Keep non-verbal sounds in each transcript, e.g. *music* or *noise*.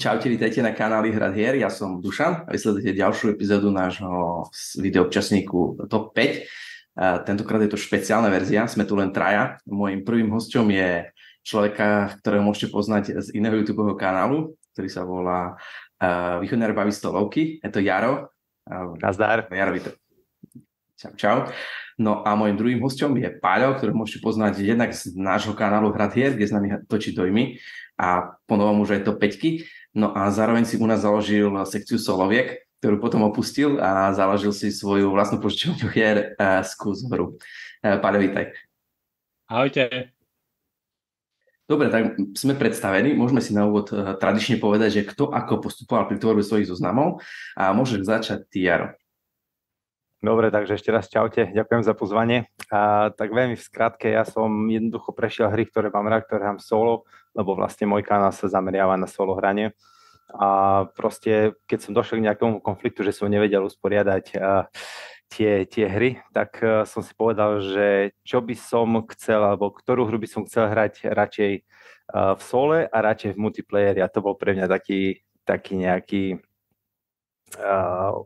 Čaute, vítajte na kanáli Hrad hier, ja som Dušan a vysledujete ďalšiu epizódu nášho videoobčasníku TOP 5. Tentokrát je to špeciálna verzia, sme tu len traja. Mojím prvým hostom je človeka, ktorého môžete poznať z iného YouTube kanálu, ktorý sa volá Východné rybavy stolovky. Je to Jaro. Nazdar. Jaro, vítaj. Čau, čau. No a môjim druhým hostom je Paľo, ktorého môžete poznať jednak z nášho kanálu Hrad hier, kde s nami točí dojmy a ponovom už aj to peťky. No a zároveň si u nás založil sekciu Soloviek, ktorú potom opustil a založil si svoju vlastnú požičovňu hier uh, z Kúzhoru. Uh, Páľo, vítaj. Ahojte. Dobre, tak sme predstavení. Môžeme si na úvod uh, tradične povedať, že kto ako postupoval pri tvorbe svojich zoznamov a môžeš začať ty, Jaro. Dobre, takže ešte raz čaute, ďakujem za pozvanie. A, tak veľmi v skratke, ja som jednoducho prešiel hry, ktoré mám rád, ktoré hrám solo, lebo vlastne môj kanál sa zameriava na solo hranie. A proste, keď som došiel k nejakému konfliktu, že som nevedel usporiadať a, tie, tie hry, tak a, som si povedal, že čo by som chcel, alebo ktorú hru by som chcel hrať radšej a, v sole a radšej v multiplayeri. A to bol pre mňa taký, taký nejaký uh,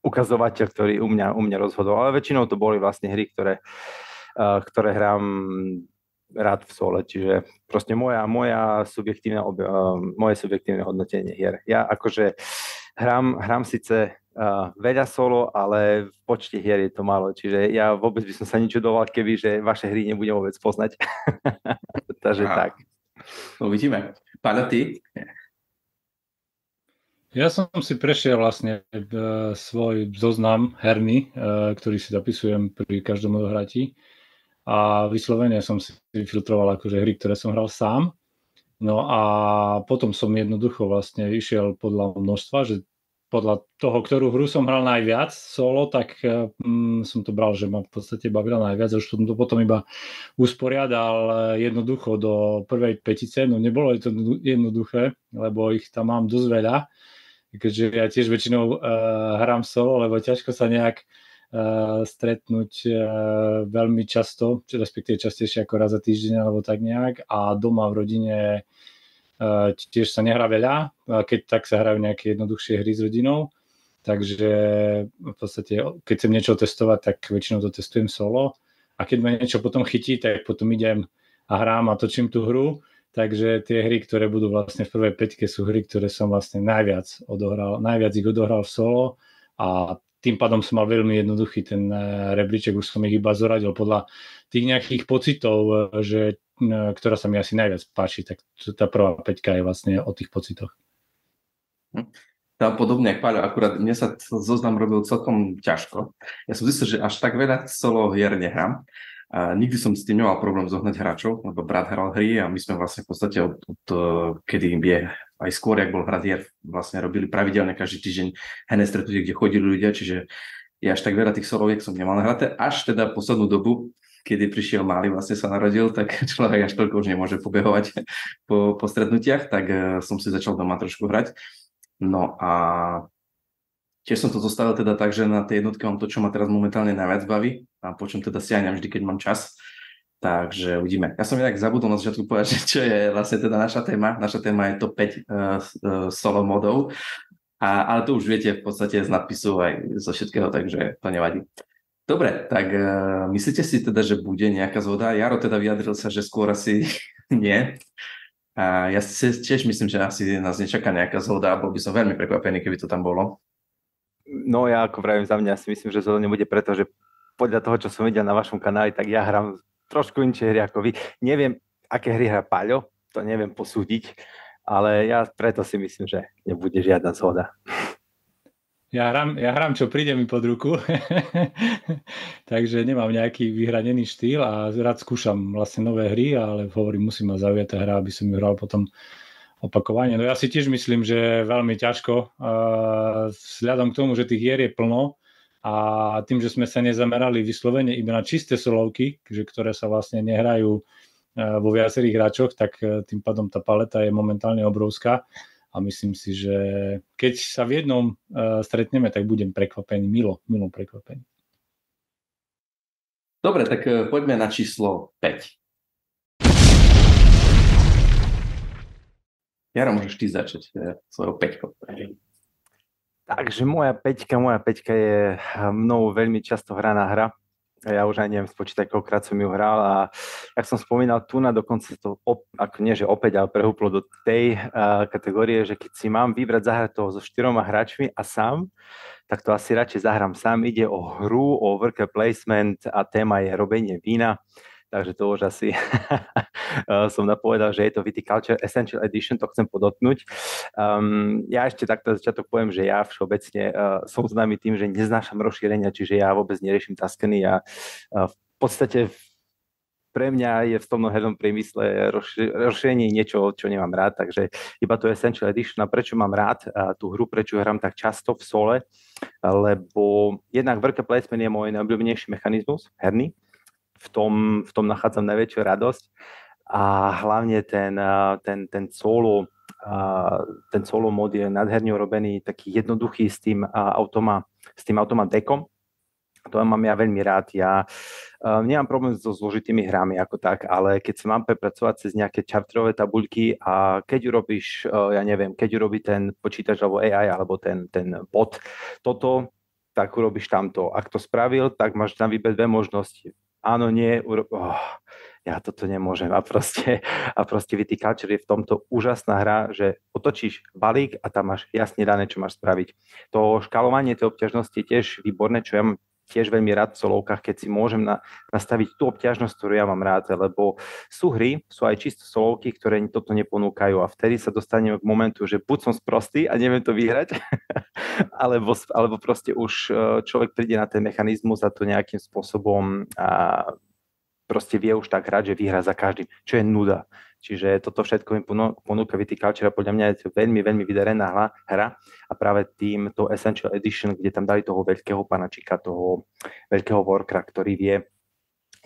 ukazovateľ, ktorý u mňa, u mňa rozhodol. Ale väčšinou to boli vlastne hry, ktoré, uh, ktoré hrám rád v sole, čiže proste moja, moja subjektívne, uh, moje subjektívne hodnotenie hier. Ja akože hrám, hrám síce uh, veľa solo, ale v počte hier je to málo, čiže ja vôbec by som sa ničudoval, keby, že vaše hry nebudem vôbec poznať. *laughs* Takže tak. Uvidíme. Pána, ty? Ja som si prešiel vlastne e, svoj zoznam herný, e, ktorý si zapisujem pri každom odohratí a vyslovene som si filtroval akože hry, ktoré som hral sám. No a potom som jednoducho vlastne išiel podľa množstva, že podľa toho, ktorú hru som hral najviac solo, tak mm, som to bral, že ma v podstate bavila najviac. Už som to potom iba usporiadal jednoducho do prvej petice. No nebolo to jednoduché, lebo ich tam mám dosť veľa keďže ja tiež väčšinou uh, hrám solo, lebo ťažko sa nejak uh, stretnúť uh, veľmi často, či respektíve častejšie ako raz za týždeň alebo tak nejak. A doma v rodine uh, tiež sa nehrá veľa, keď tak sa hrajú nejaké jednoduchšie hry s rodinou, takže v podstate keď chcem niečo testovať, tak väčšinou to testujem solo. A keď ma niečo potom chytí, tak potom idem a hrám a točím tú hru Takže tie hry, ktoré budú vlastne v prvej peťke, sú hry, ktoré som vlastne najviac odohral, najviac ich odohral v solo a tým pádom som mal veľmi jednoduchý ten eh, rebríček, už som ich iba zoradil podľa tých nejakých pocitov, eh, že, eh, ktorá sa mi asi najviac páči, tak tá prvá peťka je vlastne o tých pocitoch. Hm. Tá podobne, ako Paľo, akurát mne sa zoznam robil celkom ťažko. Ja som zistil, že až tak veľa solo hier nehrám, a nikdy som s tým nemal problém zohnať hráčov, lebo brat hral hry a my sme vlastne v podstate od, od kedy je aj skôr, jak bol hier, vlastne robili pravidelne každý týždeň herné stretnutie, kde chodili ľudia, čiže ja až tak veľa tých soloviek som nemal nahraté, až teda poslednú dobu, kedy prišiel malý, vlastne sa narodil, tak *laughs* človek až toľko už nemôže pobehovať po, po stretnutiach, tak uh, som si začal doma trošku hrať. No a Tiež som to zostavil teda tak, že na tej jednotke mám to, čo ma teraz momentálne najviac baví a po čom teda siahnem vždy, keď mám čas. Takže uvidíme. Ja som inak zabudol na začiatku povedať, *laughs* čo je vlastne teda naša téma. Naša téma je top 5 uh, uh, solo modov, a, ale to už viete v podstate z nadpisu aj zo všetkého, takže to nevadí. Dobre, tak uh, myslíte si teda, že bude nejaká zhoda? Jaro teda vyjadril sa, že skôr asi *laughs* nie. A ja si tiež myslím, že asi nás nečaká nejaká zhoda, bol by som veľmi prekvapený, keby to tam bolo. No ja ako vravím za mňa si myslím, že to nebude preto, že podľa toho, čo som videl na vašom kanáli, tak ja hrám trošku inšie hry ako vy. Neviem, aké hry hrá Paľo, to neviem posúdiť, ale ja preto si myslím, že nebude žiadna zhoda. Ja hrám, ja hrám, čo príde mi pod ruku, *laughs* takže nemám nejaký vyhranený štýl a rád skúšam vlastne nové hry, ale hovorím, musím ma zaujať tá hra, aby som ju hral potom opakovanie. No ja si tiež myslím, že veľmi ťažko, uh, vzhľadom k tomu, že tých hier je plno a tým, že sme sa nezamerali vyslovene iba na čisté solovky, ktoré sa vlastne nehrajú uh, vo viacerých hráčoch, tak uh, tým pádom tá paleta je momentálne obrovská a myslím si, že keď sa v jednom stretneme, tak budem prekvapený, milo, milo prekvapený. Dobre, tak poďme na číslo 5. Jaro, môžeš ty začať e, svojou peťkou. Takže moja peťka, moja peťka je mnou veľmi často hraná hra. Ja už aj neviem spočítať, koľkokrát som ju hral a jak som spomínal, tu na dokonca to, op, ako nie, že opäť, ale prehúplo do tej uh, kategórie, že keď si mám vybrať zahrať toho so štyroma hráčmi a sám, tak to asi radšej zahrám sám. Ide o hru, o worker placement a téma je robenie vína takže to už asi *laughs* som napovedal, že je to Viticulture Essential Edition, to chcem podotknúť. Um, ja ešte takto začiatok poviem, že ja všeobecne uh, som známy tým, že neznášam rozšírenia, čiže ja vôbec neriešim taskeny. A uh, v podstate pre mňa je v tom hernom priemysle rozšírenie niečo, čo nemám rád, takže iba to Essential Edition. A prečo mám rád a tú hru, prečo hrám tak často v sole, lebo jednak worker placement je môj najobľúbenejší mechanizmus herný, v tom, v tom nachádzam najväčšiu radosť a hlavne ten, ten, ten solo ten solo mod je nádherne urobený, taký jednoduchý s tým automa, s tým automa dekom. To mám ja veľmi rád. Ja nemám problém so zložitými hrami ako tak, ale keď sa mám prepracovať cez nejaké čartrové tabuľky a keď urobíš, ja neviem, keď urobí ten počítač alebo AI alebo ten, ten bot toto, tak urobíš tamto. Ak to spravil, tak máš tam vybrať dve možnosti áno, nie, oh, ja toto nemôžem. A proste, *laughs* a proste Viticulture je v tomto úžasná hra, že otočíš balík a tam máš jasne dané, čo máš spraviť. To škalovanie tej obťažnosti je tiež výborné, čo ja mám tiež veľmi rád v solovkách, keď si môžem na, nastaviť tú obťažnosť, ktorú ja mám rád, lebo sú hry, sú aj čisto solovky, ktoré toto neponúkajú a vtedy sa dostaneme k momentu, že buď som sprostý a neviem to vyhrať, *laughs* alebo, alebo proste už e, človek príde na ten mechanizmus a to nejakým spôsobom a proste vie už tak hrať, že vyhrá za každým, čo je nuda. Čiže toto všetko mi ponúka Viticulture a podľa mňa je veľmi, veľmi vydarená hra a práve tým to Essential Edition, kde tam dali toho veľkého panačika, toho veľkého workera, ktorý vie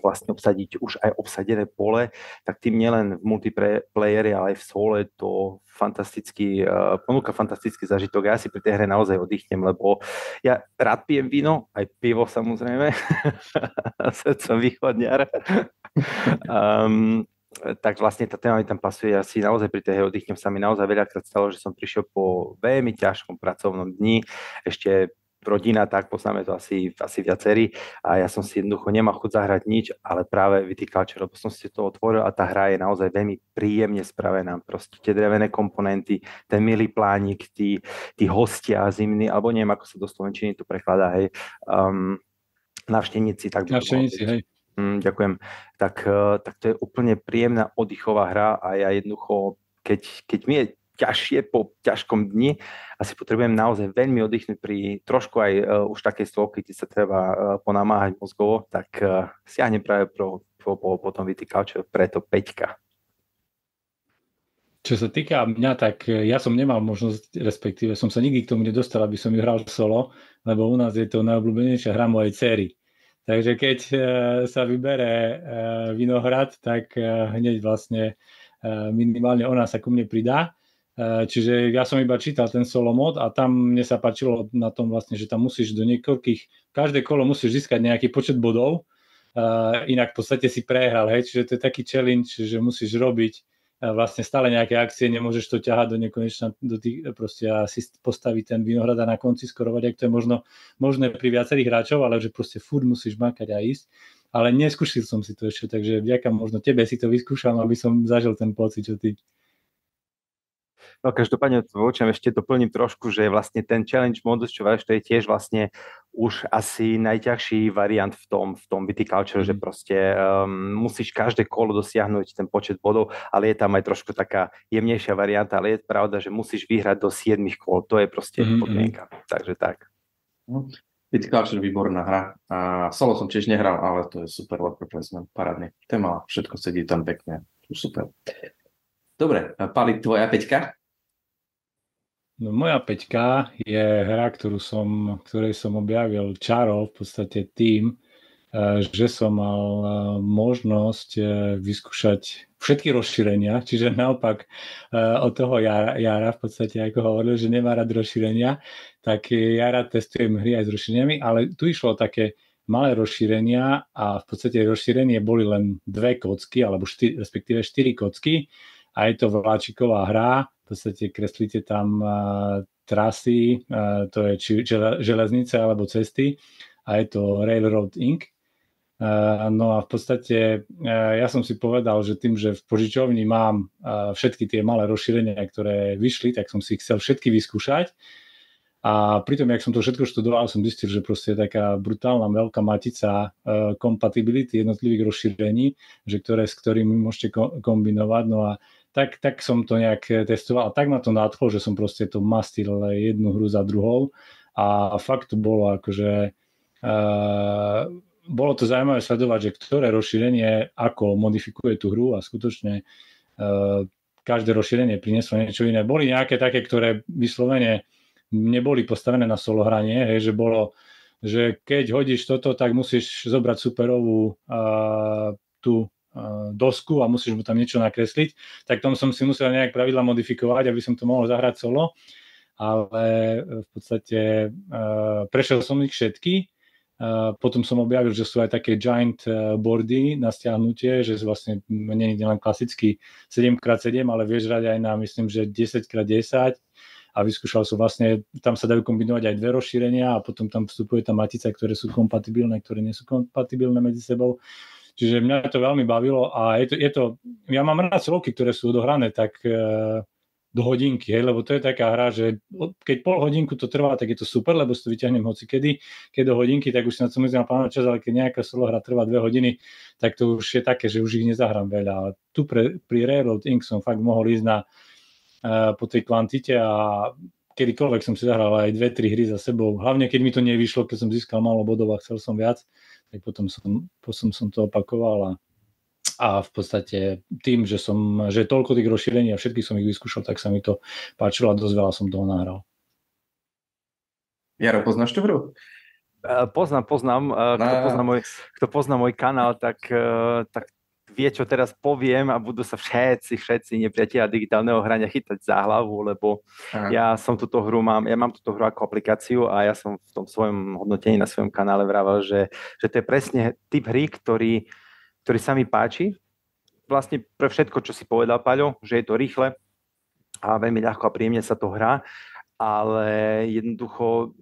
vlastne obsadiť už aj obsadené pole, tak tým nielen v multiplayeri, ale aj v sole to fantastický, uh, ponúka fantastický zažitok. Ja si pri tej hre naozaj oddychnem, lebo ja rád pijem víno, aj pivo samozrejme, *laughs* som východňar. um, tak vlastne tá téma mi tam pasuje. Ja si naozaj pri tej oddychnem sa mi naozaj veľakrát stalo, že som prišiel po veľmi ťažkom pracovnom dni, ešte rodina, tak poznáme to asi, asi viacerí a ja som si jednoducho nemal chuť zahrať nič, ale práve Viticulture, lebo som si to otvoril a tá hra je naozaj veľmi príjemne spravená. Proste tie drevené komponenty, ten milý plánik, tí, tí hostia zimní, alebo neviem, ako sa do Slovenčiny to prekladá, hej, um, navštevníci. Tak navštevníci, hej. Mm, ďakujem. Tak, eh, tak to je úplne príjemná oddychová hra a ja jednoducho, keď, keď mi je ťažšie po ťažkom dni, asi potrebujem naozaj veľmi oddychnúť pri trošku aj uh, už takej stĺpky, kde sa treba uh, ponamáhať mozgovo, tak uh, siahnem práve pro, po, po, po tom Viticulture, preto peťka. Čo sa týka mňa, tak ja som nemal možnosť, respektíve som sa nikdy k tomu nedostal, aby som ju hral solo, lebo u nás je to najobľúbenejšia hra mojej cery. Takže keď sa vybere Vinohrad, tak hneď vlastne minimálne ona sa ku mne pridá. Čiže ja som iba čítal ten solo mod a tam mne sa páčilo na tom vlastne, že tam musíš do niekoľkých, každé kolo musíš získať nejaký počet bodov, inak v podstate si prehral, hej, čiže to je taký challenge, že musíš robiť vlastne stále nejaké akcie, nemôžeš to ťahať do nekonečna, do tých, proste a si postaviť ten vinohrad a na konci skorovať, ak to je možno možné pri viacerých hráčov, ale že proste furt musíš makať a ísť. Ale neskúšil som si to ešte, takže vďaka možno tebe si to vyskúšam, aby som zažil ten pocit, čo ty. No každopádne vočam ešte doplním trošku, že vlastne ten challenge modus, čo váš, to je tiež vlastne už asi najťažší variant v tom, v tom viticulture, mm. že mhm. proste um, musíš každé kolo dosiahnuť ten počet bodov, ale je tam aj trošku taká jemnejšia varianta, ale je pravda, že musíš vyhrať do 7 kôl, to je proste mm-hmm. podmienka. Takže tak. No. Viticulture výborná hra. A solo som tiež nehral, ale to je super worker placement, parádne. Téma, všetko sedí tam pekne. Super. Dobre, Pali, tvoja peťka? No, moja peťka je hra, ktorú som, ktorej som objavil čaro, v podstate tým, eh, že som mal eh, možnosť eh, vyskúšať všetky rozšírenia, *laughs* čiže naopak od toho Jara, Jara v podstate, ako hovoril, že nemá rád rozšírenia, tak ja rád testujem hry aj s rozšíreniami, ale tu išlo o také malé rozšírenia a v podstate rozšírenie boli len dve kocky, alebo štyri, respektíve štyri kocky a je to vláčiková hra, v podstate kreslíte tam trasy, to je či železnice alebo cesty a je to Railroad Inc. No a v podstate ja som si povedal, že tým, že v požičovni mám všetky tie malé rozšírenia, ktoré vyšli, tak som si chcel všetky vyskúšať. A pritom, jak som to všetko študoval, som zistil, že proste je taká brutálna veľká matica kompatibility jednotlivých rozšírení, že ktoré, s ktorými môžete kombinovať. No a tak, tak som to nejak testoval a tak ma to nadchlo, že som proste to mastil jednu hru za druhou a fakt to bolo akože uh, bolo to zaujímavé sledovať, že ktoré rozšírenie ako modifikuje tú hru a skutočne uh, každé rozšírenie prinieslo niečo iné. Boli nejaké také, ktoré vyslovene neboli postavené na solo hranie, hej, že bolo, že keď hodíš toto, tak musíš zobrať superovú uh, tú dosku a musíš mu tam niečo nakresliť, tak tom som si musel nejak pravidla modifikovať, aby som to mohol zahrať solo, ale v podstate uh, prešiel som ich všetky, uh, potom som objavil, že sú aj také giant boardy na stiahnutie, že vlastne nie je len klasický 7x7, ale vieš hrať aj na, myslím, že 10x10 a vyskúšal som vlastne, tam sa dajú kombinovať aj dve rozšírenia a potom tam vstupuje tá matica, ktoré sú kompatibilné, ktoré nie sú kompatibilné medzi sebou. Čiže mňa to veľmi bavilo a je to, je to ja mám rád slovky, ktoré sú odohrané tak e, do hodinky, hej, lebo to je taká hra, že keď pol hodinku to trvá, tak je to super, lebo si to vyťahnem hoci kedy, keď do hodinky, tak už si na to musím naplánovať čas, ale keď nejaká solo hra trvá dve hodiny, tak to už je také, že už ich nezahrám veľa. A tu pre, pri Railroad Inc. som fakt mohol ísť na, uh, po tej kvantite a kedykoľvek som si zahral aj dve, tri hry za sebou. Hlavne, keď mi to nevyšlo, keď som získal málo bodov a chcel som viac, tak potom som, potom som to opakoval a, a v podstate tým, že som, že toľko tých rozšírení a všetky som ich vyskúšal, tak sa mi to páčilo a dosť veľa som toho nahral. Jaro, poznáš tú hru? Poznám, poznám. Kto pozná môj, kto pozná môj kanál, tak, tak vie, čo teraz poviem a budú sa všetci, všetci nepriatelia digitálneho hrania chytať za hlavu, lebo Aha. ja som túto hru mám, ja mám túto hru ako aplikáciu a ja som v tom svojom hodnotení na svojom kanále vravel, že, že to je presne typ hry, ktorý, ktorý sa mi páči. Vlastne pre všetko, čo si povedal, Paľo, že je to rýchle a veľmi ľahko a príjemne sa to hrá, ale jednoducho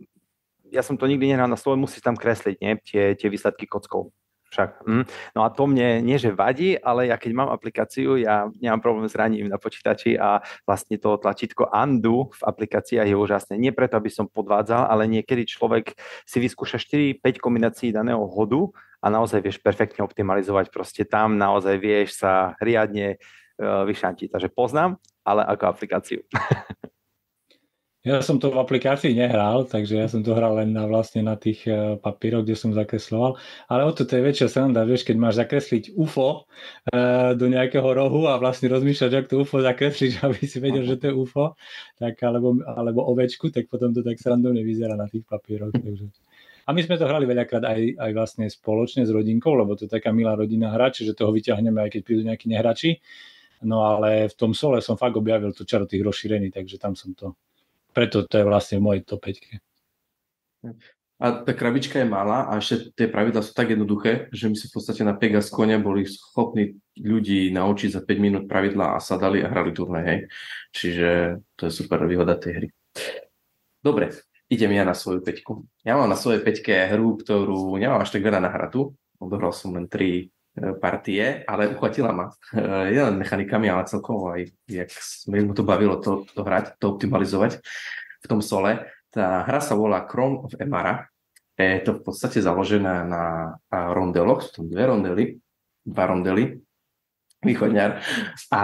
ja som to nikdy nehral na slovo, musíš tam kresliť nie? Tie, tie výsledky kockov však. Hm. No a to mne nie, že vadí, ale ja keď mám aplikáciu, ja nemám problém s raním na počítači a vlastne to tlačítko undo v aplikáciách je úžasné. Nie preto, aby som podvádzal, ale niekedy človek si vyskúša 4-5 kombinácií daného hodu a naozaj vieš perfektne optimalizovať. Proste tam naozaj vieš sa riadne uh, vyšantiť. Takže poznám, ale ako aplikáciu. *laughs* Ja som to v aplikácii nehral, takže ja som to hral len na, vlastne na tých uh, papíroch, kde som zakresloval. Ale o to je väčšia sranda, vieš, keď máš zakresliť UFO uh, do nejakého rohu a vlastne rozmýšľať, ako to UFO zakresliť, *laughs* aby si vedel, že to je UFO, tak, alebo, alebo ovečku, tak potom to tak srandovne vyzerá na tých papíroch. Takže. A my sme to hrali veľakrát aj, aj vlastne spoločne s rodinkou, lebo to je taká milá rodinná hra, čiže toho vyťahneme aj keď prídu nejakí nehrači. No ale v tom sole som fakt objavil to čaro tých rozšírení, takže tam som to preto to je vlastne v mojej top 5. A tá krabička je malá a ešte tie pravidla sú tak jednoduché, že my si v podstate na Pegas kone boli schopní ľudí naučiť za 5 minút pravidla a sadali a hrali turné, hej. Čiže to je super výhoda tej hry. Dobre, idem ja na svoju peťku. Ja mám na svojej peťke hru, ktorú nemám až tak veľa na hratu. Odohral som len 3 E, partie, ale uchvatila ma. E, len mechanikami, ale celkovo aj, jak sme to bavilo to, to hrať, to optimalizovať v tom sole. Tá hra sa volá Chrome of Emara. Je to v podstate založené na rondeloch, sú tam dve rondely, dva rondely, východňar. A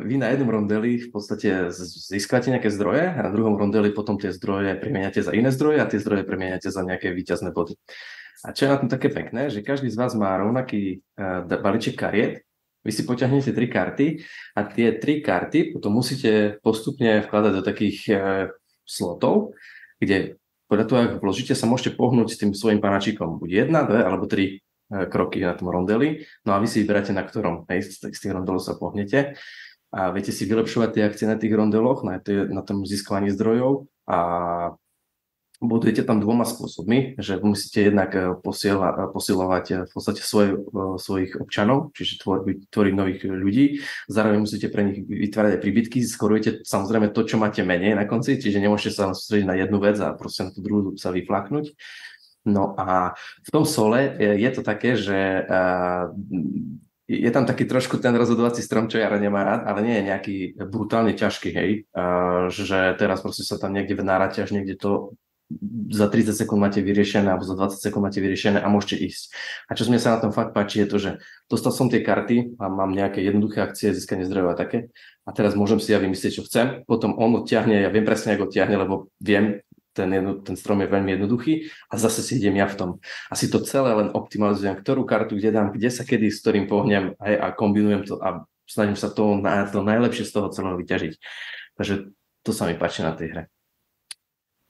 vy na jednom rondeli v podstate získate nejaké zdroje a na druhom rondeli potom tie zdroje premieňate za iné zdroje a tie zdroje premieňate za nejaké výťazné body. A čo je na tom také pekné, že každý z vás má rovnaký uh, balíček kariet, vy si poťahnete tri karty a tie tri karty potom musíte postupne vkladať do takých uh, slotov, kde podľa toho, ako vložíte, sa môžete pohnúť s tým svojim panačikom. Buď jedna, dve alebo tri uh, kroky na tom rondeli. No a vy si vyberáte, na ktorom hej, z, tých rondelov sa pohnete. A viete si vylepšovať tie akcie na tých rondeloch, na, na tom získavaní zdrojov a Budujete tam dvoma spôsobmi, že musíte jednak eh, posiela, eh, posilovať eh, v podstate svoj, svojich občanov, čiže tvoriť, tvoriť nových ľudí. Zároveň musíte pre nich vytvárať aj príbytky, skorujete samozrejme to, čo máte menej na konci, čiže nemôžete sa sústrediť na jednu vec a proste na tú druhú sa vyflaknúť. No a v tom sole je to také, že je tam taký trošku ten rozhodovací strom, čo Jaro nemá rád, ale nie je nejaký brutálne ťažký, hej, že teraz proste sa tam niekde vnárate až niekde to za 30 sekúnd máte vyriešené alebo za 20 sekúnd máte vyriešené a môžete ísť. A čo mne sa na tom fakt páči je to, že dostal som tie karty a mám nejaké jednoduché akcie, získanie zdrojov a také a teraz môžem si ja vymyslieť, čo chcem, potom on odtiahne, ja viem presne, ako odtiahne, lebo viem, ten, jedno, ten strom je veľmi jednoduchý a zase si idem ja v tom. A si to celé len optimalizujem, ktorú kartu kde dám, kde sa kedy s ktorým pohnem a, a kombinujem to a snažím sa to, na, to najlepšie z toho celého vyťažiť. Takže to sa mi páči na tej hre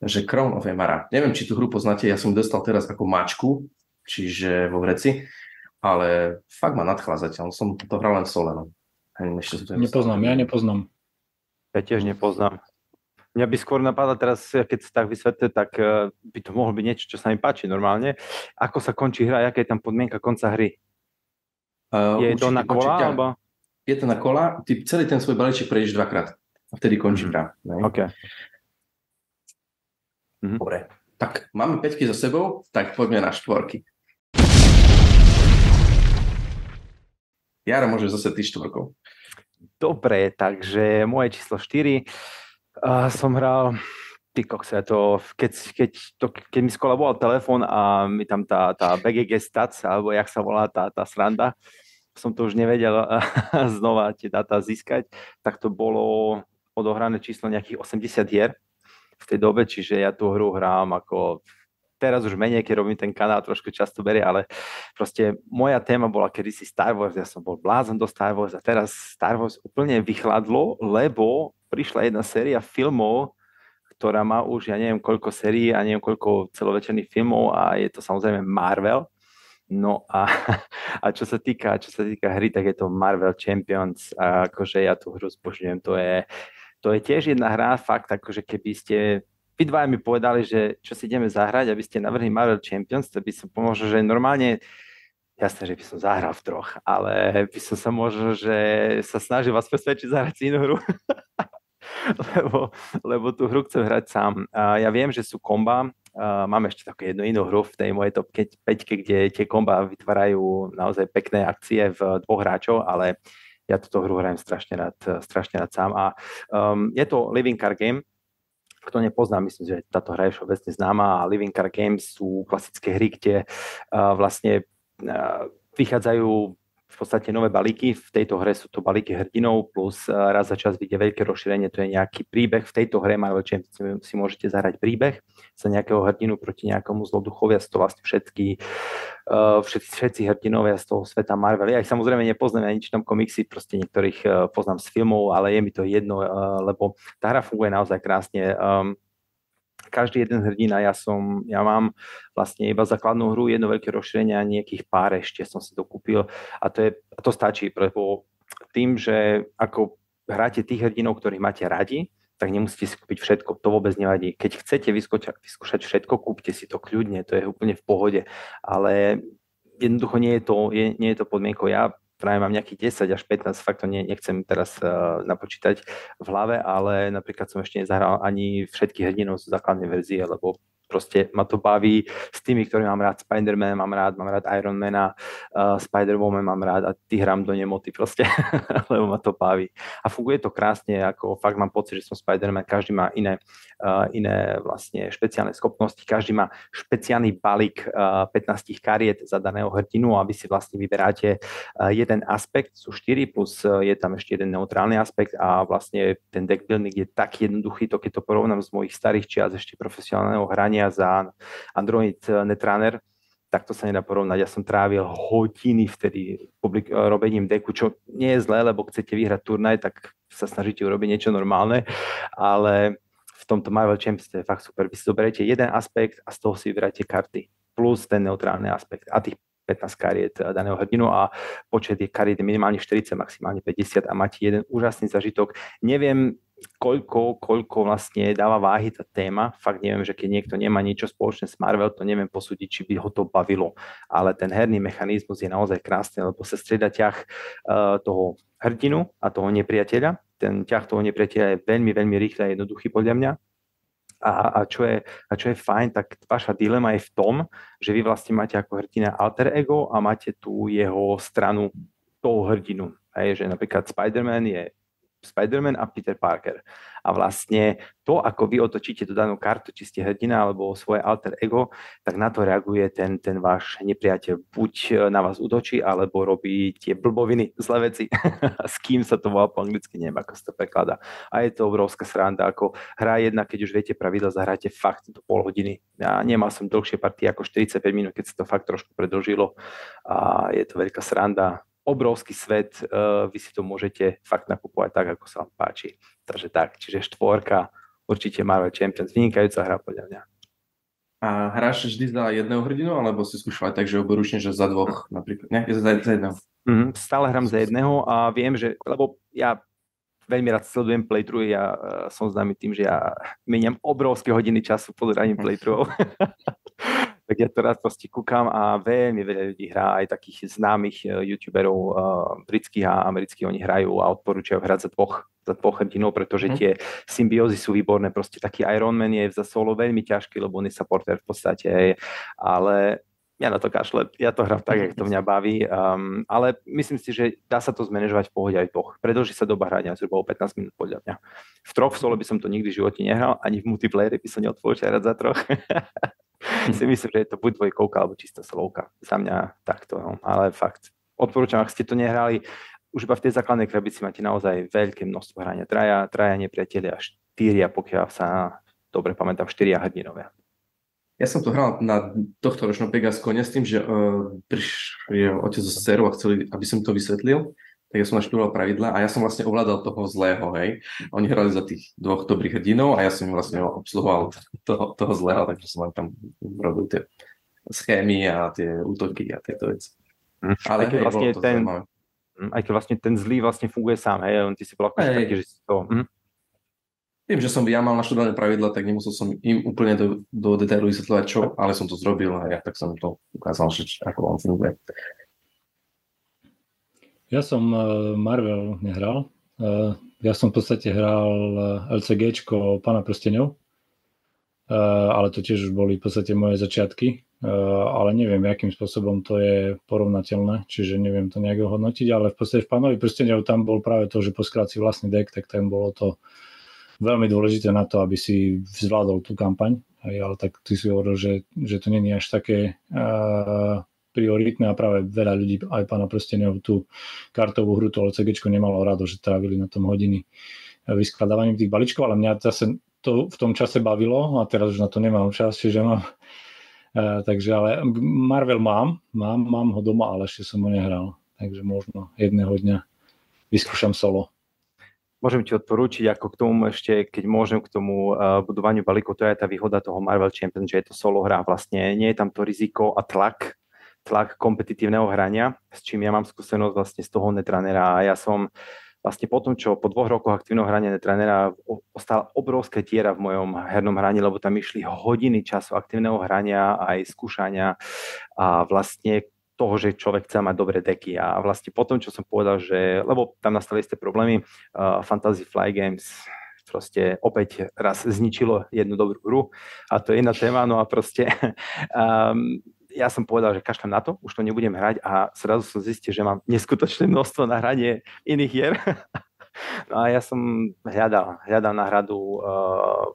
že Crown of Emara. Neviem, či tú hru poznáte, ja som ju dostal teraz ako mačku, čiže vo vreci, ale fakt ma nadchla zatiaľ, som to hral len sole. No. Nepoznám, ja nepoznám. Ja tiež nepoznám. Mňa by skôr napadla teraz, keď sa tak vysvetlí, tak eh, by to mohlo byť niečo, čo sa mi páči normálne. Ako sa končí hra, aká je tam podmienka konca hry? Uh, je určite, to na kola? Určite, alebo? Je to na kola, ty celý ten svoj balíček prejdeš dvakrát a vtedy končí mm-hmm. hra. Okay. Mm-hmm. Dobre, tak máme peťky za sebou, tak poďme na štvorky. Jaro, môže zase ty štvorkou. Dobre, takže moje číslo 4 uh, som hral ty kokse, to, keď, keď, to, keď mi skolaboval telefón a mi tam tá, tá BGG Stats, alebo jak sa volá tá, tá sranda, som to už nevedel *laughs* znova tie dáta získať, tak to bolo odohrané číslo nejakých 80 hier v tej dobe, čiže ja tú hru hrám ako teraz už menej, keď robím ten kanál, trošku často berie, ale proste moja téma bola kedysi Star Wars, ja som bol blázon do Star Wars a teraz Star Wars úplne vychladlo, lebo prišla jedna séria filmov, ktorá má už, ja neviem koľko sérií a neviem koľko celovečerných filmov a je to samozrejme Marvel. No a, *laughs* a čo sa týka, čo sa týka hry, tak je to Marvel Champions a akože ja tú hru zbožňujem, to je, to je tiež jedna hra, fakt, akože keby ste vy dva mi povedali, že čo si ideme zahrať, aby ste navrhli Marvel Champions, to by som pomohol, že normálne jasné, že by som zahral v troch, ale by som sa možno, že sa snažil vás presvedčiť zahrať si inú hru. *laughs* lebo, lebo tú hru chcem hrať sám. A ja viem, že sú komba, Uh, mám ešte takú jednu inú hru v tej mojej top 5, kde tie komba vytvárajú naozaj pekné akcie v dvoch hráčov, ale ja túto hru hrajem strašne rád, strašne rád sám a um, je to Living Car Game, kto nepozná, myslím, že táto hra je všeobecne známa a Living Car Games sú klasické hry, kde uh, vlastne uh, vychádzajú v podstate nové balíky. V tejto hre sú to balíky hrdinov plus eh, raz za čas vyjde veľké rozšírenie, to je nejaký príbeh. V tejto hre Marvel Champions si môžete zahrať príbeh za nejakého hrdinu proti nejakomu zlodduchovia, sú to vlastne všetky, uh, všetci, všetci hrdinovia z toho sveta Marvel. Ja ich samozrejme nepoznám, ja nič tam komiksy, proste niektorých uh, poznám z filmov, ale je mi to jedno, lebo tá hra funguje naozaj krásne. Každý jeden hrdina, ja som, ja mám vlastne iba základnú hru, jedno veľké rozšírenie a nejakých pár ešte som si dokúpil a to, je, a to stačí, lebo tým, že ako hráte tých hrdinov, ktorých máte radi, tak nemusíte si kúpiť všetko, to vôbec nevadí. Keď chcete vyskúšať, vyskúšať všetko, kúpte si to kľudne, to je úplne v pohode, ale jednoducho nie je to, je, nie je to podmienkou. Ja práve mám nejakých 10 až 15, fakt to nie, nechcem teraz uh, napočítať v hlave, ale napríklad som ešte nezahral ani všetky hrdinov z základnej verzie, lebo proste ma to baví s tými, ktorí mám rád. Spider-Man mám rád, mám rád Ironmana, uh, Spider-Woman mám rád a ty hrám do nemoty proste, *laughs* lebo ma to baví. A funguje to krásne, ako fakt mám pocit, že som Spider-Man, každý má iné, iné vlastne špeciálne schopnosti, každý má špeciálny balík uh, 15 kariet za daného hrdinu a vy si vlastne vyberáte uh, jeden aspekt, sú 4 plus je tam ešte jeden neutrálny aspekt a vlastne ten deck building je tak jednoduchý, to keď to porovnám z mojich starých čias ešte profesionálneho hrania, za Android Netrunner, tak to sa nedá porovnať. Ja som trávil hodiny vtedy publik- robením deku, čo nie je zlé, lebo chcete vyhrať turnaj, tak sa snažíte urobiť niečo normálne, ale tomto Marvel Champions to je fakt super. Vy si zoberiete jeden aspekt a z toho si vyberáte karty plus ten neutrálny aspekt a tých 15 kariet daného hrdinu a počet je kariet minimálne 40, maximálne 50 a máte jeden úžasný zažitok. Neviem, koľko, koľko vlastne dáva váhy tá téma. Fakt neviem, že keď niekto nemá niečo spoločné s Marvel, to neviem posúdiť, či by ho to bavilo. Ale ten herný mechanizmus je naozaj krásny, lebo sa strieda ťah uh, toho hrdinu a toho nepriateľa. Ten ťah toho nepriateľa je veľmi, veľmi rýchly a jednoduchý podľa mňa. A, a, čo je, a čo je fajn, tak vaša dilema je v tom, že vy vlastne máte ako hrdina alter ego a máte tu jeho stranu toho hrdinu. Hej, že napríklad Spider-Man je Spider-Man a Peter Parker. A vlastne to, ako vy otočíte tú danú kartu, či ste hrdina alebo svoje alter ego, tak na to reaguje ten, ten váš nepriateľ. Buď na vás útočí, alebo robí tie blboviny, zlé veci. *laughs* S kým sa to volá po anglicky, neviem, ako sa to prekladá. A je to obrovská sranda, ako hra jedna, keď už viete pravidla, zahráte fakt do pol hodiny. Ja nemal som dlhšie partie ako 45 minút, keď sa to fakt trošku predlžilo. A je to veľká sranda obrovský svet, uh, vy si to môžete fakt nakupovať tak, ako sa vám páči. Takže tak, čiže štvorka, určite Marvel Champions, vynikajúca hra podľa mňa. A hráš vždy za jedného hrdinu, alebo si skúšal aj tak, že oboručne, že za dvoch napríklad, ne? Za, za jedného. Mm, stále hrám za jedného a viem, že, lebo ja veľmi rád sledujem playthrough, ja uh, som známy tým, že ja meniam obrovské hodiny času pozeraním playthroughov. *laughs* *laughs* tak ja to rád proste kúkam a veľmi veľa ľudí hrá, aj takých známych uh, youtuberov uh, britských a amerických, oni hrajú a odporúčajú hrať za dvoch, za dvoch hrdinov, pretože mm. tie symbiózy sú výborné, proste taký Iron Man je za solo veľmi ťažký, lebo on je supporter v podstate, ale ja na to kašle, ja to hrám tak, jak to mňa baví, um, ale myslím si, že dá sa to zmanéžovať v pohode aj v dvoch. Predlží sa doba hrania zhruba o 15 minút podľa mňa. V troch solo by som to nikdy v živote nehral, ani v multiplayere by som neodporúčal hrať za troch. *laughs* *laughs* si myslím, že je to buď dvojkovka alebo čistá slovka. Za mňa takto, no. ale fakt. Odporúčam, ak ste to nehrali, už iba v tej základnej krabici máte naozaj veľké množstvo hrania. Traja, traja nepriatelia, štyria, pokiaľ sa dobre pamätám, štyria hrdinovia. Ja som to hral na tohto ročnom Pegaskone s tým, že uh, prišiel otec zo dcerou a chceli, aby som to vysvetlil tak ja som naštudoval pravidla a ja som vlastne ovládal toho zlého, hej. Oni hrali za tých dvoch dobrých hrdinov a ja som vlastne obsluhoval toho, toho zlého, takže som tam robil tie schémy a tie útoky a tieto veci. Mm. Ale hej, vlastne ten, hm, aj keď vlastne ten zlý vlastne funguje sám, hej, on ty si bol akože taký, že si to... Hm? Tým, že som ja mal naštudované pravidla, tak nemusel som im úplne do, do detailu vysvetľovať čo, ale som to zrobil a ja tak som to ukázal, že ako on funguje. Ja som eh, Marvel nehral. Eh, ja som v podstate hral eh, LCG Pana prstenov, ale to tiež už boli v podstate moje začiatky, ale neviem, akým spôsobom to je porovnateľné, čiže neviem to nejak hodnotiť, ale v podstate v Pánovi prstenov tam bol práve to, že poskráť si vlastný deck, tak tam bolo to veľmi dôležité na to, aby si zvládol tú kampaň, ale tak ty si hovoril, že, že to není až také uh, prioritné a práve veľa ľudí, aj pána Prstenov, tú kartovú hru, to LCG nemalo rado, že trávili na tom hodiny vyskladávaním tých balíčkov, ale mňa zase to v tom čase bavilo a teraz už na to nemám čas, čiže mám Uh, takže ale Marvel mám, mám, mám ho doma, ale ešte som ho nehral. Takže možno jedného dňa vyskúšam solo. Môžem ti odporúčiť, ako k tomu ešte, keď môžem k tomu uh, budovaniu balíkov, to je tá výhoda toho Marvel Champions, že je to solo hra. Vlastne nie je tam to riziko a tlak, tlak kompetitívneho hrania, s čím ja mám skúsenosť vlastne z toho netranera. A ja som vlastne po tom, čo po dvoch rokoch aktívneho hrania netranera ostala obrovská tiera v mojom hernom hraní, lebo tam išli hodiny času aktívneho hrania aj skúšania a vlastne toho, že človek chce mať dobré deky. A vlastne potom, čo som povedal, že, lebo tam nastali isté problémy, uh, Fantasy Fly Games proste opäť raz zničilo jednu dobrú hru a to je iná téma, no a proste *laughs* um, ja som povedal, že kašľam na to, už to nebudem hrať a zrazu som zistil, že mám neskutočné množstvo na hranie iných hier. *laughs* no a ja som hľadal, hľadal náhradu uh,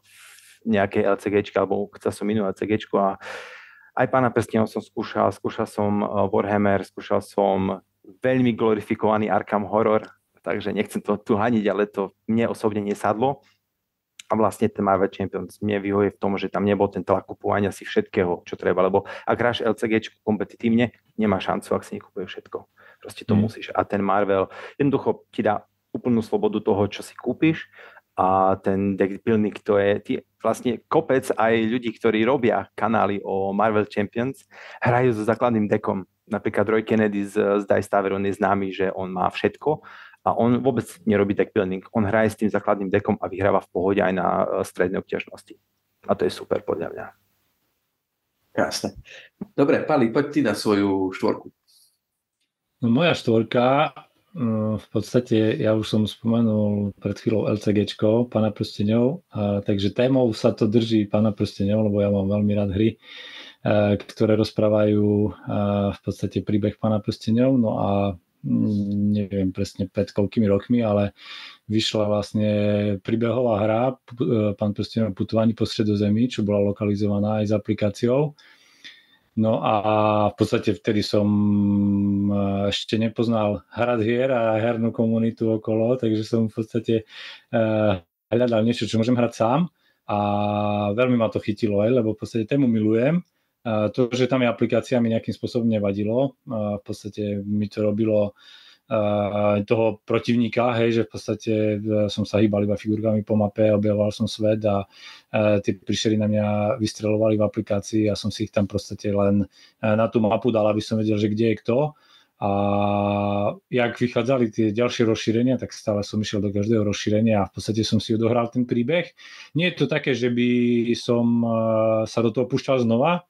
nejakej LCG alebo chcel som inú LCG a aj pána prstenov som skúšal, skúšal som uh, Warhammer, skúšal som veľmi glorifikovaný Arkham Horror, takže nechcem to tu haniť, ale to mne osobne nesadlo a vlastne ten Marvel Champions mne vyhovuje v tom, že tam nebol ten tlak kupovania si všetkého, čo treba, lebo ak hráš LCG kompetitívne, nemá šancu, ak si nekupuje všetko. Proste to mm. musíš. A ten Marvel jednoducho ti dá úplnú slobodu toho, čo si kúpiš a ten deck building, to je tie, vlastne kopec aj ľudí, ktorí robia kanály o Marvel Champions, hrajú so základným dekom. Napríklad Roy Kennedy z, z Dice Tavern, je známy, že on má všetko a on vôbec nerobí deck building. On hraje s tým základným dekom a vyhráva v pohode aj na strednej obťažnosti. A to je super podľa mňa. Jasné. Dobre, Pali, poď ty na svoju štvorku. No moja štvorka, v podstate ja už som spomenul pred chvíľou LCGčko, Pana prsteňov, takže témou sa to drží Pana prsteňov, lebo ja mám veľmi rád hry, ktoré rozprávajú v podstate príbeh Pana prsteňov, no a neviem presne pred koľkými rokmi, ale vyšla vlastne príbehová hra Pán prstenov putovanie po stredozemí, čo bola lokalizovaná aj s aplikáciou No a v podstate vtedy som eh, ešte nepoznal hrad hier a hernú komunitu okolo, takže som v podstate eh, hľadal niečo, čo môžem hrať sám a veľmi ma to chytilo, aj, lebo v podstate tému milujem. To, že tam je aplikácia, mi nejakým spôsobom nevadilo. V podstate mi to robilo toho protivníka, hej, že v podstate e, som sa hýbal iba figurkami po mape, objavoval som svet a e, tie príšery na mňa vystrelovali v aplikácii a som si ich tam podstate len e, na tú mapu dal, aby som vedel, že kde je kto. A jak vychádzali tie ďalšie rozšírenia, tak stále som išiel do každého rozšírenia a v podstate som si odohral ten príbeh. Nie je to také, že by som sa do toho púšťal znova,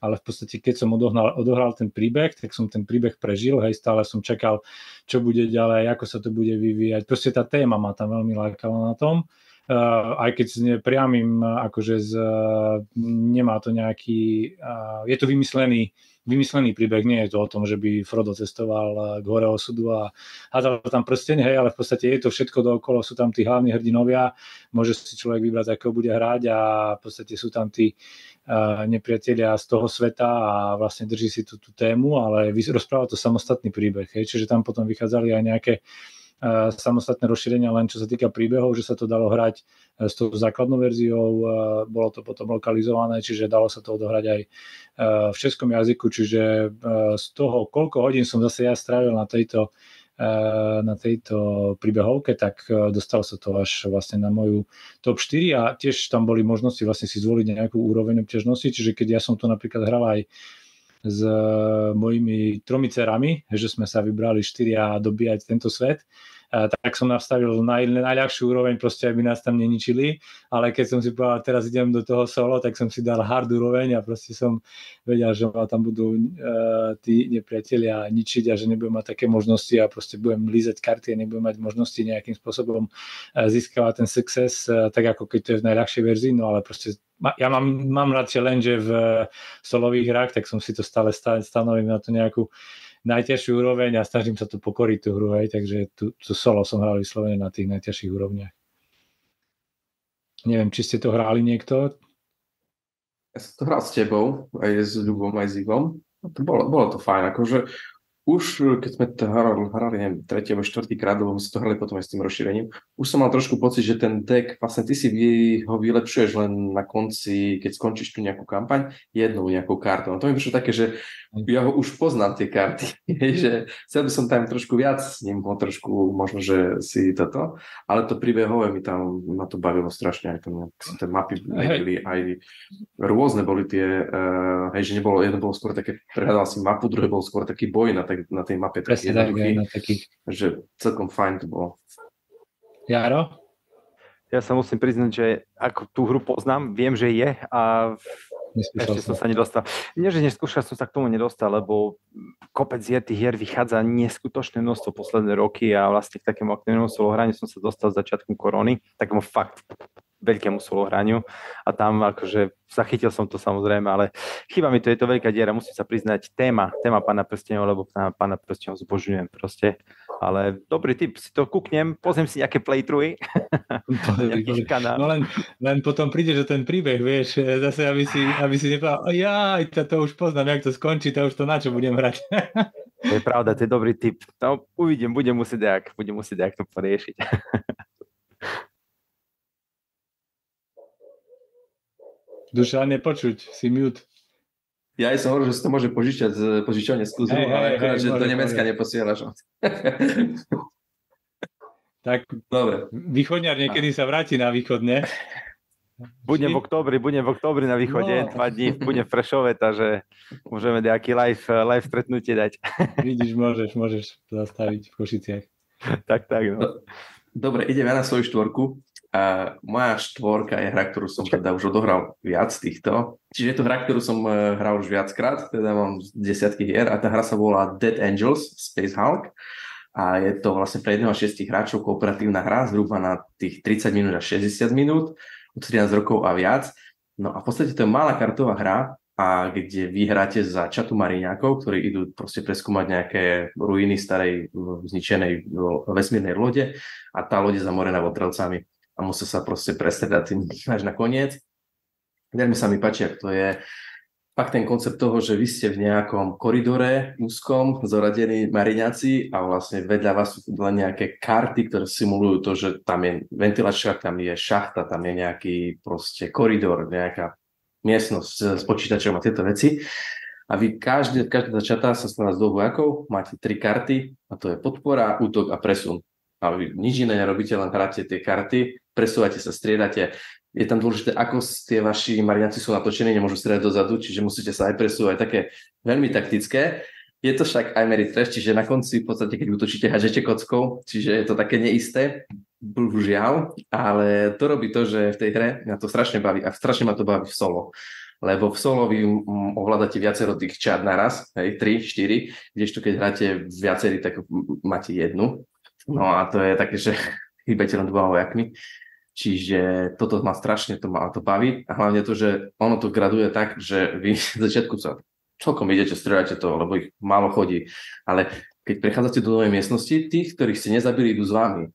ale v podstate keď som odohral, odohral ten príbeh, tak som ten príbeh prežil, hej, stále som čakal, čo bude ďalej, ako sa to bude vyvíjať. Proste tá téma ma tam veľmi lákala na tom. Uh, aj keď s priamým, akože z, uh, nemá to nejaký, uh, je to vymyslený vymyslený príbeh, nie je to o tom, že by Frodo cestoval k hore osudu a hádal tam prsteň, hej, ale v podstate je to všetko dookolo, sú tam tí hlavní hrdinovia, môže si človek vybrať, akého bude hrať a v podstate sú tam tí uh, nepriatelia z toho sveta a vlastne drží si tú, tú tému, ale rozpráva to samostatný príbeh, hej, čiže tam potom vychádzali aj nejaké samostatné rozšírenia len čo sa týka príbehov, že sa to dalo hrať e, s tou základnou verziou, e, bolo to potom lokalizované, čiže dalo sa to odohrať aj e, v českom jazyku, čiže z toho, koľko hodín som zase ja strávil na tejto na tejto príbehovke, tak dostal sa to až vlastne na moju top 4 a tiež tam boli možnosti vlastne si zvoliť nejakú úroveň obťažnosti, čiže keď ja som to napríklad hral aj s mojimi tromi cerami, že sme sa vybrali štyria dobíjať tento svet, tak som nastavil naj, najľahšiu úroveň, proste aby nás tam neničili, ale keď som si povedal, teraz idem do toho solo, tak som si dal hard úroveň a proste som vedel, že ma tam budú uh, tí nepriatelia ničiť a že nebudem mať také možnosti a proste budem lízať karty a nebudem mať možnosti nejakým spôsobom uh, získavať ten success, uh, tak ako keď to je v najľahšej verzii, no ale proste ja mám, mám radšej len, že v solových hrách, tak som si to stále stanovil na to nejakú najťažšiu úroveň a snažím sa tu pokoriť tú hru, hej, takže tu, tu solo som hral vyslovene na tých najťažších úrovniach. Neviem, či ste to hrali niekto? Ja som to hral s tebou, aj s Ľubom, aj s Ivom. To bolo, bolo to fajn, akože už keď sme to hrali, hrali neviem, tretí alebo štvrtý krát, lebo sme to hrali potom aj s tým rozšírením, už som mal trošku pocit, že ten deck, vlastne ty si vy, ho vylepšuješ len na konci, keď skončíš tu nejakú kampaň, jednou nejakou kartou. No to mi prišlo také, že ja ho už poznám tie karty, *laughs* že chcel by som tam trošku viac s ním, ho trošku možno, že si toto, ale to príbehové mi tam, ma to bavilo strašne, aj to, tie mapy byli, aj rôzne boli tie, uh, hej, že nebolo, jedno bolo skôr také, prehľadal si mapu, druhé bol skôr taký boj na tak, na tej mape taký jednoduchý, na takých... že celkom fajn to bolo. Jaro? Ja sa musím priznať, že ako tú hru poznám, viem, že je a Neskúšal ešte som sa nedostal. Nie, že neskúšal som sa k tomu nedostal, lebo kopec je tých hier vychádza neskutočné množstvo posledné roky a vlastne k takému aktívnemu solohraniu som sa dostal začiatkom korony, takému fakt veľkému solohraniu a tam akože zachytil som to samozrejme, ale chyba mi to, je to veľká diera, musím sa priznať, téma, téma Pána prstenov, lebo Pána prstenov zbožňujem proste, ale dobrý tip, si to kúknem, pozriem si nejaké playthroughy. *laughs* no len, len potom príde, že ten príbeh, vieš, zase aby si, aby si nepovedal, ja, to, to už poznám, jak to skončí, to už to na čo budem hrať. to je pravda, to je dobrý tip. No, uvidím, budem musieť jak, budem musieť jak to poriešiť. *laughs* Dušan, nepočuť, si mute. Ja aj som hovoril, že si to môže požičať z požičovne z hey, ale hey, akorát, hey, že do Nemecka neposielaš. *laughs* tak Dobre. východňar niekedy sa vráti na východne. Budem v oktobri, budem v oktobri na východe, no. dva dní, budem v Prešove, takže môžeme nejaký live, live stretnutie dať. *laughs* Vidíš, môžeš, môžeš zastaviť v Košiciach. tak, tak. No. Dobre, idem ja na svoju štvorku. A moja štvorka je hra, ktorú som teda už odohral viac týchto. Čiže je to hra, ktorú som e, hral už viackrát, teda mám desiatky hier a tá hra sa volá Dead Angels Space Hulk a je to vlastne pre jedného a šiestich hráčov kooperatívna hra zhruba na tých 30 minút až 60 minút, od 13 rokov a viac. No a v podstate to je malá kartová hra, a kde vy hráte za čatu mariňákov, ktorí idú proste preskúmať nejaké ruiny starej zničenej vesmírnej lode a tá lode zamorená votrelcami a musia sa proste prestredať tým *laughs* až na koniec. Veľmi sa mi páči, ak to je fakt ten koncept toho, že vy ste v nejakom koridore úzkom, zoradení mariňáci a vlastne vedľa vás sú len nejaké karty, ktoré simulujú to, že tam je ventilačka, tam je šachta, tam je nejaký proste koridor, nejaká miestnosť s počítačom a tieto veci. A vy každý, každá čata sa skladá z dvoch vojakov, máte tri karty a to je podpora, útok a presun. A vy nič iné nerobíte, len hráte tie karty, presúvate sa, striedate. Je tam dôležité, ako tie vaši mariaci sú natočení, nemôžu striedať dozadu, čiže musíte sa aj presúvať. Také veľmi taktické. Je to však aj Trash, čiže na konci v podstate, keď útočíte, hažete kockou, čiže je to také neisté, bohužiaľ, ale to robí to, že v tej hre ma to strašne baví a strašne ma to baví v solo. Lebo v solo vy ovládate viacero tých čát naraz, hej, 3, 4, kdežto keď hráte viacerí, tak máte jednu. No a to je také, že chýbate len dvoma vojakmi. Čiže toto ma strašne to, ma to baví a hlavne to, že ono to graduje tak, že vy *laughs* v začiatku sa celkom idete, strieľate to, lebo ich málo chodí. Ale keď prechádzate do novej miestnosti, tých, ktorých ste nezabili, idú s vami.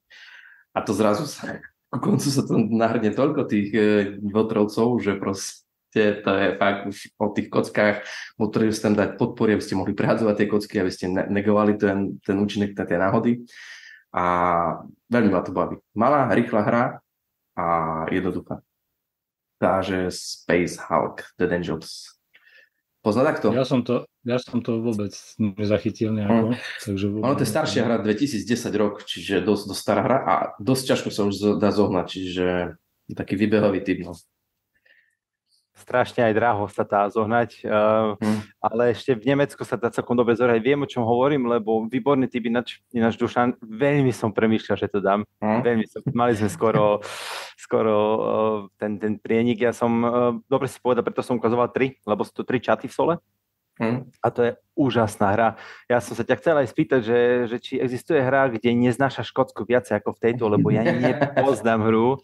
A to zrazu sa, *laughs* ku koncu sa to nahrne toľko tých e, votrovcov, že proste to je fakt už o tých kockách, ktoré ste tam dať podpory, aby ste mohli prehadzovať tie kocky, aby ste negovali ten, ten účinek tie náhody. A veľmi ma to baví. Malá, rýchla hra a jednoduchá. Takže Space Hulk, The Angels. Pozná takto? Ja som to, ja som to vôbec nezachytil nejako. Mm. Takže vôbec ono to je staršia hra, 2010 rok, čiže dosť, dosť stará hra a dosť ťažko sa už dá zohnať, čiže taký výbehový typ. No strašne aj draho sa dá zohnať, hmm. ale ešte v Nemecku sa dá celkom dobre zohrať. Viem, o čom hovorím, lebo výborný typ ináč, ináč Dušan, veľmi som premýšľal, že to dám. Hmm. Veľmi som, mali sme skoro, *laughs* skoro uh, ten, ten prienik. Ja som, uh, dobre si povedal, preto som ukazoval tri, lebo sú to tri čaty v sole. Hmm. A to je úžasná hra. Ja som sa ťa chcel aj spýtať, že, že či existuje hra, kde neznáša Škótsku viacej ako v tejto, lebo ja nepoznám hru,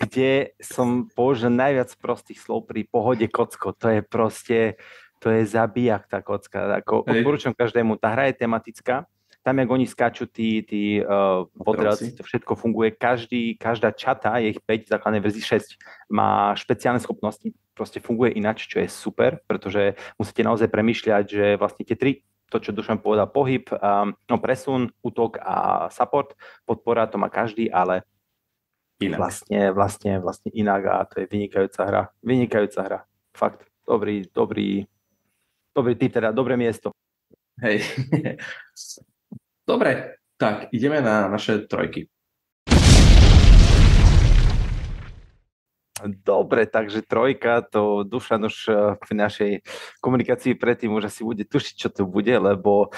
kde som použil najviac prostých slov pri pohode kocko. To je proste, to je zabijak tá kocka. Ako odporúčam každému, tá hra je tematická, tam, jak oni skáču, tí, tí uh, podralci, to všetko funguje. Každý, každá čata, je ich 5, základnej verzii 6, má špeciálne schopnosti. Proste funguje ináč, čo je super, pretože musíte naozaj premýšľať, že vlastne tie tri to, čo Dušan povedal, pohyb, um, no presun, útok a support, podpora, to má každý, ale inak. Vlastne, vlastne, vlastne inak a to je vynikajúca hra. Vynikajúca hra. Fakt, dobrý, dobrý, dobrý typ, teda dobré miesto. Hej. *laughs* Dobre, tak ideme na naše trojky. Dobre, takže trojka, to Dušan už eh, v našej komunikácii predtým už asi bude tušiť, čo to bude, lebo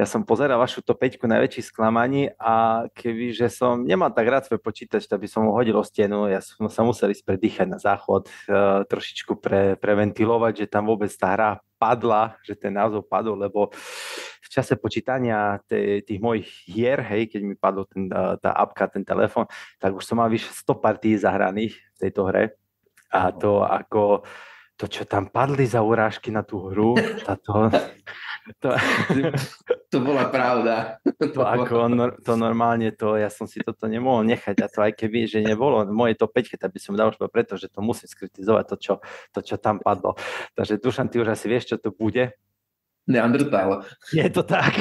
ja som pozeral vašu to 5 najväčší sklamaní a keby, že som nemal tak rád svoj počítač, tak by som ho hodil o stenu, ja som sa musel ísť predýchať na záchod, eh, trošičku pre, preventilovať, že tam vôbec tá hra padla, že ten názov padol, lebo v čase počítania tých mojich hier, hej, keď mi padol ten, tá apka, ten telefon, tak už som mal vyše 100 partí zahraných v tejto hre. A to ako, to, čo tam padli za urážky na tú hru, *laughs* táto, to, *laughs* to bola pravda. *laughs* To, ako, to normálne, to, ja som si toto nemohol nechať a to aj keby, že nebolo moje to 5, tak by som dal už preto, že to musím skritizovať, to čo, to, čo tam padlo. Takže Dušan, ty už asi vieš, čo to bude. Neandertal. Je to tak.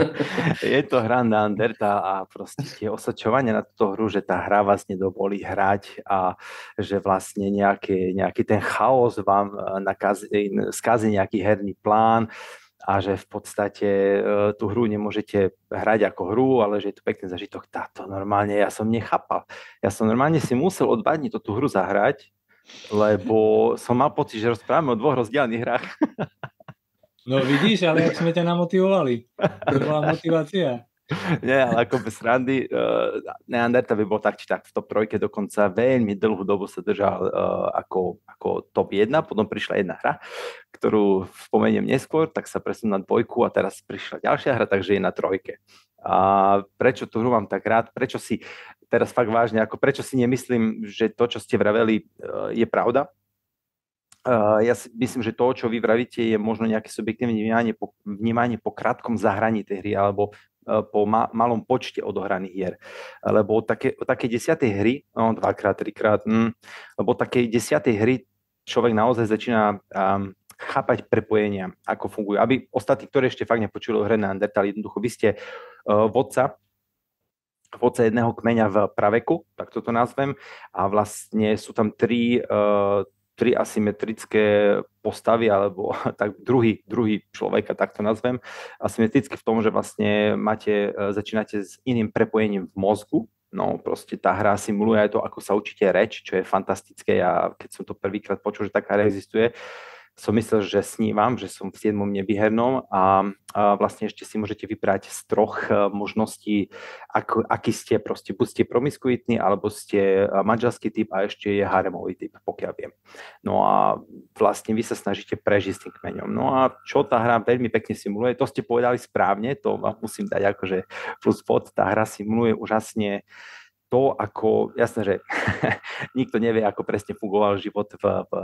*laughs* je to hra Neandertal a proste tie osočovania na túto hru, že tá hra vás nedovolí hrať a že vlastne nejaký, nejaký ten chaos vám eh, nakazí, skazí nejaký herný plán a že v podstate eh, tú hru nemôžete hrať ako hru, ale že je to pekný zažitok. Táto normálne ja som nechápal. Ja som normálne si musel od dva tú hru zahrať, lebo som mal pocit, že rozprávame o dvoch rozdielných hrách. No vidíš, ale jak sme ťa namotivovali. To bola motivácia. Nie, ale ako bez randy, uh, Neanderta by bol tak či tak v top trojke dokonca. Veľmi dlhú dobu sa držal uh, ako, ako top 1, potom prišla jedna hra, ktorú spomeniem neskôr, tak sa presunul na dvojku a teraz prišla ďalšia hra, takže je na trojke. A prečo tu hru mám tak rád, prečo si, teraz fakt vážne, ako prečo si nemyslím, že to, čo ste vraveli, uh, je pravda, ja si myslím, že to, čo vy vravíte, je možno nejaké subjektívne vnímanie po, vnímanie po krátkom zahraní tej hry alebo po ma, malom počte odohraných hier. Lebo také, také desiatej hry, no dvakrát, trikrát, mm, lebo také desiatej hry človek naozaj začína um, chápať prepojenia, ako fungujú. Aby ostatní, ktorí ešte fakt nepočuli o hre na Undertale, jednoducho vy ste uh, vodca, vodca jedného kmeňa v praveku, tak toto nazvem, a vlastne sú tam tri, uh, tri asymetrické postavy, alebo *laughs* tak druhý, druhý človeka, tak to nazvem. Asymetricky v tom, že vlastne máte, e, začínate s iným prepojením v mozgu, No proste tá hra simuluje aj to, ako sa učíte reč, čo je fantastické. Ja keď som to prvýkrát počul, že taká hra existuje, som myslel, že snívam, že som v 7. nevyhernom a, a vlastne ešte si môžete vybrať z troch e, možností, ako, aký ste, proste buď ste promiskuitní, alebo ste e, manželský typ a ešte je haremový typ, pokiaľ viem. No a vlastne vy sa snažíte prežiť s tým kmeňom. No a čo tá hra veľmi pekne simuluje, to ste povedali správne, to vám musím dať akože plus pod, tá hra simuluje úžasne to, ako, jasné, že *laughs* nikto nevie, ako presne fungoval život v, v,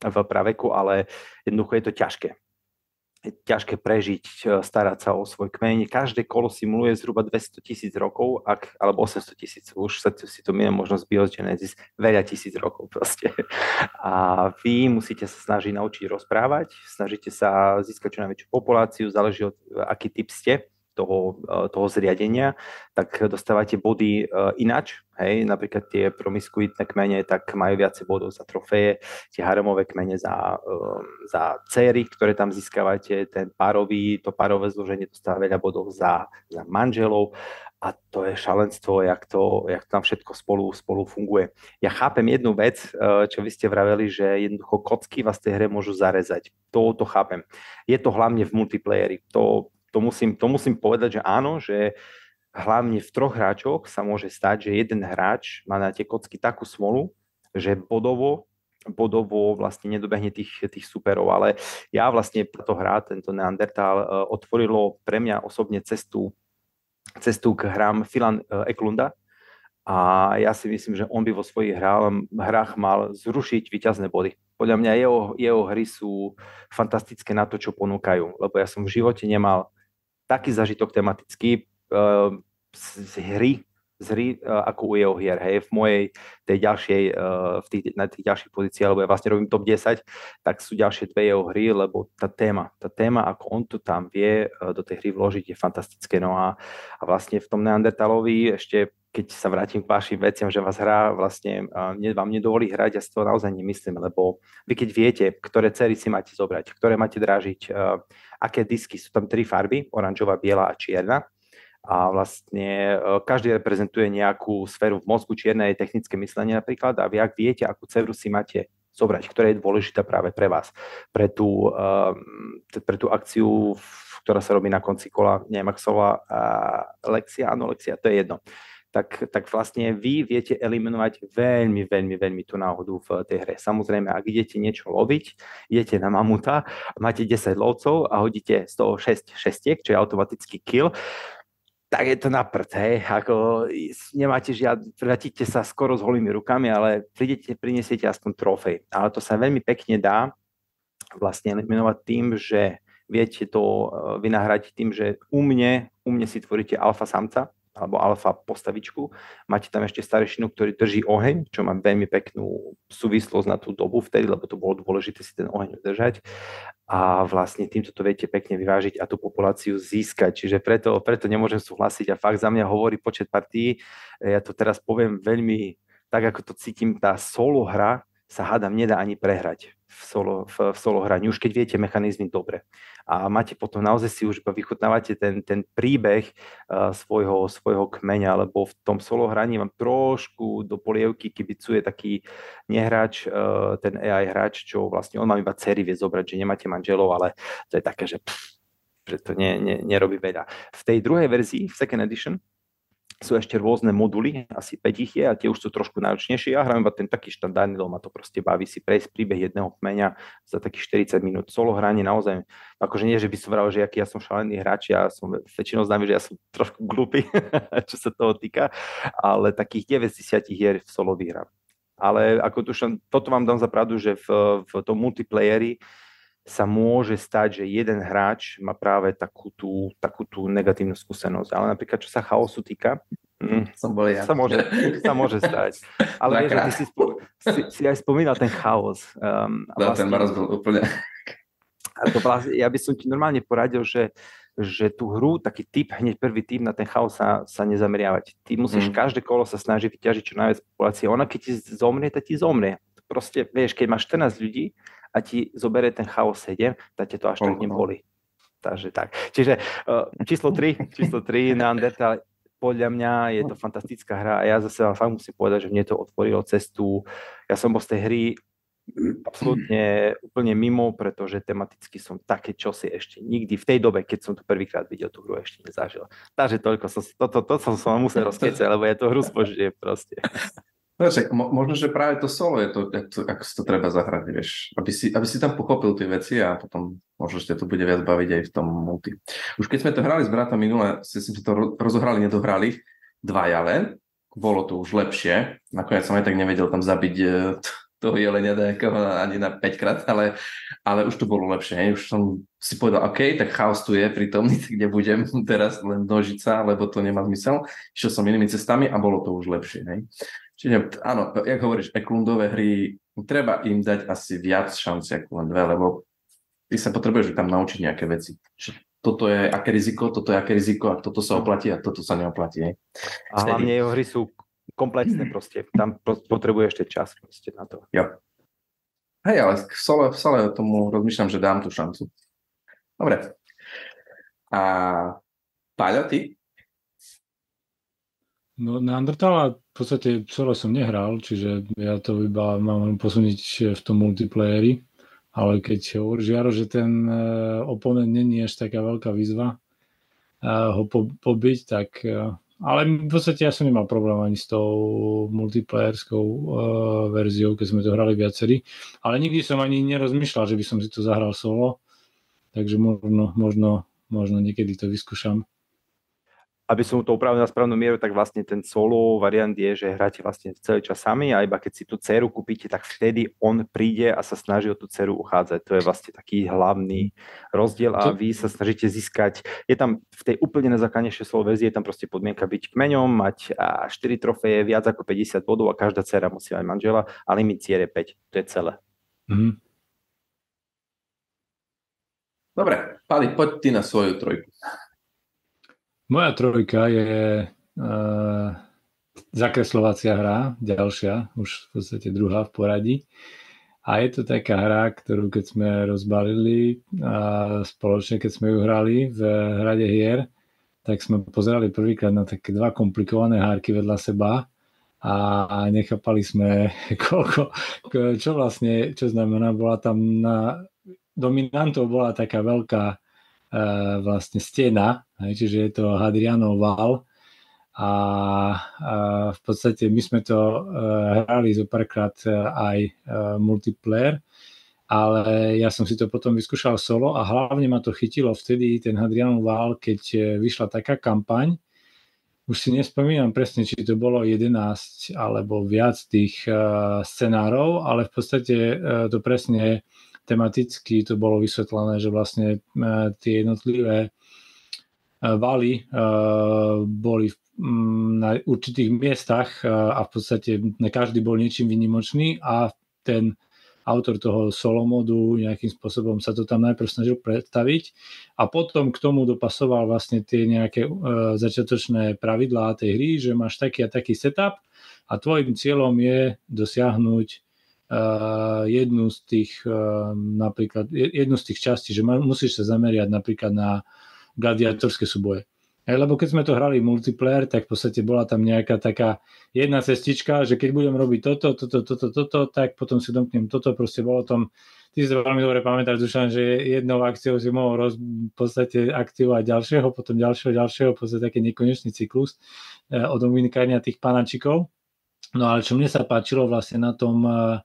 v praveku, ale jednoducho je to ťažké. Je ťažké prežiť, e, starať sa o svoj kmeň. Každé kolo simuluje zhruba 200 tisíc rokov, ak, alebo 800 tisíc, už sa si to mienim možno z Biogenesis, veľa tisíc rokov proste. *laughs* A vy musíte sa snažiť naučiť rozprávať, snažíte sa získať čo najväčšiu populáciu, záleží od aký typ ste toho, eh, toho zriadenia, tak dostávate body eh, inač. Hej, napríklad tie promiskuitné kmene tak majú viacej bodov za trofeje, tie haremové kmene za, eh, za céry, ktoré tam získavate, ten párový, to párové zloženie dostáva veľa bodov za, za manželov a to je šalenstvo, jak to, jak to tam všetko spolu, spolu funguje. Ja chápem jednu vec, čo vy ste vraveli, že jednoducho kocky vás tej hre môžu zarezať. To, to chápem. Je to hlavne v multiplayeri. To, to musím, to musím povedať, že áno, že hlavne v troch hráčoch sa môže stať, že jeden hráč má na tie kocky takú smolu, že bodovo bodovo vlastne nedobehne tých, tých superov, ale ja vlastne táto hra, tento Neandertal, uh, otvorilo pre mňa osobne cestu, cestu k hrám Filan uh, Eklunda a ja si myslím, že on by vo svojich hrách, hrách mal zrušiť výťazné body. Podľa mňa jeho, jeho hry sú fantastické na to, čo ponúkajú, lebo ja som v živote nemal taký zažitok tematický uh, z, z hry, z hry uh, ako u jeho hier, hej, v mojej tej ďalšej, uh, v tých, na tých ďalších pozíciách, lebo ja vlastne robím top 10, tak sú ďalšie dve jeho hry, lebo tá téma, tá téma, ako on to tam vie uh, do tej hry vložiť, je fantastické. No a, a vlastne v tom Neandertalovi ešte keď sa vrátim k vašim veciam, že vás hrá vlastne uh, vám nedovolí hrať, ja si to naozaj nemyslím, lebo vy keď viete, ktoré cery si máte zobrať, ktoré máte drážiť, uh, aké disky, sú tam tri farby, oranžová, biela a čierna, a vlastne uh, každý reprezentuje nejakú sféru v mozgu, čierne je technické myslenie napríklad a vy ak viete, akú ceru si máte zobrať, ktorá je dôležitá práve pre vás, pre tú, uh, pre tú akciu, ktorá sa robí na konci kola, neviem, ak uh, lekcia, áno, lekcia, to je jedno tak, tak vlastne vy viete eliminovať veľmi, veľmi, veľmi tú náhodu v tej hre. Samozrejme, ak idete niečo loviť, idete na mamuta, máte 10 lovcov a hodíte z toho 6 šestiek, čo je automatický kill, tak je to na prd, hej, ako nemáte žiad, vrátite sa skoro s holými rukami, ale prídete, prinesiete aspoň trofej. Ale to sa veľmi pekne dá vlastne eliminovať tým, že viete to eh, vynahrať tým, že u mne, u mne si tvoríte alfa samca, alebo alfa postavičku. Máte tam ešte starešinu, ktorý drží oheň, čo má veľmi peknú súvislosť na tú dobu vtedy, lebo to bolo dôležité si ten oheň udržať. A vlastne týmto to viete pekne vyvážiť a tú populáciu získať. Čiže preto, preto nemôžem súhlasiť a fakt za mňa hovorí počet partí. Ja to teraz poviem veľmi tak, ako to cítim, tá solo hra sa hádam nedá ani prehrať v solo, v, v solo hraní, už keď viete mechanizmy dobre. A máte potom naozaj si už vychutnávate ten, ten príbeh uh, svojho, svojho kmeňa, lebo v tom solo hraní vám trošku do polievky kibicuje taký nehráč, uh, ten AI hráč, čo vlastne on má iba cery vie zobrať, že nemáte manželov, ale to je také, že pff, že to ne, ne, nerobí veľa. V tej druhej verzii, v Second Edition, sú ešte rôzne moduly, asi 5 ich je a tie už sú trošku náročnejšie. Ja hrajem iba ten taký štandardný, lebo ma to proste baví si prejsť príbeh jedného kmeňa za takých 40 minút. Solo hranie naozaj, akože nie, že by som vral, že aký ja som šalený hráč, ja som väčšinou známy, že ja som trošku glupý, *laughs* čo sa toho týka, ale takých 90 hier v solo vyhrám. Ale ako tu, toto vám dám za pravdu, že v, v tom multiplayeri sa môže stať, že jeden hráč má práve takú tú, takú tú negatívnu skúsenosť. Ale napríklad, čo sa chaosu týka, mm, som bol ja. sa, môže, sa môže stať. *laughs* Ale vieš, ty si, si, si aj spomínal ten chaos. Um, no, vlastne, ten ma rozbil úplne. A to vlastne, ja by som ti normálne poradil, že že tú hru, taký typ, hneď prvý typ na ten chaos sa, sa nezameriavať. Ty musíš mm. každé kolo sa snažiť vyťažiť čo najviac populácie. Ona keď ti zomrie, tak ti zomrie. Proste, vieš, keď máš 14 ľudí, a ti zoberie ten chaos 7, tak to až tak neboli. Takže tak. Čiže uh, číslo 3, číslo 3 *laughs* na Undertale, podľa mňa je to fantastická hra a ja zase vám fakt musím povedať, že mne to otvorilo cestu. Ja som bol z tej hry absolútne úplne mimo, pretože tematicky som také čosi ešte nikdy v tej dobe, keď som tu prvýkrát videl tú hru, ešte nezažil. Takže toľko som, to, to, to som, som musel rozkecať, lebo je to hru spožie proste. *laughs* No, však, mo- možno, že práve to solo je to, to ako si to treba zahrať, vieš, aby si, aby si tam pochopil tie veci a potom možno, že to bude viac baviť aj v tom multi. Už keď sme to hrali s bratom minule, si si to rozohrali, nedohrali, dvaja len, bolo to už lepšie, nakoniec som aj tak nevedel tam zabiť e, toho jelenia ani na 5 krát, ale, ale už to bolo lepšie. Už som si povedal, OK, tak chaos tu je prítomný, tak nebudem teraz len nožica, lebo to nemá zmysel. Išiel som inými cestami a bolo to už lepšie. Hej. Čiže áno, jak hovoríš, eklundové hry, treba im dať asi viac šanci ako len dve, lebo ty sa potrebuješ tam naučiť nejaké veci. Čiže toto je aké riziko, toto je aké riziko a toto sa oplatí a toto sa neoplatí. A hlavne jeho hry sú komplexné proste. Tam potrebuje ešte čas proste na to. Jo. Hej, ale v sole, v sole tomu rozmýšľam, že dám tú šancu. Dobre. A Paľo, ty? No na Undertale v podstate celé som nehral, čiže ja to iba mám posunúť v tom multiplayeri, ale keď hovoríš Jaro, že ten uh, oponent není až taká veľká výzva uh, ho po, pobiť, tak uh, ale v podstate ja som nemal problém ani s tou multiplayerskou uh, verziou, keď sme to hrali viacerí, ale nikdy som ani nerozmýšľal, že by som si to zahral solo, takže možno, možno, možno niekedy to vyskúšam aby som to upravil na správnu mieru, tak vlastne ten solo variant je, že hráte vlastne celý čas sami a iba keď si tú dceru kúpite, tak vtedy on príde a sa snaží o tú dceru uchádzať. To je vlastne taký hlavný rozdiel a vy sa snažíte získať, je tam v tej úplne najzákladnejšej solo verzii, je tam proste podmienka byť kmeňom, mať 4 trofeje, viac ako 50 bodov a každá dcera musí mať manžela a limit cier je 5. To je celé. Mm-hmm. Dobre, Pali, poď ty na svoju trojku. Moja trojka je uh, zakreslovacia hra, ďalšia, už v podstate druhá v poradí. A je to taká hra, ktorú keď sme rozbalili a spoločne keď sme ju hrali v hrade hier, tak sme pozerali prvýkrát na také dva komplikované hárky vedľa seba a, nechápali sme, *laughs* koľko, čo vlastne, čo znamená, bola tam na dominantou bola taká veľká uh, vlastne stena, Hej, čiže je to Hadrianov val. A, a v podstate my sme to uh, hrali zo párkrát uh, aj uh, multiplayer, ale ja som si to potom vyskúšal solo a hlavne ma to chytilo vtedy ten Hadrianov val, keď vyšla taká kampaň, už si nespomínam presne, či to bolo 11 alebo viac tých uh, scenárov, ale v podstate uh, to presne tematicky to bolo vysvetlené, že vlastne uh, tie jednotlivé valy eh, boli mm, na určitých miestach eh, a v podstate každý bol niečím vynimočný a ten autor toho solomodu nejakým spôsobom sa to tam najprv snažil predstaviť a potom k tomu dopasoval vlastne tie nejaké začiatočné pravidlá tej hry, že máš taký a taký setup a tvojim cieľom je dosiahnuť uh, jednu z tých uh, napríklad jednu z tých častí, že musíš sa zameriať napríklad na gladiatorské súboje. Lebo keď sme to hrali multiplayer, tak v podstate bola tam nejaká taká jedna cestička, že keď budem robiť toto, toto, toto, toto, tak potom si domknem toto, proste bolo tom, ty si veľmi dobre pamätáš, Dušan, že jednou akciou si mohol roz, v podstate aktivovať ďalšieho, potom ďalšieho, ďalšieho, v podstate taký nekonečný cyklus eh, od vynikania tých panačikov. No ale čo mne sa páčilo vlastne na tom, eh,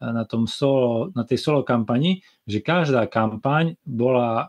na, tom solo, na tej solo kampani, že každá kampaň bola uh,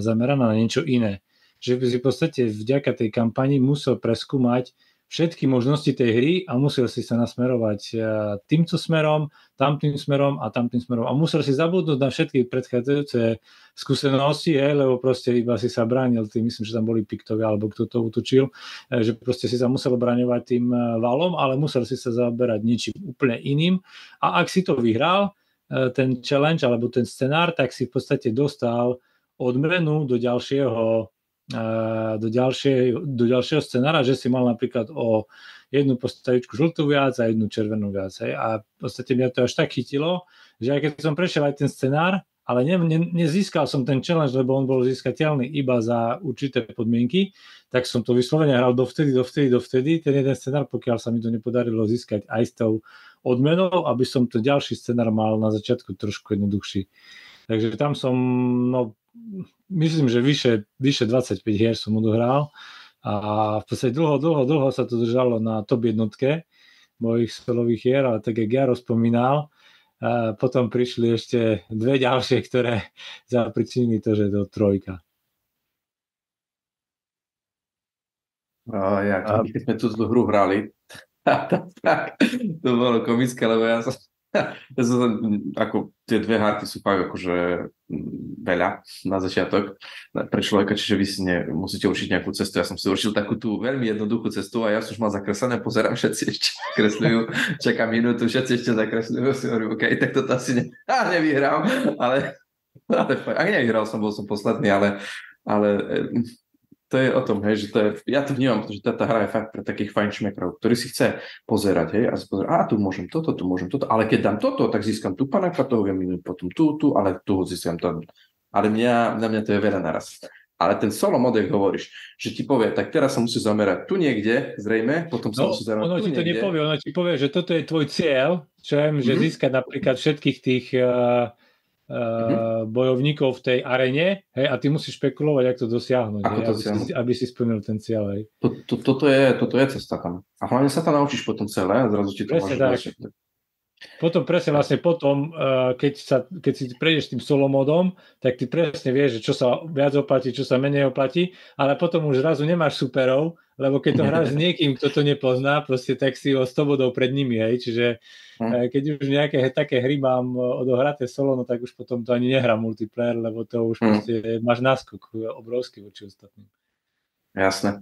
zameraná na niečo iné. Že si v podstate vďaka tej kampani musel preskúmať všetky možnosti tej hry a musel si sa nasmerovať e, týmto smerom, tamtým smerom a tamtým smerom. A musel si zabudnúť na všetky predchádzajúce skúsenosti, je, lebo proste iba si sa bránil tým, myslím, že tam boli piktovi alebo kto to utočil, e, že proste si sa musel braňovať tým valom, ale musel si sa zaberať niečím úplne iným. A ak si to vyhral, ten challenge alebo ten scenár, tak si v podstate dostal odmenu do ďalšieho do, ďalšie, do ďalšieho scenára, že si mal napríklad o jednu postavičku žltú viac a jednu červenú viac. Hej. A v podstate mňa to až tak chytilo, že aj keď som prešiel aj ten scenár, ale ne, ne, nezískal som ten challenge, lebo on bol získateľný iba za určité podmienky, tak som to vyslovene hral dovtedy, dovtedy, dovtedy, ten jeden scenár, pokiaľ sa mi to nepodarilo získať aj s tou odmenou, aby som ten ďalší scenár mal na začiatku trošku jednoduchší. Takže tam som, no myslím, že vyše, vyše 25 hier som odohral a v podstate dlho, dlho, dlho sa to držalo na top jednotke mojich solových hier, ale tak jak ja rozpomínal, a potom prišli ešte dve ďalšie, ktoré *laughs* zapričinili to, že to trojka. A ja, keď sme tú hru hrali, *laughs* tak to bolo komické, lebo ja som som, ako tie dve hárky sú fakt akože mm, veľa na začiatok pre človeka, čiže vy si ne, musíte určiť nejakú cestu. Ja som si určil takú tú veľmi jednoduchú cestu a ja som už mal zakreslené, pozerám, všetci ešte kresľujú, čakám minútu, všetci ešte zakresľujú, si hovorím, OK, tak toto asi ne, *laughs* á, nevyhrám, ale, ale ak nevyhral som, bol som posledný, ale, ale to je o tom, hej, že to je, ja to vnímam, že táto hra je fakt pre takých fajnšmekrov, ktorí si chce pozerať, hej, a si pozerať, a tu môžem toto, tu môžem toto, ale keď dám toto, tak získam tu panaka, toho viem minúť potom tu, tu, ale tu získam to. Ale mňa, na mňa to je veľa naraz. Ale ten solo model hovoríš, že ti povie, tak teraz sa musí zamerať tu niekde, zrejme, potom sa no, musí zamerať ono tu ti to niekde. nepovie, ono ti povie, že toto je tvoj cieľ, čo viem, mm-hmm. že Mhm. získať napríklad všetkých tých uh, uh, bojovníkov v tej arene, hej, a ty musíš špekulovať, jak to dosiahnuť, Ako hej, to aby, si, aby si splnil ten cieľ. Hej. To, to, toto, je, toto je cesta tam. A hlavne sa tam naučíš potom celé a zrazu ti to Presne máš tak. Potom presne vlastne potom, uh, keď, sa, keď si prejdeš tým solo modom, tak ty presne vieš, že čo sa viac oplatí, čo sa menej oplatí, ale potom už zrazu nemáš superov, lebo keď to hráš s niekým, kto to nepozná, proste tak si o 100 bodov pred nimi, hej, čiže eh, keď už nejaké také hry mám eh, odohraté solo, no tak už potom to ani nehrám multiplayer, lebo to už Hm. proste máš náskok eh, obrovský voči ostatným. Jasné.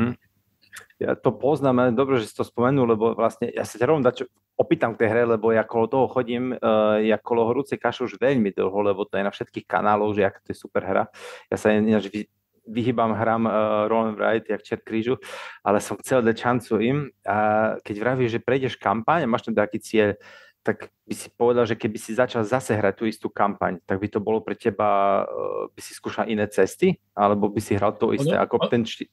Ja to poznám, ale dobre, že si to spomenul, lebo vlastne ja sa ťa rovno dačo, opýtam k tej hre, lebo ja kolo toho chodím, uh, ja kolo horúcej kaše už veľmi dlho, lebo to je na všetkých kanáloch, že aká to je super hra. Ja sa ináč vy, vyhýbam hram uh, Roll and Ride, jak čert krížu, ale som chcel dať šancu im. A keď vravíš, že prejdeš kampaň a máš tam taký cieľ, tak by si povedal, že keby si začal zase hrať tú istú kampaň, tak by to bolo pre teba, uh, by si skúšal iné cesty? Alebo by si hral to isté Ono- ako ten... Či...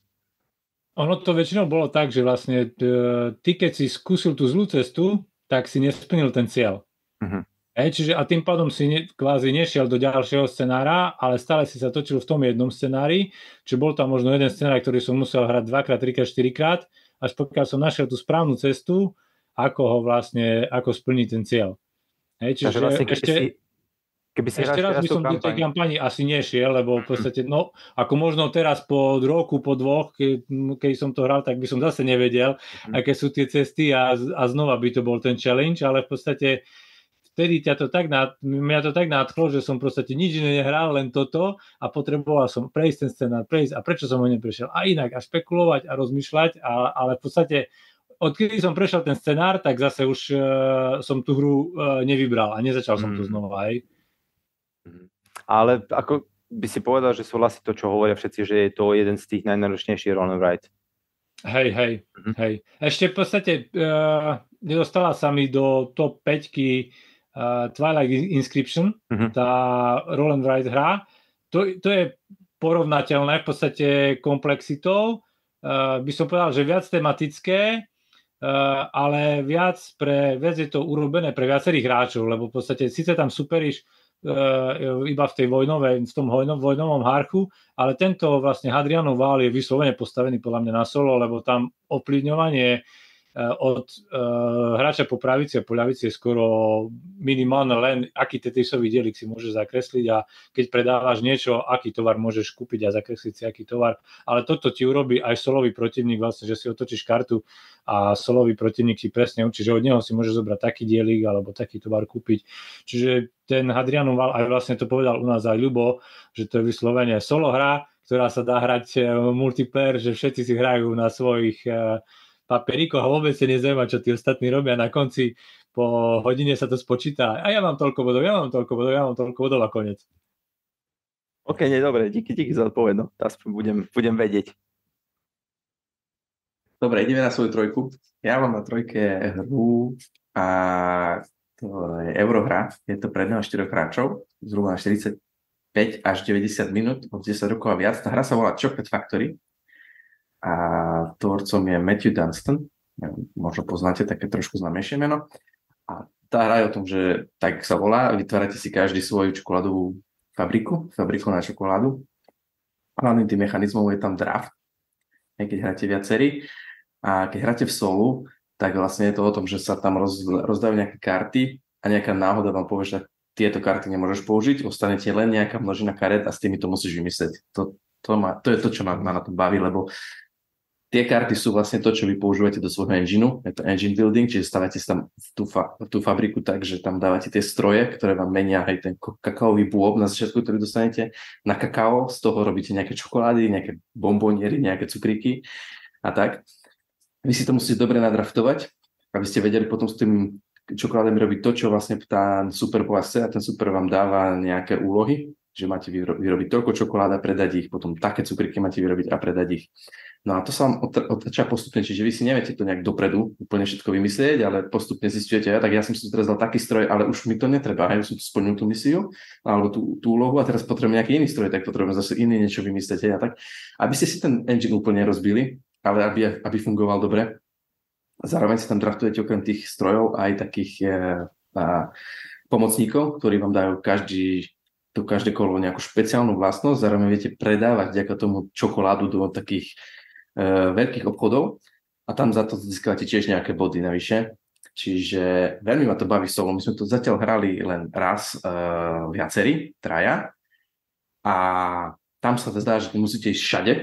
Ono to väčšinou bolo tak, že vlastne eh, ty, keď si skúsil tú zlú cestu, tak si nesplnil ten cieľ. Mhm. Hej, čiže a tým pádom si ne, kvázi nešiel do ďalšieho scenára, ale stále si sa točil v tom jednom scenári, čiže bol tam možno jeden scenár, ktorý som musel hrať dvakrát, trikrát, štyrikrát, až pokiaľ som našiel tú správnu cestu, ako ho vlastne, ako splniť ten cieľ. Hej, čiže vlastne, ešte, si, keby si ešte raz by som do tej kampani asi nešiel, lebo v podstate, no, ako možno teraz po roku, po dvoch, keď, keď som to hral, tak by som zase nevedel, Mhm. aké sú tie cesty a, a znova by to bol ten challenge, ale v podstate vtedy ťa to tak nad, mňa to tak nadchlo, že som podstate nič iné nehral, len toto a potreboval som prejsť ten scenár, prejsť a prečo som ho neprešiel. A inak, a špekulovať a rozmýšľať, a, ale v podstate odkedy som prešiel ten scenár, tak zase už uh, som tú hru uh, nevybral a nezačal som to Mm. znova. Hej. ale ako by si povedal, že súhlasí to, čo hovoria všetci, že je to jeden z tých najnáročnejších Roll and. Hej, hej, Mhm. hej. Ešte v podstate uh, nedostala sa mi do top 5 uh, Twilight Inscription, Mhm. tá Roll and hra. To, to je porovnateľné v podstate komplexitou, by som povedal, že viac tematické, ale viac, pre, viac je to urobené pre viacerých hráčov, lebo v podstate síce tam superíš iba v tej vojnovej, v tom vojnovom harchu, ale tento vlastne Hadrianov vál je vyslovene postavený podľa mňa na solo, lebo tam ovplyvňovanie Eh, od uh, hráča po pravici a po ľavici je skoro minimálne len, aký tetrisový dielik si môžeš zakresliť a keď predávaš niečo, aký tovar môžeš kúpiť a zakresliť si aký tovar. Ale toto ti urobí aj solový protivník, vlastne, že si otočíš kartu a solový protivník ti presne učí, že od neho si môžeš zobrať taký dielik alebo taký tovar kúpiť. Čiže ten Hadrianov aj vlastne to povedal u nás aj Ľubo, že to je vyslovene solo hra, ktorá sa dá hrať eh, multiplayer, že všetci si hrajú na svojich a vôbec sa nezaujíma, čo tí ostatní robia. Na konci po hodine sa to spočíta. A ja mám toľko bodov, ja mám toľko bodov, ja mám toľko bodov a konec. OK, nie, dobre, díky, díky za odpoveď, no. Aspoň budem, budem vedieť. Dobre, ideme na svoju trojku. Ja mám na trojke hru a to je Eurohra. Je to pre 4 hráčov, zhruba na 45 až 90 minút, od 10 rokov a viac. Tá hra sa volá Chocolate Factory a tvorcom je Matthew Dunstan, možno poznáte také trošku známejšie meno. A tá hra je o tom, že tak sa volá, vytvárate si každý svoju čokoládovú fabriku, fabriku na čokoládu. Hlavným tým mechanizmom je tam draft, aj keď hráte viacerí. A keď hráte v solu, tak vlastne je to o tom, že sa tam roz, rozdajú nejaké karty a nejaká náhoda vám povie, že tieto karty nemôžeš použiť, ostane ti len nejaká množina karet a s tými to musíš vymyslieť. To, to, má, to je to, čo ma, ma na tom baví, lebo Tie karty sú vlastne to, čo vy používate do svojho engineu, je to engine building, čiže stavate si tam tú, fa- tú fabriku tak, že tam dávate tie stroje, ktoré vám menia aj ten kakaový bôb na začiatku, ktorý dostanete na kakao, z toho robíte nejaké čokolády, nejaké bomboniery, nejaké cukríky a tak. Vy si to musíte dobre nadraftovať, aby ste vedeli potom s tým čokoládami robiť to, čo vlastne tá super chce a ten super vám dáva nejaké úlohy, že máte vyrobiť toľko čokoláda, predať ich, potom také cukriky máte vyrobiť a predať ich. No a to sa vám otáča postupne, čiže vy si neviete to nejak dopredu úplne všetko vymyslieť, ale postupne zistujete, ja, tak ja som si teraz dal taký stroj, ale už mi to netreba, ja už som splnil tú misiu alebo tú, tú úlohu a teraz potrebujem nejaký iný stroj, tak potrebujem zase iný niečo vymyslieť. Ja, tak, aby ste si ten engine úplne rozbili, ale aby, aby fungoval dobre, zároveň si tam draftujete okrem tých strojov aj takých e, a, pomocníkov, ktorí vám dajú každý to každé kolo nejakú špeciálnu vlastnosť, zároveň viete predávať vďaka tomu čokoládu do takých veľkých obchodov a tam za to získavate tiež nejaké body navyše. Čiže veľmi ma to baví solo. My sme to zatiaľ hrali len raz uh, viacerí, traja. A tam sa to zdá, že musíte ísť všade,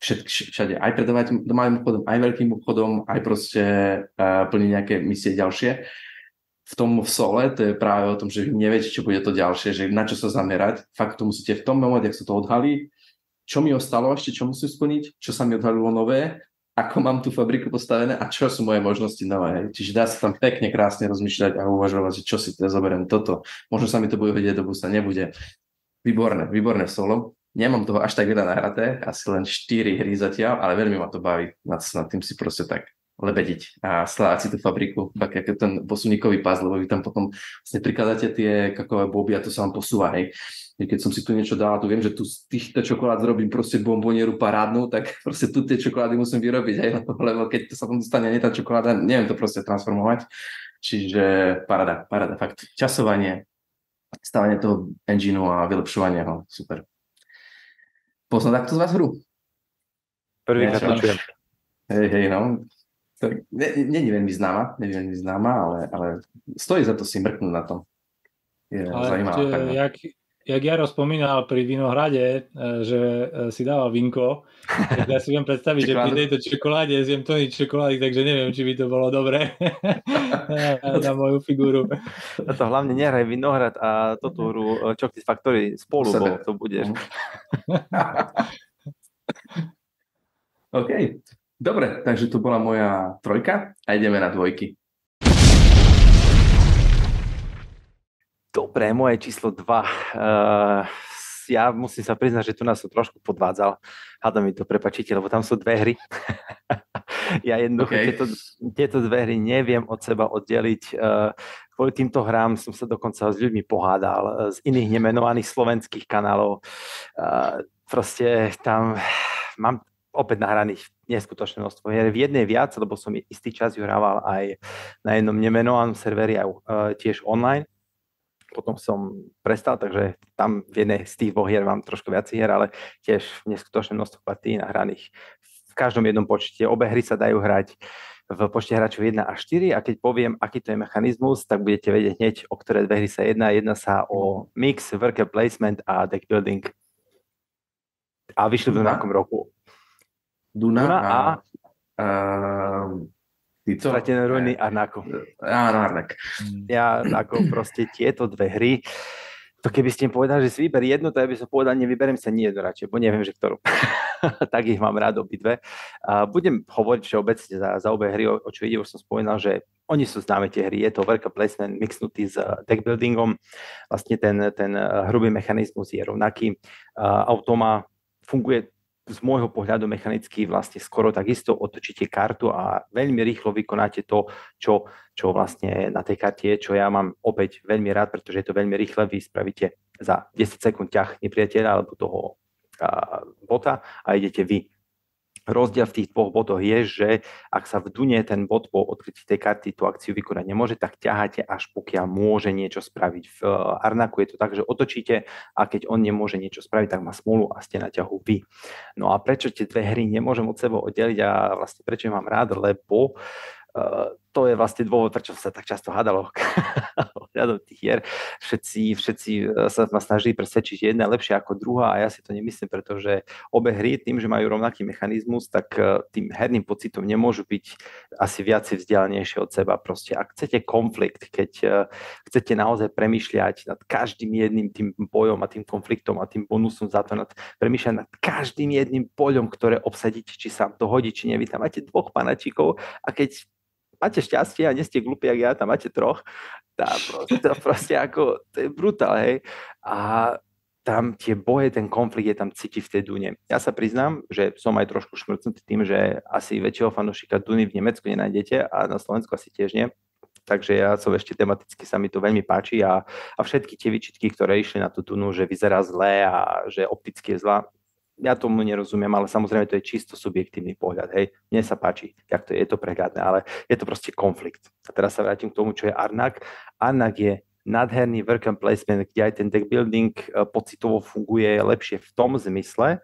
všade, aj predávať malým obchodom, aj veľkým obchodom, aj proste uh, plniť nejaké misie ďalšie. V tom v sole to je práve o tom, že vy neviete, čo bude to ďalšie, že na čo sa zamerať. Fakt to musíte v tom momente, ak sa to odhalí, čo mi ostalo ešte, čo musím splniť, čo sa mi odhalilo nové, ako mám tú fabriku postavené a čo sú moje možnosti nové. Čiže dá sa tam pekne, krásne rozmýšľať a uvažovať, čo si teda zoberiem toto. Možno sa mi to bude vedieť, do sa nebude. Výborné, výborné solo. Nemám toho až tak veľa nahraté, asi len 4 hry zatiaľ, ale veľmi ma to baví. Nad, nad tým si proste tak lebediť a slávať si tú fabriku, tak ako ten posuníkový pás, lebo vy tam potom vlastne prikladáte tie kakové boby a to sa vám posúva, hej keď som si tu niečo dal tu viem, že tu z týchto čokolád zrobím proste bombonieru parádnu, tak *laughs* proste tu tie čokolády musím vyrobiť, aj, lebo keď to sa tam dostane nie tá čokoláda, neviem to proste transformovať. Čiže parada, parada, fakt. Časovanie, stavanie toho engineu a vylepšovanie ho, super. Pozná takto z vás hru? Prvýkrát počujem. Hej, hej, no. Není veľmi známa, není veľmi známa, ale, ale stojí za to si mrknúť na to. Je ale zaujímavá. Jak, jak Jaro spomínal pri Vinohrade, e, že e, si dával vinko, tak ja si viem predstaviť, že pri tejto čokoláde zjem tony čokolády, takže neviem, či by to bolo dobré *laughs* na moju figúru. A to hlavne nehraj Vinohrad a toto hru e, Chocolate Factory spolu, bo to budeš. *laughs* OK, dobre, takže to bola moja trojka a ideme na dvojky. Dobre, moje číslo 2. Uh, eh, ja musím sa priznať, že tu nás som trošku podvádzal. Hada mi to prepačíte, lebo tam sú dve hry. *laughs* ja jednoducho okay. tieto, tieto dve hry neviem od seba oddeliť. Uh, kvôli týmto hrám som sa dokonca s ľuďmi pohádal uh, z iných nemenovaných slovenských kanálov. Uh, proste tam mám opäť nahraných neskutočné množstvo hier. V jednej viac, lebo som istý čas ju hrával aj na jednom nemenovanom serveri, aj uh, tiež online. Potom som prestal, takže tam v jednej z tých dvoch hier mám trošku viac hier, ale tiež neskutočné množstvo partí nahraných v každom jednom počte. Obe hry sa dajú hrať v počte hráčov 1 a 4 a keď poviem, aký to je mechanizmus, tak budete vedieť hneď, o ktoré dve hry sa jedná. Jedna sa o mix, worker placement a deck building. A vyšli v nejakom roku. Duna, Duna a... a... Ty co? Stratené ruiny Arnako. Áno, Arnak. Ja ako proste tieto dve hry, to keby ste im povedali, že si vyber jednu, to ja by som povedal, nevyberiem sa nie jednu radšej, bo neviem, že ktorú. *laughs* tak ich mám rád obidve. A budem hovoriť všeobecne za, za obe hry, o, o čo ide, už som spomínal, že oni sú známe tie hry, je to worker placement mixnutý s deck buildingom, vlastne ten, ten hrubý mechanizmus je rovnaký. Automa funguje z môjho pohľadu mechanicky vlastne skoro takisto otočíte kartu a veľmi rýchlo vykonáte to, čo, čo vlastne na tej karte je, čo ja mám opäť veľmi rád, pretože je to veľmi rýchle, vy spravíte za 10 sekúnd ťah nepriateľa alebo toho a, bota a idete vy Rozdiel v tých dvoch bodoch je, že ak sa v Dune ten bod po odkrytí tej karty tú akciu vykonať nemôže, tak ťaháte až pokiaľ môže niečo spraviť. V eh, Arnaku je to tak, že otočíte a keď on nemôže niečo spraviť, tak má smolu a ste na ťahu vy. No a prečo tie dve hry nemôžem od seba oddeliť a vlastne prečo mám rád, lebo uh, to je vlastne dôvod, prečo sa tak často hádalo *laughs* ohľadom tých hier. Všetci, všetci e, sa ma snažili presvedčiť, jedna lepšia ako druhá a ja si to nemyslím, pretože obe hry tým, že majú rovnaký mechanizmus, tak e, tým herným pocitom nemôžu byť asi viac vzdialenejšie od seba. Proste ak chcete konflikt, keď e, chcete naozaj premýšľať nad každým jedným tým bojom a tým konfliktom a tým bonusom za to, nad, premýšľať nad každým jedným poľom, ktoré obsadíte, či sa to hodí, či nevy, tam máte dvoch panačíkov a keď máte šťastie a nie ste glúpi, jak ja, tam máte troch. Tá proste, to proste ako, to je brutál, hej. A tam tie boje, ten konflikt je tam cíti v tej Dune. Ja sa priznám, že som aj trošku šmrcnutý tým, že asi väčšieho fanošika Duny v Nemecku nenájdete a na Slovensku asi tiež nie. Takže ja som ešte tematicky sa mi to veľmi páči a, a všetky tie výčitky, ktoré išli na tú Dunu, že vyzerá zlé a že opticky je zlá, ja tomu nerozumiem, ale samozrejme to je čisto subjektívny pohľad. Hej, mne sa páči, jak to je, je to prehľadné, ale je to proste konflikt. A teraz sa vrátim k tomu, čo je Arnak. Arnak je nádherný work and placement, kde aj ten deck building e, pocitovo funguje lepšie v tom zmysle,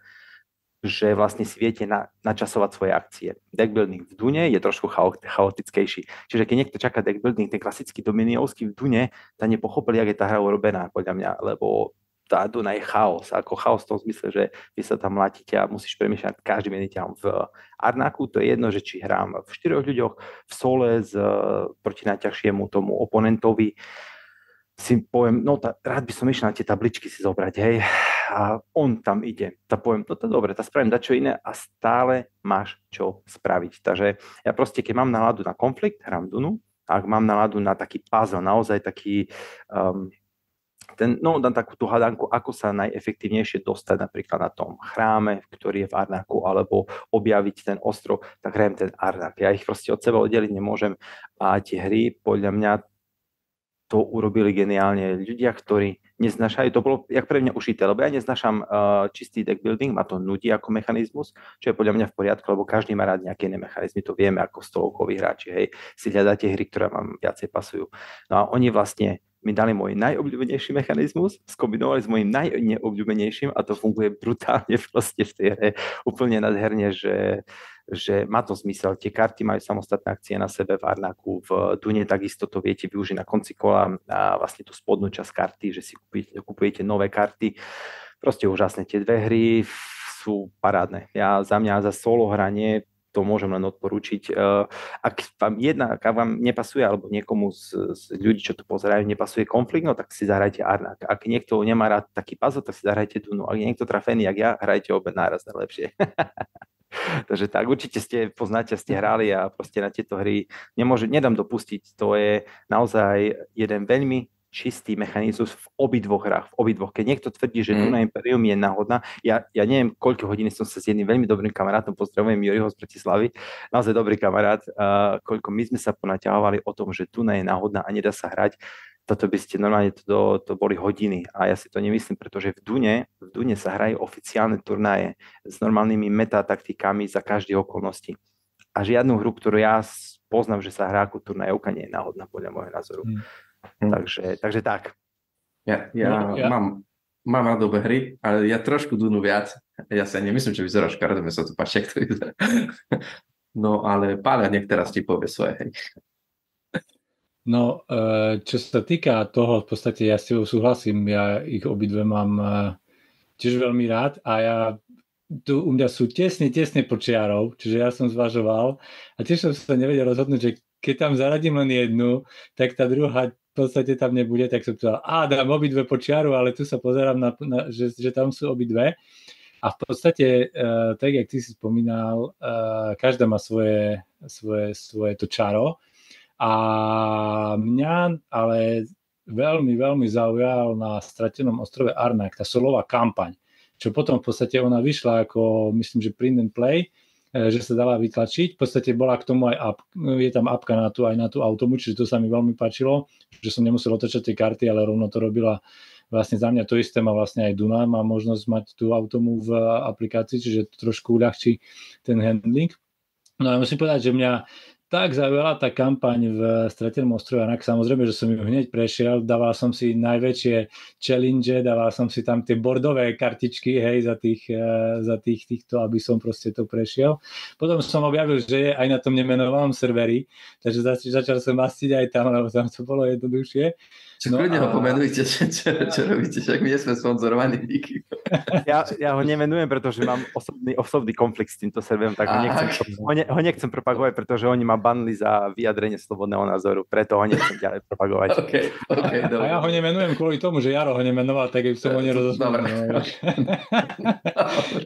že vlastne si viete na, načasovať svoje akcie. Deck building v Dune je trošku chaotickejší. Čiže keď niekto čaká deck building, ten klasický dominiovský v Dune, tá nepochopili, jak je tá hra urobená, podľa mňa, lebo tá Duna je chaos, ako chaos v tom zmysle, že vy sa tam mlátíte a musíš premýšľať každým jedným ťahom. V Arnaku to je jedno, že či hrám v štyroch ľuďoch, v sole z, proti najťažšiemu tomu oponentovi, si poviem, no tá, rád by som išiel na tie tabličky si zobrať, hej, a on tam ide. Tak poviem, no dobre, tak spravím dačo iné a stále máš čo spraviť. Takže ja proste, keď mám náladu na konflikt, hrám Dunu, ak mám náladu na taký puzzle, naozaj taký um, ten, no, dám takú tú hadanku, ako sa najefektívnejšie dostať napríklad na tom chráme, ktorý je v Arnaku, alebo objaviť ten ostrov, tak hrajem ten Arnak. Ja ich proste od seba oddeliť nemôžem a tie hry podľa mňa to urobili geniálne ľudia, ktorí neznášajú, to bolo jak pre mňa ušité, lebo ja neznášam uh, čistý deck building, ma to nudí ako mechanizmus, čo je podľa mňa v poriadku, lebo každý má rád nejaké iné mechanizmy, to vieme ako stolovkoví hráči, hej, si hľadáte hry, ktoré vám viacej pasujú. No a oni vlastne mi dali môj najobľúbenejší mechanizmus, skombinovali s môjim najneobľúbenejším a to funguje brutálne *laughs* proste v tej hre, úplne nadherne, že, že má to zmysel. Tie karty majú samostatné akcie na sebe v Arnaku, v Dune takisto to viete využiť na konci kola a vlastne tú spodnú časť karty, že si kupujete, kupujete nové karty. Proste úžasné. Tie dve hry sú parádne. Ja za mňa za solo hranie to môžem len odporúčiť. Eh, ak vám jedna, ak vám nepasuje, alebo niekomu z, z ľudí, čo tu pozerajú, nepasuje konflikt, no tak si zahrajte Arnak. Ak niekto nemá rád taký puzzle, tak si zahrajte Dunu. Ak je niekto trafený, jak ja, hrajte obe náraz najlepšie. *laughs* Takže tak, určite ste, poznáte, ste hrali a proste na tieto hry nemôže, nedám dopustiť. To je naozaj jeden veľmi čistý mechanizmus v obidvoch hrách, v obidvoch. Keď niekto tvrdí, že mm. Duna Imperium je náhodná, ja, ja neviem, koľko hodín som sa s jedným veľmi dobrým kamarátom, pozdravujem Joriho z Bratislavy, naozaj dobrý kamarát, uh, koľko my sme sa ponaťahovali o tom, že Duna je náhodná a nedá sa hrať. toto by ste normálne, to, to boli hodiny a ja si to nemyslím, pretože v Dune, v Dune sa hrajú oficiálne turnaje s normálnymi metataktikami za každé okolnosti. A žiadnu hru, ktorú ja poznám, že sa hrá ako turnajovka, nie je náhodná podľa môjho názoru. Hmm. Takže, takže tak. Ja, ja, no, ja. mám mám radové hry, ale ja trošku Dunu viac. Ja sa nemyslím, že vyzerá škaredo, sa to páči, to vyzerá. No ale Páľa, nech teraz ti povie svoje hry. No, e, čo sa týka toho, v podstate ja s tebou súhlasím, ja ich obidve mám e, tiež veľmi rád a ja tu u mňa sú tesne, tesne počiarov, čiže ja som zvažoval a tiež som sa nevedel rozhodnúť, že keď tam zaradím len jednu, tak tá druhá podstate tam nebude, tak som povedal, a dám obidve počiaru, ale tu sa pozerám, na, na, že, že tam sú obidve. A v podstate, uh, tak jak ty si spomínal, uh, každá má svoje, svoje, svoje to čaro. A mňa ale veľmi, veľmi zaujal na stratenom ostrove Arnak, tá solová kampaň, čo potom v podstate ona vyšla ako, myslím, že print and play, že sa dala vytlačiť. V podstate bola k tomu aj app, je tam apka na tú, aj na tú automu, čiže to sa mi veľmi páčilo, že som nemusel otočať tie karty, ale rovno to robila vlastne za mňa to isté má vlastne aj Duna, má možnosť mať tú automu v aplikácii, čiže to trošku uľahčí ten handling. No a musím povedať, že mňa tak zaujala tá kampaň v Stratenom ostrove Anak. Samozrejme, že som ju hneď prešiel, dával som si najväčšie challenge, dával som si tam tie bordové kartičky, hej, za tých, eh, za tých týchto, aby som proste to prešiel. Potom som objavil, že aj na tom nemenovanom serveri, takže zač- začal som mastiť aj tam, lebo tam to bolo jednoduchšie. Čo no kľudne a... ho pomenujte, *laughs* čo, čo, čo robíte, však my nie sme sponzorovaní. Ja, ja ho nemenujem, pretože mám osobný, osobný konflikt s týmto serverom, tak ho nechcem, ho, ne, ho nechcem propagovať, pretože oni ma banli za vyjadrenie slobodného názoru, preto ho nechcem ďalej propagovať. Okay, okay, a, a ja ho nemenujem kvôli tomu, že Jaro ho nemenoval, tak som ho nerozosmal. *laughs*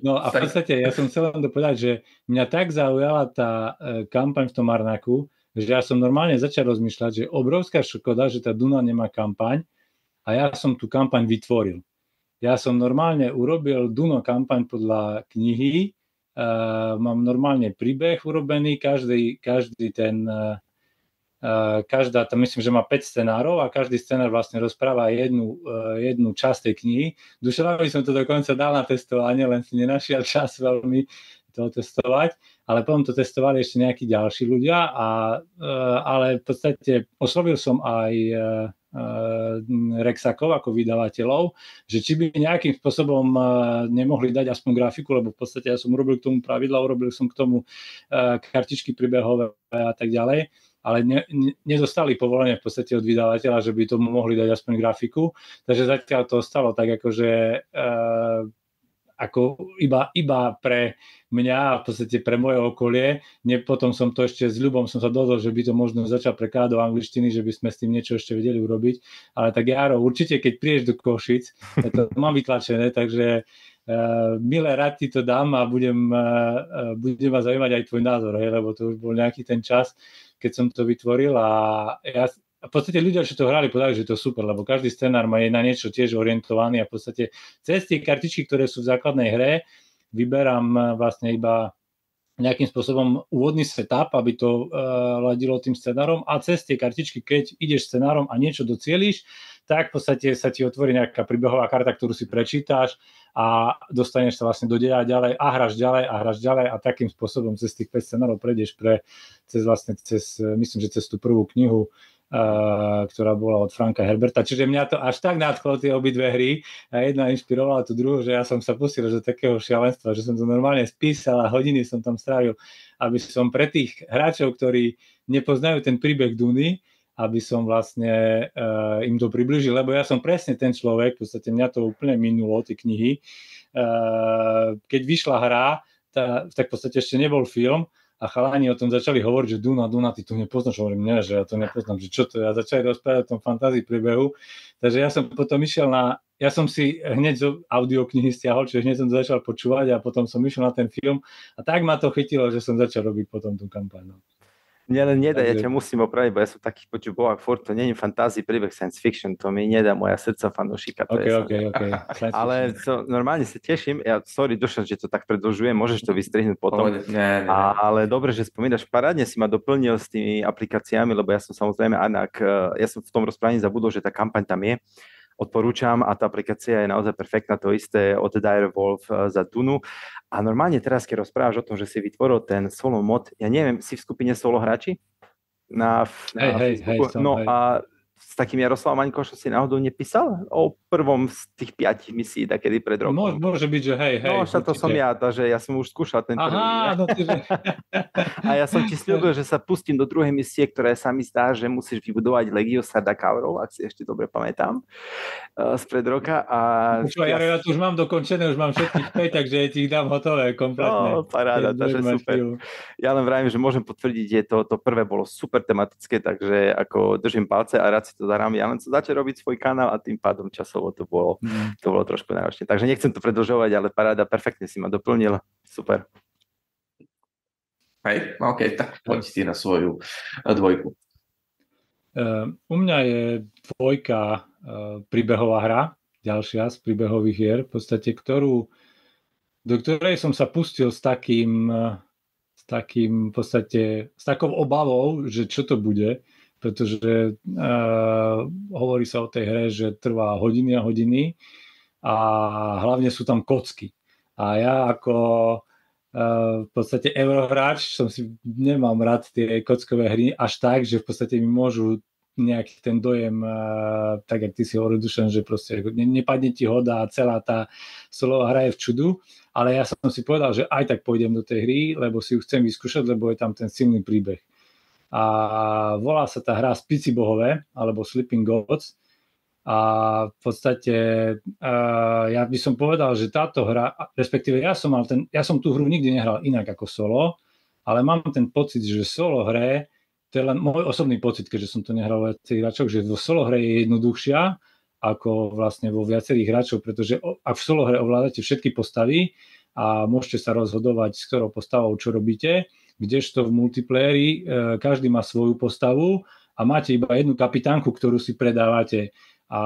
No a v podstate ja som chcel len dopovedať, že mňa tak zaujala tá e, kampaň v tom Arnaku, že ja som normálne začal rozmýšľať, že obrovská škoda, že tá Duna nemá kampaň a ja som tú kampaň vytvoril. Ja som normálne urobil Duno kampaň podľa knihy, uh, mám normálne príbeh urobený, každý, každý ten, uh, každá, tam myslím, že má 5 scenárov a každý scenár vlastne rozpráva jednu, uh, jednu časť tej knihy. Dušovi som to dokonca dal na testovanie, len si nenašiel čas veľmi to testovať, ale potom to testovali ešte nejakí ďalší ľudia, a, e, ale v podstate oslovil som aj e, e, Rexakov ako vydavateľov, že či by nejakým spôsobom nemohli dať aspoň grafiku, lebo v podstate ja som urobil k tomu pravidla, urobil som k tomu kartičky príbehové a tak ďalej, ale ne, ne, nedostali povolenie v podstate od vydavateľa, že by tomu mohli dať aspoň grafiku, takže zatiaľ to ostalo tak akože ako iba, iba pre mňa a v podstate pre moje okolie. Ne, potom som to ešte s ľubom som sa dozol, že by to možno začal prekladať do angličtiny, že by sme s tým niečo ešte vedeli urobiť. Ale tak Jaro, určite keď prídeš do Košic, ja to *laughs* mám vytlačené, takže Uh, milé rád ti to dám a budem, uh, budem ma zaujímať aj tvoj názor, hej, lebo to už bol nejaký ten čas, keď som to vytvoril a ja a v podstate ľudia, čo to hrali, povedali, že to je super, lebo každý scenár má je na niečo tiež orientovaný a v podstate cez tie kartičky, ktoré sú v základnej hre, vyberám eh, vlastne iba nejakým spôsobom úvodný setup, aby to uh, ladilo tým scenárom. A cez tie kartičky, keď ideš scenárom a niečo docieliš, tak v podstate sa ti otvorí nejaká príbehová karta, ktorú si prečítáš a dostaneš sa vlastne do deja ďalej a hráš ďalej a hráš ďalej a takým spôsobom cez tých 5 scenárov prejdeš pre, cez vlastne, cez, myslím, že cez tú prvú knihu ktorá bola od Franka Herberta. Čiže mňa to až tak nadchlo tie obidve hry a jedna inšpirovala tú druhú, že ja som sa pustil do takého šialenstva, že som to normálne spísal a hodiny som tam strávil, aby som pre tých hráčov, ktorí nepoznajú ten príbeh Duny, aby som vlastne uh, im to približil, lebo ja som presne ten človek, v podstate mňa to úplne minulo, tie knihy. Uh, keď vyšla hra, tá, tak v podstate ešte nebol film, a chalani o tom začali hovoriť, že Duna, Duna, ty to nepoznáš, hovorím, nie, že ja to nepoznám, že čo to je, a začali rozprávať o tom fantázii príbehu, takže ja som potom išiel na, ja som si hneď zo audioknihy stiahol, čiže hneď som to začal počúvať a potom som išiel na ten film. A tak ma to chytilo, že som začal robiť potom tú kampaň. No. Mne len nedá, ja ťa musím opraviť, bo ja som taký počubohák, furt to není fantasy, príbeh science fiction, to mi nedá moja srdca fanúšika. Okay, okay, okay. *laughs* Ale to, normálne sa teším, ja sorry Dušan, že to tak predlžujem, môžeš to vystrihnúť potom. Nie, nie, nie. Ale dobre, že spomínaš, parádne si ma doplnil s tými aplikáciami, lebo ja som samozrejme, anak, ja som v tom rozprávaní zabudol, že tá kampaň tam je odporúčam a tá aplikácia je naozaj perfektná, to isté od Direwolf eh, za Dunu. A normálne teraz, keď rozprávaš o tom, že si vytvoril ten solo mod, ja neviem, si v skupine solo hráči? Na, na hej, hej, hej, no hej. a s takým Jaroslavom Maňkošom si náhodou nepísal o prvom z tých piatich misí, takedy pred rokom? Môže, môže byť, že hej, hej. No, to som ja, takže ja som už skúšal ten Aha, prvý. No, tyže... *laughs* a ja som ti slúbil, že sa pustím do druhej misie, ktorá sa mi zdá, že musíš vybudovať Legio Sardakaurov, ak si ešte dobre pamätám, uh, spred roka. A... Počúva, ja, ja tu už mám dokončené, už mám všetkých 5, takže ja ti ich dám hotové kompletne. No, paráda, takže super. Štýl. Ja len vravím, že môžem potvrdiť, že to, to prvé bolo super tematické, takže ako držím palce a rád si to to zahrám. Ja len som začal robiť svoj kanál a tým pádom časovo to bolo, mm. to bolo trošku náročné. Takže nechcem to predlžovať, ale paráda, perfektne si ma doplnil. Super. Hej, OK, tak poď si na svoju eh, dvojku. Uh, u mňa je dvojka uh, príbehová hra, ďalšia z príbehových hier, v podstate, ktorú, do ktorej som sa pustil s takým, s takým, v podstate, s takou obavou, že čo to bude, pretože uh, hovorí sa o tej hre, že trvá hodiny a hodiny a hlavne sú tam kocky. A ja ako uh, v podstate eurohráč som si nemám rád tie kockové hry až tak, že v podstate mi môžu nejaký ten dojem, uh, tak jak ty si hovoril, Dušan, že proste nepadne ti hoda a celá tá solová hra je v čudu, ale ja som si povedal, že aj tak pôjdem do tej hry, lebo si ju chcem vyskúšať, lebo je tam ten silný príbeh a volá sa tá hra Spici bohové alebo Sleeping Gods. A v podstate uh, ja by som povedal, že táto hra, respektíve ja som, mal ten, ja som tú hru nikdy nehral inak ako solo, ale mám ten pocit, že solo hre, to je len môj osobný pocit, keďže som to nehral vo viacerých hráčov, že vo solo hre je jednoduchšia ako vlastne vo viacerých hráčov, pretože ak v solo hre ovládate všetky postavy a môžete sa rozhodovať, s ktorou postavou čo robíte, kdežto v multiplayeri e, každý má svoju postavu a máte iba jednu kapitánku, ktorú si predávate a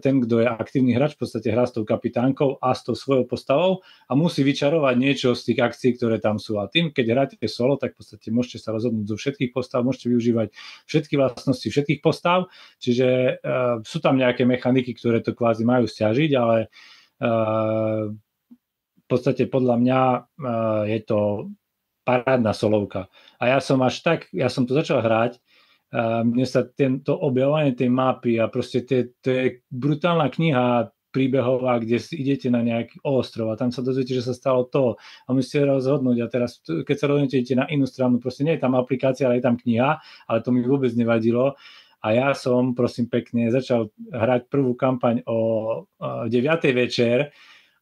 ten, kto je aktívny hráč, v podstate hrá s tou kapitánkou a s tou svojou postavou a musí vyčarovať niečo z tých akcií, ktoré tam sú. A tým, keď hráte solo, tak v podstate môžete sa rozhodnúť zo všetkých postav, môžete využívať všetky vlastnosti všetkých postav, čiže uh, sú tam nejaké mechaniky, ktoré to kvázi majú stiažiť, ale uh, v podstate podľa mňa uh, je to parádna solovka. A ja som až tak, ja som to začal hrať, a mne sa tento objavovanie tej mapy a proste to je brutálna kniha príbehová, kde si idete na nejaký ostrov a tam sa dozviete, že sa stalo to a musíte rozhodnúť a teraz, keď sa rozhodnete, na inú stranu, proste nie je tam aplikácia, ale je tam kniha, ale to mi vôbec nevadilo a ja som, prosím pekne, začal hrať prvú kampaň o 9. večer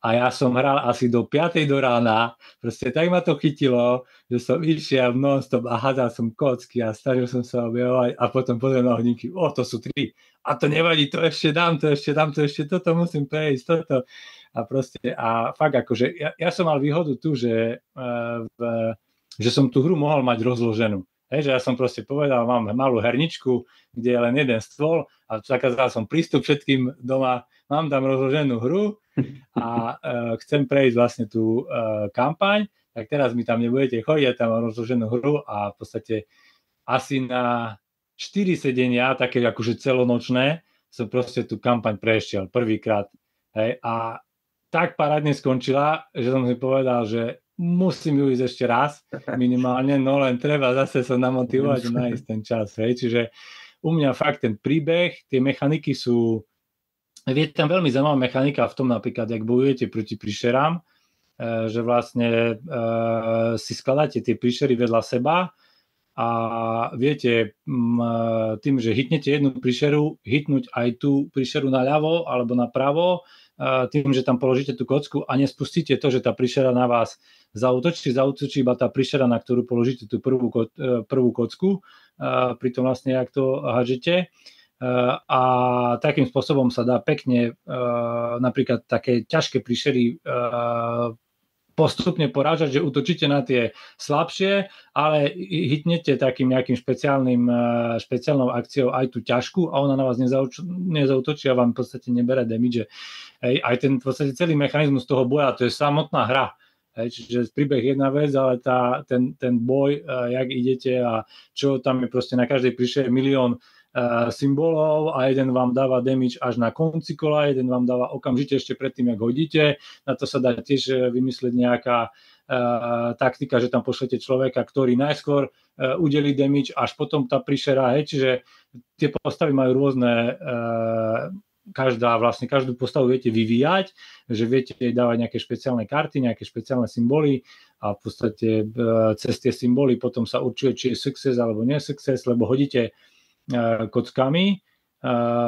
a ja som hral asi do 5. do rána. Proste tak ma to chytilo, že som išiel non-stop a hádzal som kocky a snažil som sa objavovať a potom pozriem na hodinky, o, to sú tri. A to nevadí, to ešte dám, to ešte dám, to ešte toto musím prejsť, toto. A proste, a fakt akože, ja, ja som mal výhodu tu, že, uh, v, že som tú hru mohol mať rozloženú. Hej, že ja som proste povedal, mám malú herničku, kde je len jeden stôl a zakázal som prístup všetkým doma, mám tam rozloženú hru *laughs* a uh, chcem prejsť vlastne tú uh, kampaň, tak teraz mi tam nebudete chodiť, ja tam mám rozloženú hru a v podstate asi na 4 sedenia, také akože celonočné, som proste tú kampaň prešiel prvýkrát. Hej, a tak parádne skončila, že som si povedal, že musím ju ísť ešte raz minimálne, no len treba zase sa namotivovať nájsť ten čas. Hej. Čiže u mňa fakt ten príbeh, tie mechaniky sú je tam veľmi zaujímavá mechanika v tom napríklad, ak bojujete proti príšerám, eh, že vlastne uh, si skladáte tie príšery vedľa seba a viete um, tým, že hitnete jednu príšeru, hitnúť aj tú príšeru na ľavo alebo na pravo, tým, že tam položíte tú kocku a nespustíte to, že tá príšera na vás zautočí, zautočí iba tá príšera, na ktorú položíte tú prvú, prvú kocku, uh, pri tom vlastne, ak to hádžete a takým spôsobom sa dá pekne napríklad také ťažké príšery postupne porážať, že útočíte na tie slabšie, ale hitnete takým nejakým špeciálnym, e, špeciálnou akciou aj tú ťažkú a ona na vás nezautočí a vám v podstate nebere damage. Hej, aj ten v podstate celý mechanizmus toho boja, to je samotná hra. Hej, čiže príbeh jedna vec, ale tá, ten, ten boj, jak idete a čo tam je proste na každej príšej milión uh, symbolov a jeden vám dáva damage až na konci kola, jeden vám dáva okamžite ešte predtým, jak hodíte. Na to sa dá tiež eh, vymyslieť nejaká uh, taktika, že tam pošlete človeka, ktorý najskôr uh, udelí damage, až potom tá príšera, hej, čiže tie postavy majú rôzne uh, každá, vlastne každú postavu viete vyvíjať, že viete jej dávať nejaké špeciálne karty, nejaké špeciálne symboly a v podstate cez tie symboly potom sa určuje, či je success alebo nie success, lebo hodíte E, kockami e,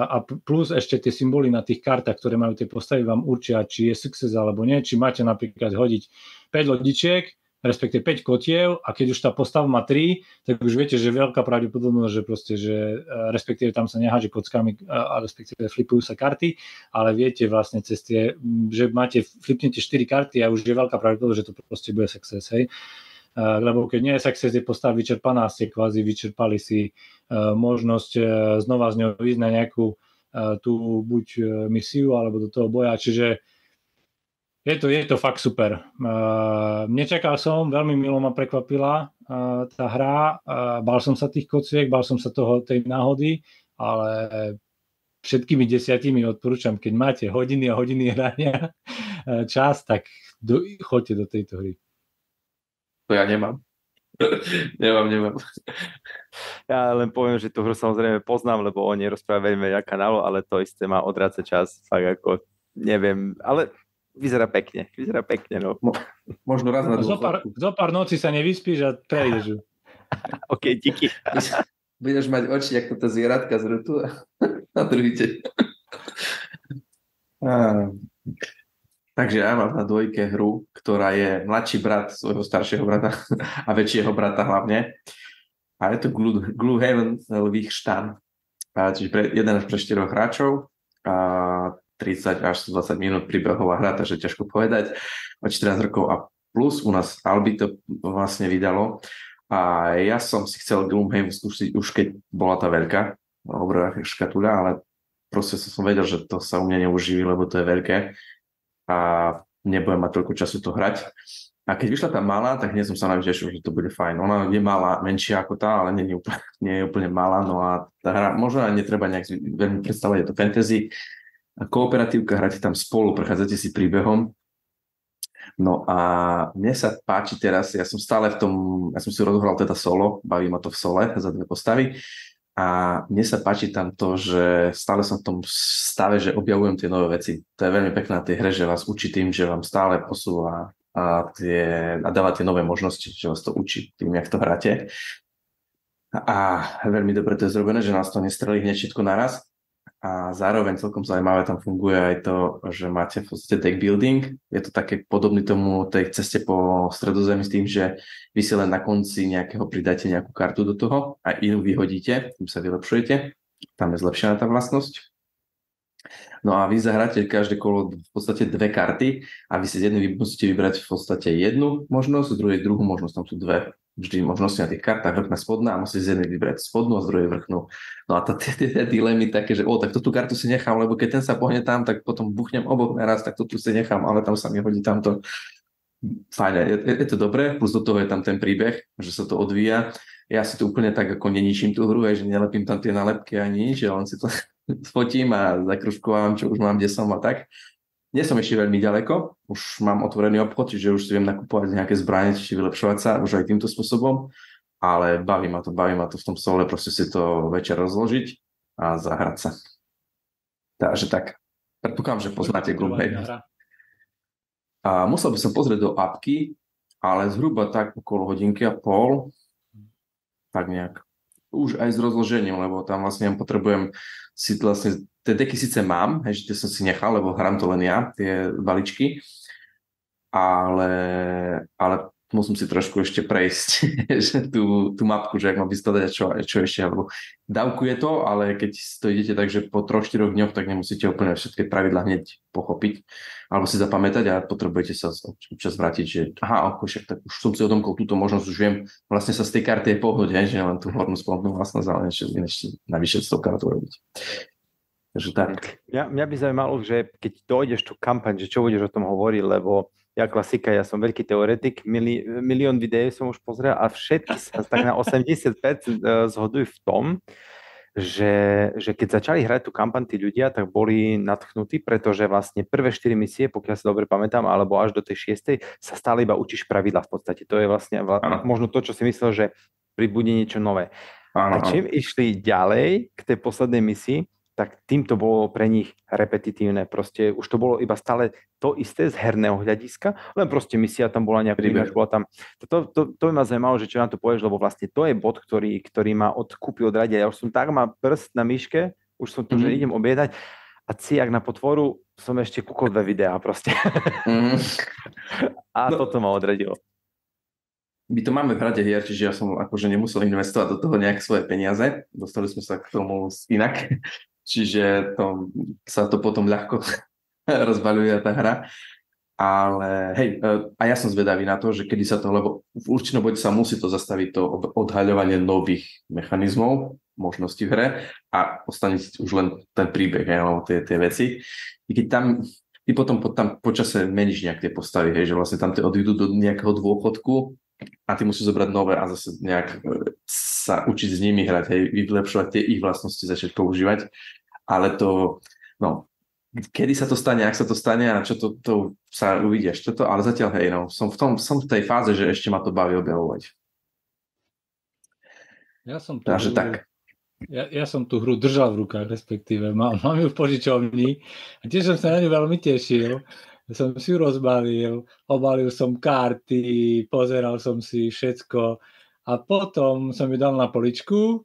a plus ešte tie symboly na tých kartách, ktoré majú tie postavy, vám určia, či je success alebo nie, či máte napríklad hodiť 5 lodičiek, respektive 5 kotiev a keď už tá postava má 3, tak už viete, že veľká pravdepodobnosť, že proste, že e, respektíve tam sa neháže kockami a respektíve flipujú sa karty, ale viete vlastne cez tie, že máte, flipnete 4 karty a už je veľká pravdepodobnosť, že to proste bude success, hej. Eh, lebo keď nie je success, je postava vyčerpaná, ste kvázi vyčerpali si eh, možnosť eh, znova z ňou ísť na nejakú tú buď misiu alebo do toho boja, čiže je to, je to fakt super. Nečakal som, veľmi milo ma prekvapila tá hra, bál som sa tých kociek, bál som sa toho, tej náhody, ale všetkými desiatimi odporúčam, keď máte hodiny a hodiny hrania čas, tak do, choďte do tejto hry. To ja nemám. *laughs* nemám, nemám. Ja len poviem, že tú hru samozrejme poznám, lebo oni rozprávajú veľa kanálu, ale to isté má odráca čas, fakt ako, neviem, ale vyzerá pekne, vyzerá pekne, no. Mo, možno raz na zo pár, zo pár noci sa nevyspíš a prejdeš ju. *laughs* OK, díky. *laughs* Budeš mať oči, ako to zvieratka z rutu a druhý deň. Takže ja mám na dvojke hru, ktorá je mladší brat svojho staršieho brata *laughs* a väčšieho brata hlavne. A je to Gloomhaven Lvých štan. Čiže pre, jeden až pre 4 hráčov a 30 až 20 minút príbehová hra, takže ťažko povedať. O 14 rokov a plus u nás Albi to vlastne vydalo. A ja som si chcel Gloomhaven skúsiť už keď bola tá veľká obrová škatuľa, ale proste som vedel, že to sa u mňa neuživí, lebo to je veľké a nebudem mať toľko času to hrať. A keď vyšla tá malá, tak hneď som sa navtešil, že to bude fajn. Ona je malá, menšia ako tá, ale nie je úplne, *laughs* nie je úplne malá. No a tá hra, možno aj netreba nejak veľmi predstavovať, je to fantasy. A kooperatívka, hráte tam spolu, prechádzate si príbehom. No a mne sa páči teraz, ja som stále v tom, ja som si rozohral teda solo, baví ma to v sole za dve postavy a mne sa páči tam to, že stále som v tom stave, že objavujem tie nové veci. To je veľmi pekné na tej hre, že vás učí tým, že vám stále posúva a, tie, a dáva tie nové možnosti, že vás to učí tým, jak to hráte. A veľmi dobre to je zrobené, že nás to nestrelí hneď všetko naraz, a zároveň celkom zaujímavé tam funguje aj to, že máte v podstate deck building. Je to také podobný tomu tej ceste po stredozemi s tým, že vy si len na konci nejakého pridáte nejakú kartu do toho a inú vyhodíte, tým sa vylepšujete. Tam je zlepšená tá vlastnosť. No a vy zahráte každé kolo v podstate dve karty a vy si z jednej musíte vybrať v podstate jednu možnosť, z druhej druhú možnosť. Tam sú dve vždy možnosti na tých kartách, vrchná spodná a musí z jednej vybrať spodnú a z druhej vrchnú. No a tie, dilemy také, že o, tak tú kartu si nechám, lebo keď ten sa pohne tam, tak potom buchnem oboch naraz, tak to tu si nechám, ale tam sa mi hodí tamto. Fajne, je, je to dobré, plus do toho je tam ten príbeh, že sa to odvíja. Ja si to úplne tak ako neničím tú hru, že nelepím tam tie nálepky ani nič, ja len si to *laughs* fotím a zakruškovávam, čo už mám, kde som a tak. Nie som ešte veľmi ďaleko, už mám otvorený obchod, čiže už si viem nakupovať nejaké zbranie, či vylepšovať sa už aj týmto spôsobom, ale baví ma to, baví ma to v tom sole, proste si to večer rozložiť a zahrať sa. Takže tak, predpokladám, že poznáte Gloomhaven. A musel by som pozrieť do apky, ale zhruba tak okolo hodinky a pol, tak nejak. Už aj s rozložením, lebo tam vlastne potrebujem si vlastne tie deky síce mám, tie som si nechal, lebo hrám to len ja, tie valičky, ale, ale musím si trošku ešte prejsť *laughs* tú, tú mapku, že ak mám vyskladať čo, čo ešte, alebo dávkuje to, ale keď to idete tak, že po troch, štyroch dňoch, tak nemusíte úplne všetky pravidla hneď pochopiť, alebo si zapamätať a potrebujete sa občas vrátiť, že aha, ok, však tak už som si odomkol túto možnosť, už viem vlastne sa z tej karty je pohode, že len tú hornú spodnú vlastnosť, ale ešte, ešte navyše s tou kartou robiť. Takže tak. Mňa, mňa by zaujímalo, že keď dojdeš tú kampaň, že čo budeš o tom hovoriť, lebo ja klasika, ja som veľký teoretik, mili, milión videí som už pozrel a všetky sa tak na 80% e, zhodujú v tom, že, že keď začali hrať tú kampaň tí ľudia, tak boli natchnutí, pretože vlastne prvé 4 misie, pokiaľ sa dobre pamätám, alebo až do tej 6. sa stále iba učíš pravidla v podstate. To je vlastne ano. možno to, čo si myslel, že pribudí niečo nové. Ano. A čím išli ďalej k tej poslednej misii, tak tým to bolo pre nich repetitívne. Proste už to bolo iba stále to isté z herného hľadiska, len proste misia tam bola nejaká ináč, bola tam... To, to, to, by ma zaujímalo, že čo na to povieš, lebo vlastne to je bod, ktorý, ktorý ma odkúpil od radia. Ja už som tak má prst na myške, už som tu, mm-hmm. že mhm. idem objednať a jak na potvoru som ešte kúkol dve videá proste. Mm-hmm. *laughs* a no. toto ma odradilo my to máme v rade hier, čiže ja som akože nemusel investovať do toho nejaké svoje peniaze. Dostali sme sa k tomu inak. Čiže to, sa to potom ľahko *laughs* rozbaľuje tá hra. Ale hej, e, a ja som zvedavý na to, že kedy sa to, lebo v určitom bode sa musí to zastaviť to odhaľovanie nových mechanizmov, možností v hre a ostane už len ten príbeh, hej, alebo tie, tie veci. I keď tam, ty potom po, tam počase meníš nejak tie postavy, hej, že vlastne tam tie odídu do nejakého dôchodku a ty musíš zobrať nové a zase nejak e, sa učiť s nimi hrať, hej, vylepšovať tie ich vlastnosti, začať používať, ale to, no, kedy sa to stane, ak sa to stane a čo to, to sa uvidí ešte to, ale zatiaľ hej, no, som v, tom, som v tej fáze, že ešte ma to baví objavovať. Ja som tu, Takže tak. Ja, ja som tú hru držal v rukách, respektíve mám, mám ju v požičovni a tiež som sa na ňu veľmi tešil. Som si rozbalil, obalil som karty, pozeral som si všetko a potom som ju dal na poličku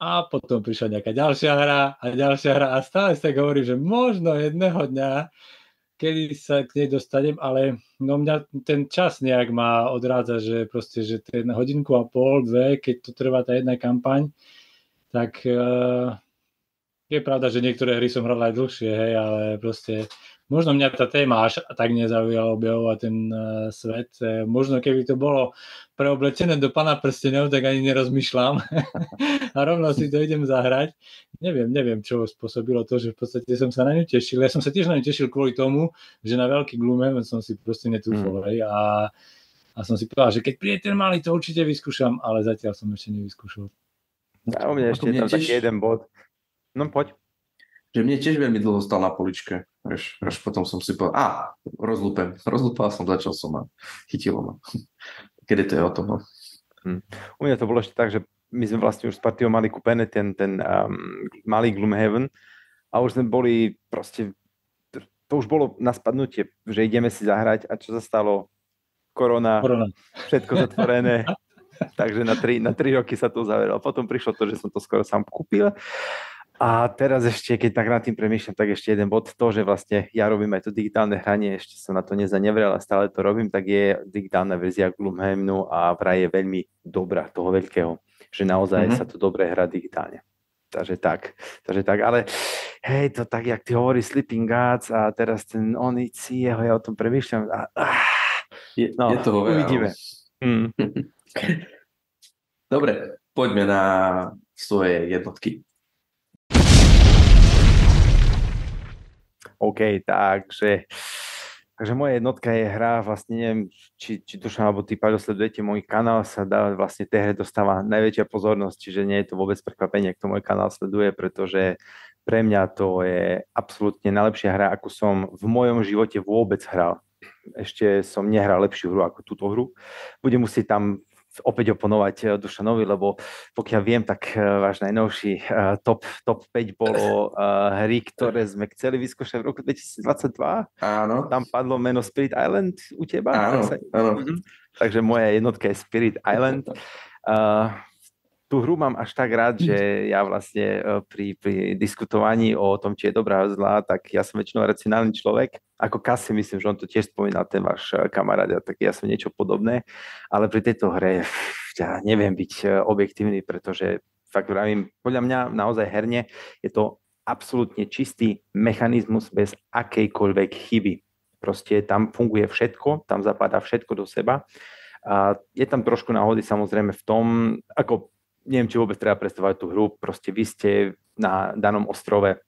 a potom prišla nejaká ďalšia hra a ďalšia hra a stále sa tak hovorí, že možno jedného dňa, kedy sa k nej dostanem, ale no mňa ten čas nejak ma odrádza, že proste, že ten hodinku a pol, dve, keď to trvá tá jedna kampaň, tak uh, je pravda, že niektoré hry som hral aj dlhšie, hej, ale proste možno mňa tá téma až tak nezaujala objavovať ten uh, svet. E, možno keby to bolo preoblečené do pana prstenov, tak ani nerozmýšľam *laughs* a rovno si to idem zahrať. Neviem, neviem, čo spôsobilo to, že v podstate som sa na ňu tešil. Ja som sa tiež na ňu tešil kvôli tomu, že na veľký glume som si proste netúfol, mm. a, a som si povedal, že keď príde ten malý, to určite vyskúšam, ale zatiaľ som ešte nevyskúšal. Ja, u mňa ešte je tam tiež... taký jeden bod. No poď že mne tiež veľmi dlho stal na poličke. Až, až potom som si povedal, a, rozlúpem. Rozlúpal som, začal som a chytilo ma. *laughs* Kedy to je o tom? No? Hmm. U mňa to bolo ešte tak, že my sme vlastne už s partiou mali kúpené ten, ten um, malý Gloomhaven a už sme boli proste, to už bolo na spadnutie, že ideme si zahrať a čo sa stalo? Korona, Korona. všetko zatvorené. *laughs* Takže na tri, na tri roky sa to zaveralo. Potom prišlo to, že som to skoro sám kúpil a teraz ešte, keď tak nad tým premýšľam, tak ešte jeden bod, to, že vlastne ja robím aj to digitálne hranie, ešte som na to nezanevrel a stále to robím, tak je digitálna verzia Gloomhaimnu a vraj je veľmi dobrá, toho veľkého, že naozaj mm-hmm. sa to dobre hrá digitálne. Takže tak, takže tak, ale hej, to tak, jak ty hovorí Sleeping Gods a teraz ten Onici, jeho, ja o tom premýšľam a, ah, je, no, je to uvidíme. Mm. *laughs* Dobre, poďme na svoje jednotky. OK, takže, takže moja jednotka je hra, vlastne neviem, či, či Dušan alebo ty, Paľo, sledujete môj kanál, sa dá, vlastne tej hre dostáva najväčšia pozornosť, čiže nie je to vôbec prekvapenie, kto môj kanál sleduje, pretože pre mňa to je absolútne najlepšia hra, ako som v mojom živote vôbec hral. Ešte som nehral lepšiu hru ako túto hru. Budem musieť tam opäť oponovať eh, Dušanovi, lebo pokiaľ viem, tak eh, váš najnovší uh, top, top 5 bolo hry, ktoré sme chceli vyskúšať v roku 2022. Áno. Tam padlo meno Spirit Island u teba. Áno, áno. Mhm. Takže moja jednotka je Spirit Island. Uh, *laughs* tú hru mám až tak rád, že ja vlastne e, pri, pri diskutovaní o tom, či je dobrá alebo zlá, tak ja som väčšinou racionálny človek. Ako Kasi, myslím, že on to tiež spomínal, ten váš e, kamarát, tak ja som niečo podobné. Ale pri tejto hre ja neviem byť e, objektívny, pretože fakt vravím, podľa mňa naozaj herne je to absolútne čistý mechanizmus bez akejkoľvek chyby. Proste tam funguje všetko, tam zapadá všetko do seba. A je tam trošku náhody samozrejme v tom, ako neviem, či vôbec treba predstavovať tú hru, proste vy ste na danom ostrove,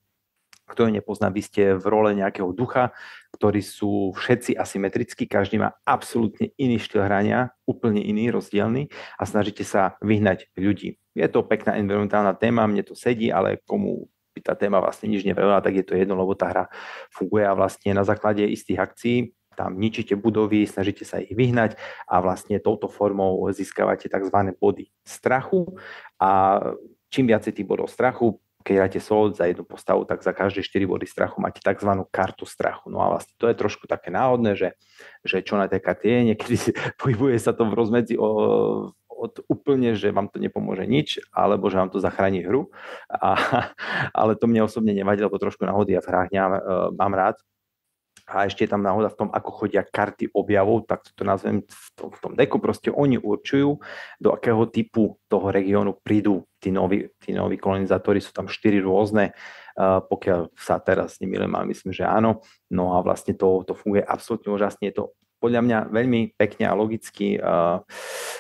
kto ju nepozná, vy ste v role nejakého ducha, ktorí sú všetci asymetrickí, každý má absolútne iný štýl hrania, úplne iný, rozdielny a snažíte sa vyhnať ľudí. Je to pekná environmentálna téma, mne to sedí, ale komu by tá téma vlastne nič nevrela, tak je to jedno, lebo tá hra funguje a vlastne na základe istých akcií tam ničíte budovy, snažíte sa ich vyhnať a vlastne touto formou získavate tzv. body strachu a čím viacej tých bodov strachu, keď hráte solo za jednu postavu, tak za každé 4 body strachu máte tzv. kartu strachu. No a vlastne to je trošku také náhodné, že, že čo na tej karte je, niekedy *laughs* pohybuje sa to v rozmedzi o, od úplne, že vám to nepomôže nič, alebo že vám to zachráni hru. A, *laughs* ale to mne osobne nevadí, lebo trošku náhody ja v hrách nemám, mám rád, a ešte je tam náhoda v tom, ako chodia karty objavov, tak to nazvem v tom, v tom deku, proste oni určujú, do akého typu toho regiónu prídu tí noví, tí noví kolonizátori, sú tam štyri rôzne, pokiaľ sa teraz nemýlim, ale myslím, že áno, no a vlastne to, to funguje absolútne úžasne, je to podľa mňa veľmi pekne a logicky uh,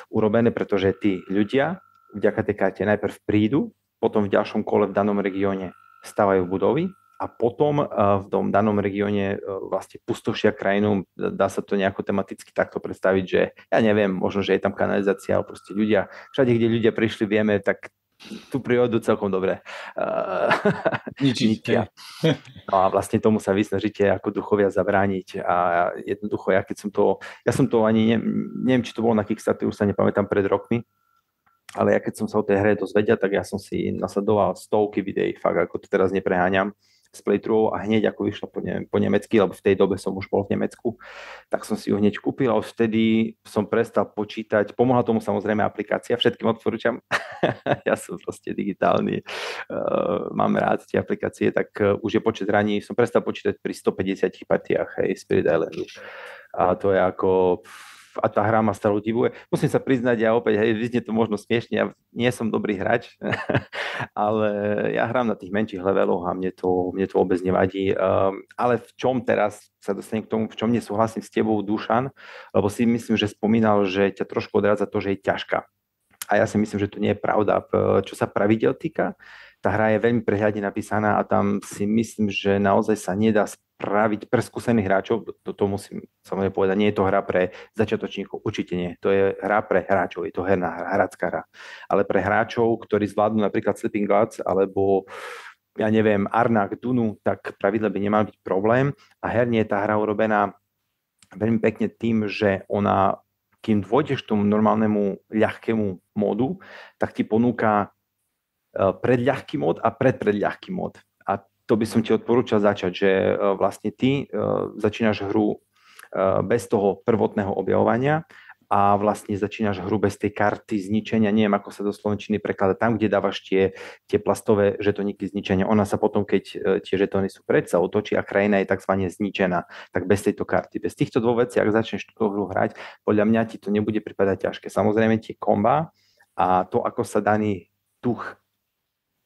urobené, pretože tí ľudia vďaka tej karte najprv prídu, potom v ďalšom kole v danom regióne stavajú budovy, a potom eh, v tom danom regióne eh, vlastne pustošia krajinu, dá sa to nejako tematicky takto predstaviť, že ja neviem, možno, že je tam kanalizácia, ale proste ľudia, všade, kde ľudia prišli, vieme, tak tú prírodu celkom dobre uh, ničia. No a vlastne tomu sa vy snažíte ako duchovia zabrániť. A jednoducho ja keď som to, ja som to ani, ne, neviem, či to bolo na Kickstarter, už sa nepamätám pred rokmi, ale ja keď som sa o tej hre dozvedel, tak ja som si nasledoval stovky videí, fakt ako to teraz nepreháňam z playthrough a hneď ako vyšlo po, ne, po nemecky, lebo v tej dobe som už bol v Nemecku, tak som si ju hneď kúpil a už vtedy som prestal počítať. Pomohla tomu samozrejme aplikácia, všetkým odporúčam. *laughs* ja som proste digitálny, uh, mám rád tie aplikácie, tak uh, už je počet raní, som prestal počítať pri 150 partiách, hej, Spirit Islandu. A to je ako... Pff, a tá hra ma stále divuje. Musím sa priznať, ja opäť, hej, vyznie to možno smiešne, ja nie som dobrý hrač, *laughs* ale ja hrám na tých menších leveloch a mne to, mne to vôbec nevadí. Um, ale v čom teraz sa dostanem k tomu, v čom nesúhlasím s tebou, Dušan, lebo si myslím, že spomínal, že ťa trošku odrádza to, že je ťažká. A ja si myslím, že to nie je pravda. Čo sa pravidel týka, tá hra je veľmi prehľadne napísaná a tam si myslím, že naozaj sa nedá spraviť pre skúsených hráčov, to, to musím samozrejme povedať, nie je to hra pre začiatočníkov, určite nie. To je hra pre hráčov, je to herná hra, hrácká hra. Ale pre hráčov, ktorí zvládnu napríklad Sleeping Gods alebo ja neviem, Arnak, Dunu, tak pravidle by nemal byť problém. A herne je tá hra urobená veľmi pekne tým, že ona, kým dôjdeš tomu normálnemu ľahkému módu, tak ti ponúka predľahký mód a predpredľahký mód to by som ti odporúčal začať, že e, vlastne ty e, začínaš hru e, bez toho prvotného objavovania a vlastne začínaš hru bez tej karty zničenia, neviem ako sa do slovenčiny prekladá, tam, kde dávaš tie, tie plastové žetoníky zničenia. Ona sa potom, keď tie žetóny sú pred, sa otočí a krajina je tzv. zničená. Tak bez tejto karty, bez týchto dvoch vecí, ak začneš túto hru hrať, podľa mňa ti to nebude pripadať ťažké. Samozrejme tie komba a to, ako sa daný duch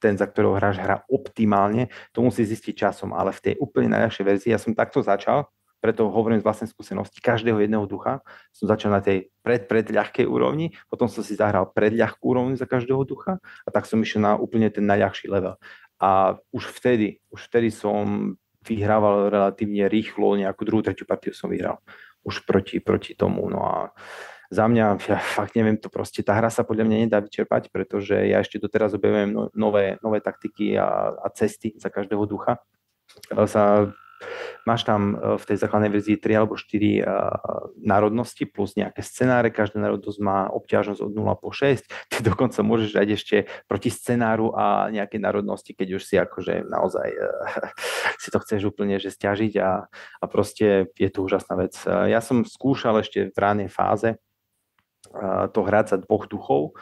ten, za ktorého hráš, hrá optimálne, to musí zistiť časom, ale v tej úplne najľahšej verzii, ja som takto začal, preto hovorím z vlastnej skúsenosti, každého jedného ducha som začal na tej pred, pred úrovni, potom som si zahral pred ľahkú úrovni za každého ducha a tak som išiel na úplne ten najľahší level. A už vtedy, už vtedy som vyhrával relatívne rýchlo, nejakú druhú, tretiu partiu som vyhral už proti, proti tomu. No a za mňa, ja fakt neviem, to proste, tá hra sa podľa mňa nedá vyčerpať, pretože ja ešte doteraz objavujem no, nové, nové taktiky a, a cesty za každého ducha. Sa, máš tam e, v tej základnej verzii 3 alebo 4 uh, e, národnosti plus nejaké scenáre, každá národnosť má obťažnosť od 0 po 6, ty dokonca môžeš dať ešte proti scenáru a nejaké národnosti, keď už si akože naozaj si to chceš úplne že stiažiť a, a proste je to úžasná vec. Ja som skúšal ešte v ránej fáze to hrať za dvoch duchov,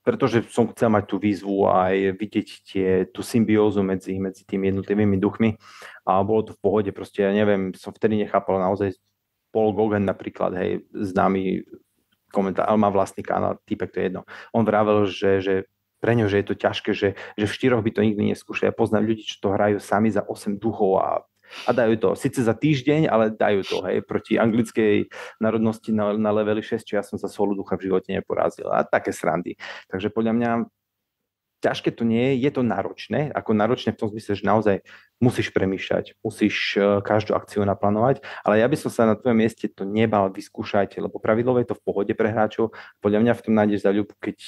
pretože som chcel mať tú výzvu aj vidieť tie, tú symbiózu medzi, medzi tými jednotlivými duchmi a bolo to v pohode, proste ja neviem, som vtedy nechápal naozaj Paul Gauguin napríklad, hej, známy komentár, ale má vlastný kanál, typek to je jedno. On vravel, že, že pre ňo, že je to ťažké, že, že v štyroch by to nikdy neskúšali. Ja poznám ľudí, čo to hrajú sami za 8 duchov a, a dajú to. Sice za týždeň, ale dajú to, hej, proti anglickej národnosti na, na leveli 6, čo ja som sa solo ducha v živote neporazil. A také srandy. Takže podľa mňa ťažké to nie je, je to náročné, ako náročné v tom zmysle, že naozaj musíš premýšľať, musíš e, každú akciu naplánovať, ale ja by som sa na tvojom mieste to nebal vyskúšať, lebo pravidlové je to v pohode pre hráčov, podľa mňa v tom nájdeš za ľubu, keď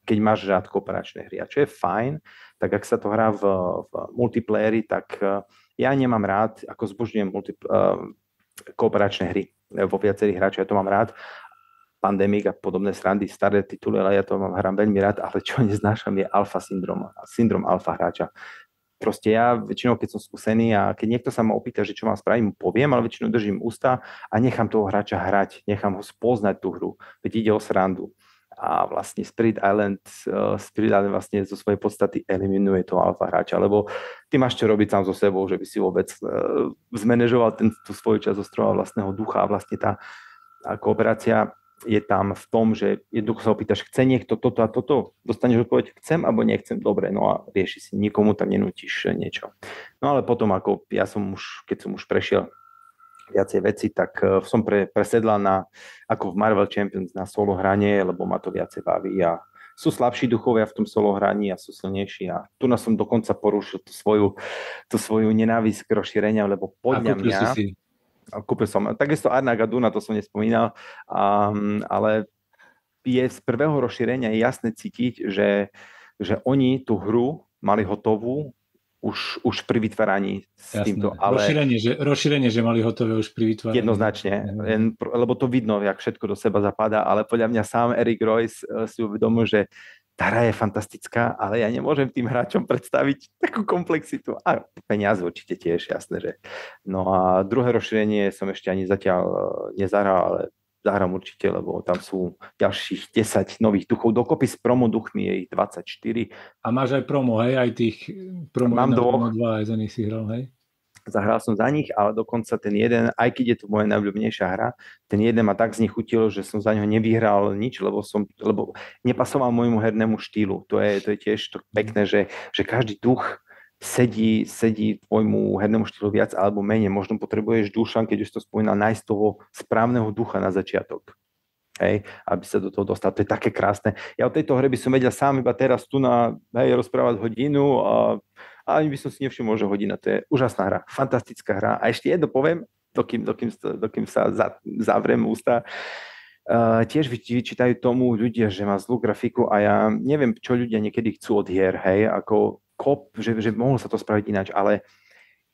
keď máš rád kooperačné hry. A čo je fajn, tak ak sa to hrá v, v multiplayeri, tak uh, ja nemám rád, ako zbožňujem multi, uh, kooperačné hry vo viacerých hráčov, ja to mám rád, Pandemic a podobné srandy, staré tituly, ale ja to mám, hrám veľmi rád, ale čo neznášam je alfa syndrom, syndrom alfa hráča. Proste ja väčšinou, keď som skúsený a keď niekto sa ma opýta, že čo mám spraviť, mu poviem, ale väčšinou držím ústa a nechám toho hráča hrať, nechám ho spoznať tú hru, veď ide o srandu a vlastne Spirit Island, uh, Spirit Island vlastne zo svojej podstaty eliminuje toho alfa hráča, lebo ty máš čo robiť sám so sebou, že by si vôbec uh, zmanéžoval ten, tú svoju časť ostrova vlastného ducha a vlastne tá kooperácia je tam v tom, že jednoducho sa opýtaš, chce niekto toto a toto, dostaneš odpoveď, chcem alebo nechcem, dobre, no a rieši si, nikomu tam nenútiš niečo. No ale potom, ako ja som už, keď som už prešiel viacej veci, tak eh, som pre, presedla na, ako v Marvel Champions na solo hranie, lebo ma to viacej baví a sú slabší duchovia v tom solo hraní a sú silnejší a tu na som dokonca porušil tú svoju, tú svoju nenávisť k rozšírenia, lebo podľa mňa... Si. Kúpil som, takisto Arna Gaduna, to som nespomínal, um, ale je z prvého rozšírenia jasne cítiť, že, že oni tú hru mali hotovú už, už pri vytváraní s Jasné. týmto. Ale... Rozšírenie, že, rozšírenie, že mali hotové už pri vytváraní. Jednoznačne, len, lebo to vidno, jak všetko do seba zapadá, ale podľa mňa sám Eric Royce uh, si uvedomil, že tá hra je fantastická, ale ja nemôžem tým hráčom predstaviť takú komplexitu. A peniaze určite tiež, jasné, že. No a druhé rozšírenie som ešte ani zatiaľ uh, nezahral, ale zahrám určite, lebo tam sú ďalších 10 nových duchov. Dokopy s promo duchmi je ich 24. A máš aj promo, hej? Aj tých promo Mám 1, promo 2, aj za nich si hral, hej? Zahral som za nich, ale dokonca ten jeden, aj keď je to moja najobľúbenejšia hra, ten jeden ma tak znechutil, že som za neho nevyhral nič, lebo, som, lebo nepasoval môjmu hernému štýlu. To je, to je tiež to pekné, že, že každý duch sedí, sedí tvojmu hernému štýlu viac alebo menej. Možno potrebuješ dušan, keď už to spomínal, nájsť toho správneho ducha na začiatok. Hej, aby sa do toho dostal. To je také krásne. Ja o tejto hre by som vedel sám iba teraz tu na, hej, rozprávať hodinu a, a ani by som si nevšimol, že hodina. To je úžasná hra, fantastická hra. A ešte jedno poviem, dokým, dokým, dokým sa za, zavriem ústa. Uh, tiež vyčítajú tomu ľudia, že má zlú grafiku a ja neviem, čo ľudia niekedy chcú od hier, hej, ako kop, že, že mohlo sa to spraviť ináč, ale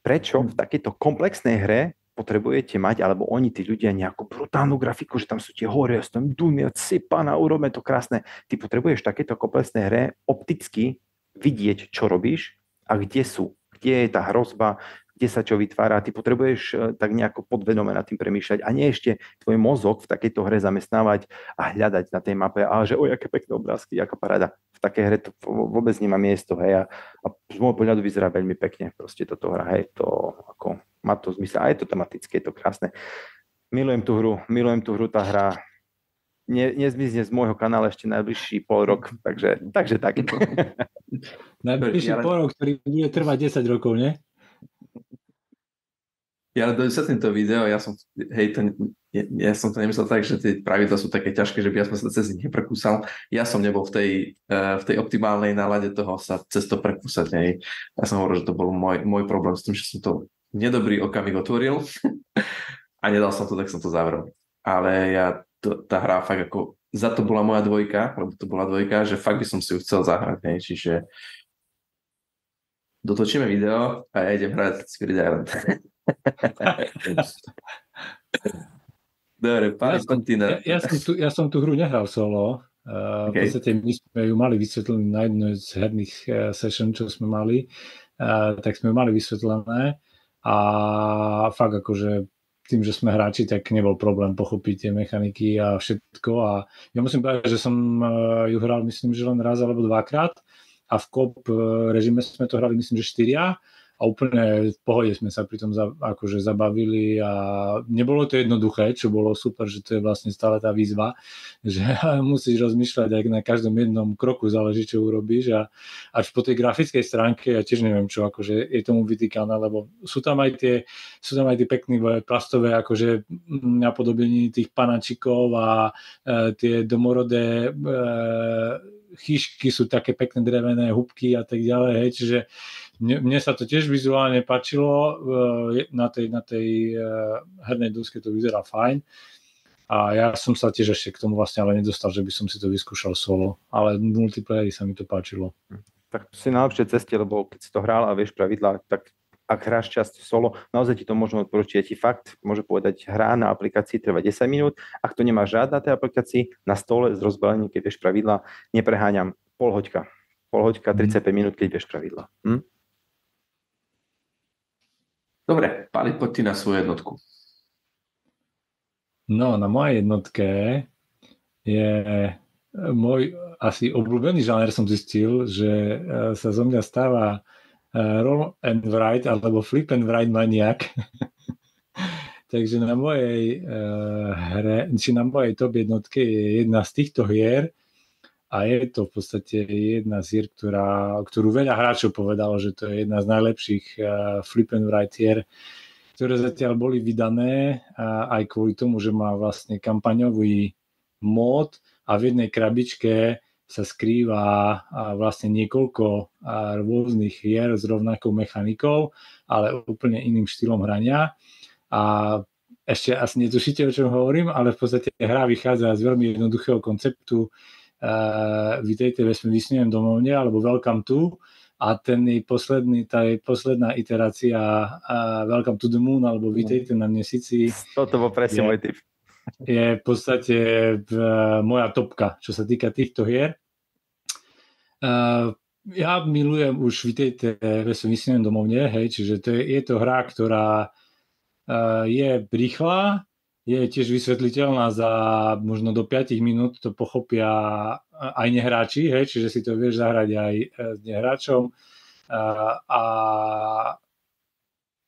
prečo v takejto komplexnej hre potrebujete mať, alebo oni, tí ľudia, nejakú brutálnu grafiku, že tam sú tie hory, tam dumy, sypana, urobme to krásne. Ty potrebuješ v takejto komplexnej hre opticky vidieť, čo robíš a kde sú, kde je tá hrozba, kde sa čo vytvára. Ty potrebuješ e, tak nejako podvedome nad tým premýšľať a nie ešte tvoj mozog v takejto hre zamestnávať a hľadať na tej mape, a že o, aké pekné obrázky, aká paráda. V takej hre to vôbec nemá miesto, hej, a, a z môjho pohľadu vyzerá veľmi pekne proste toto hra, hej, to ako, má to zmysel a je to tematické, je to krásne. Milujem tú hru, milujem tú hru, tá hra ne, nezmizne z môjho kanála ešte najbližší pol rok, takže, takže tak. *laughs* *laughs* najbližší pol rok, ktorý bude trvať 10 rokov, nie? Ja dosvetlím to video, ja som, hej, to, ja, ja som to nemyslel tak, že tie pravidla sú také ťažké, že by ja som sa cez nich neprekúsal. Ja som nebol v tej, uh, v tej optimálnej nálade toho sa cez to prekúsať. Hej. Ja som hovoril, že to bol môj, môj problém s tým, že som to nedobrý okamih otvoril *laughs* a nedal som to, tak som to zavrel. Ale ja, to, tá hra fakt ako, za to bola moja dvojka, lebo to bola dvojka, že fakt by som si ju chcel zahrať. Hej. Čiže dotočíme video a ja idem hrať Spirit Island. *laughs* Dobre, pán ja, Kontina. Ja, ja, som tu, ja som tú hru nehral solo. Uh, okay. V podstate my sme ju mali vysvetlené na jednej z herných uh, session, čo sme mali, uh, tak sme ju mali vysvetlené a fakt akože tým, že sme hráči, tak nebol problém pochopiť tie mechaniky a všetko. A ja musím povedať, že som ju hral myslím, že len raz alebo dvakrát a v kop režime sme to hrali myslím, že štyria a úplne v pohode sme sa pri tom za, akože zabavili a nebolo to jednoduché, čo bolo super, že to je vlastne stále tá výzva, *laughs* že musíš rozmýšľať aj na každom jednom kroku, záleží, čo urobíš a až po tej grafickej stránke, ja tiež neviem, čo akože je tomu vytýkané, lebo sú tam aj tie, sú tam aj tie pekné plastové akože napodobení tých panačikov a e, tie domorodé e, chyšky sú také pekné drevené hubky a tak ďalej, hej, čiže mne, sa to tiež vizuálne páčilo, na tej, na tej e, hernej doske to vyzerá fajn. A ja som sa tiež ešte k tomu vlastne ale nedostal, že by som si to vyskúšal solo, ale v multiplayeri sa mi to páčilo. Tak si na lepšej ceste, lebo keď si to hral a vieš pravidlá, tak ak hráš časť solo, naozaj ti to môžem odporučiť. ti fakt môže povedať, hra na aplikácii trvá 10 minút, ak to nemáš žiadna tej aplikácii, na stole s rozbalením, keď vieš pravidla, nepreháňam, pol hoďka. Pol hoďka, 35 mhm. minút, keď vieš pravidla. Hm? Dobre, Pali, poď ty na svoju jednotku. No, na mojej jednotke je môj asi obľúbený žáner som zistil, že e, sa zo mňa stáva e, roll and write alebo flip and write maniak. *laughs* Takže na mojej uh, hre, či na mojej top jednotke je jedna z týchto hier, a je to v podstate jedna z hier, ktorá, ktorú veľa hráčov povedalo, že to je jedna z najlepších uh, flip and write hier, ktoré zatiaľ boli vydané uh, aj kvôli tomu, že má vlastne kampaňový mód a v jednej krabičke sa skrýva vlastne niekoľko rôznych hier s rovnakou mechanikou, ale úplne iným štýlom hrania. A ešte asi netušíte, o čom hovorím, ale v podstate hra vychádza z veľmi jednoduchého konceptu, uh, vítejte ve svým domovne alebo Welcome to a ten je posledný, tá je posledná iterácia uh, Welcome to the Moon alebo vítejte na mesici. Toto bol presne môj typ. Je v podstate uh, moja topka, čo sa týka týchto hier. Uh, ja milujem už Vítejte ve vysnívém domovne, hej, čiže to je, je to hra, ktorá uh, je rýchla, je tiež vysvetliteľná za možno do 5 minút, to pochopia aj nehráči, hej, čiže si to vieš zahrať aj e, s nehráčom. A, a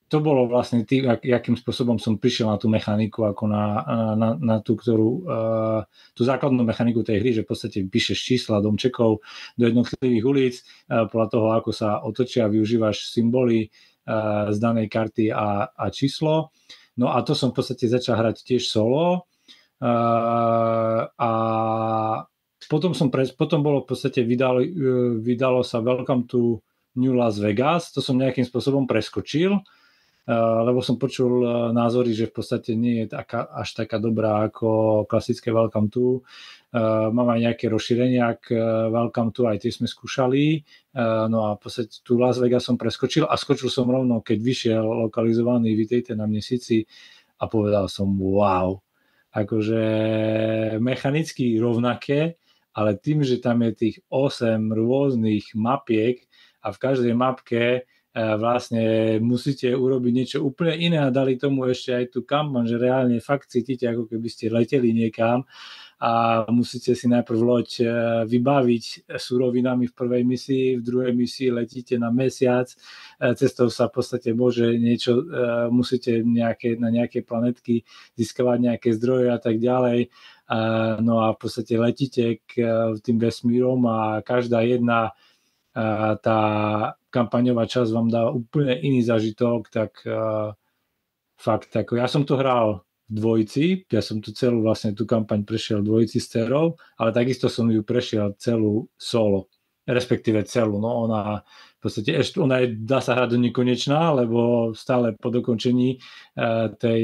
to bolo vlastne tým, akým spôsobom som prišiel na tú mechaniku, ako na, na, na tú, ktorú, tú základnú mechaniku tej hry, že v podstate píšeš čísla domčekov do jednotlivých ulic, uh, podľa toho, ako sa otočia, využívaš symboly uh, z danej karty a, a číslo. No a to som v podstate začal hrať tiež solo. Uh, a potom, som pre, potom bolo v podstate vydalo, uh, vydalo sa Welcome to New Las Vegas, to som nejakým spôsobom preskočil, uh, lebo som počul uh, názory, že v podstate nie je taká, až taká dobrá ako klasické Welcome to. Uh, mám aj nejaké rozšírenia k uh, Welcome to, aj tie sme skúšali. Uh, no a v podstate tu Las Vegas som preskočil a skočil som rovno, keď vyšiel lokalizovaný Vítejte na mesici a povedal som wow. Akože mechanicky rovnaké, ale tým, že tam je tých 8 rôznych mapiek a v každej mapke vlastne musíte urobiť niečo úplne iné a dali tomu ešte aj tú kampaň, že reálne fakt cítite, ako keby ste leteli niekam a musíte si najprv loď e, vybaviť surovinami v prvej misii, v druhej misii letíte na mesiac, e, cestou sa v podstate môže niečo, e, musíte nejaké, na nejaké planetky získavať nejaké zdroje a tak ďalej. No a v podstate letíte k tým vesmírom a každá jedna tá kampaňová časť vám dá úplne iný zažitok, tak fakt, ako ja som to hral dvojici. Ja som tu celú vlastne tú kampaň prešiel dvojici s cerou, ale takisto som ju prešiel celú solo, respektíve celú. No ona v podstate ešte, ona je, dá sa hrať do nekonečná, lebo stále po dokončení uh, tej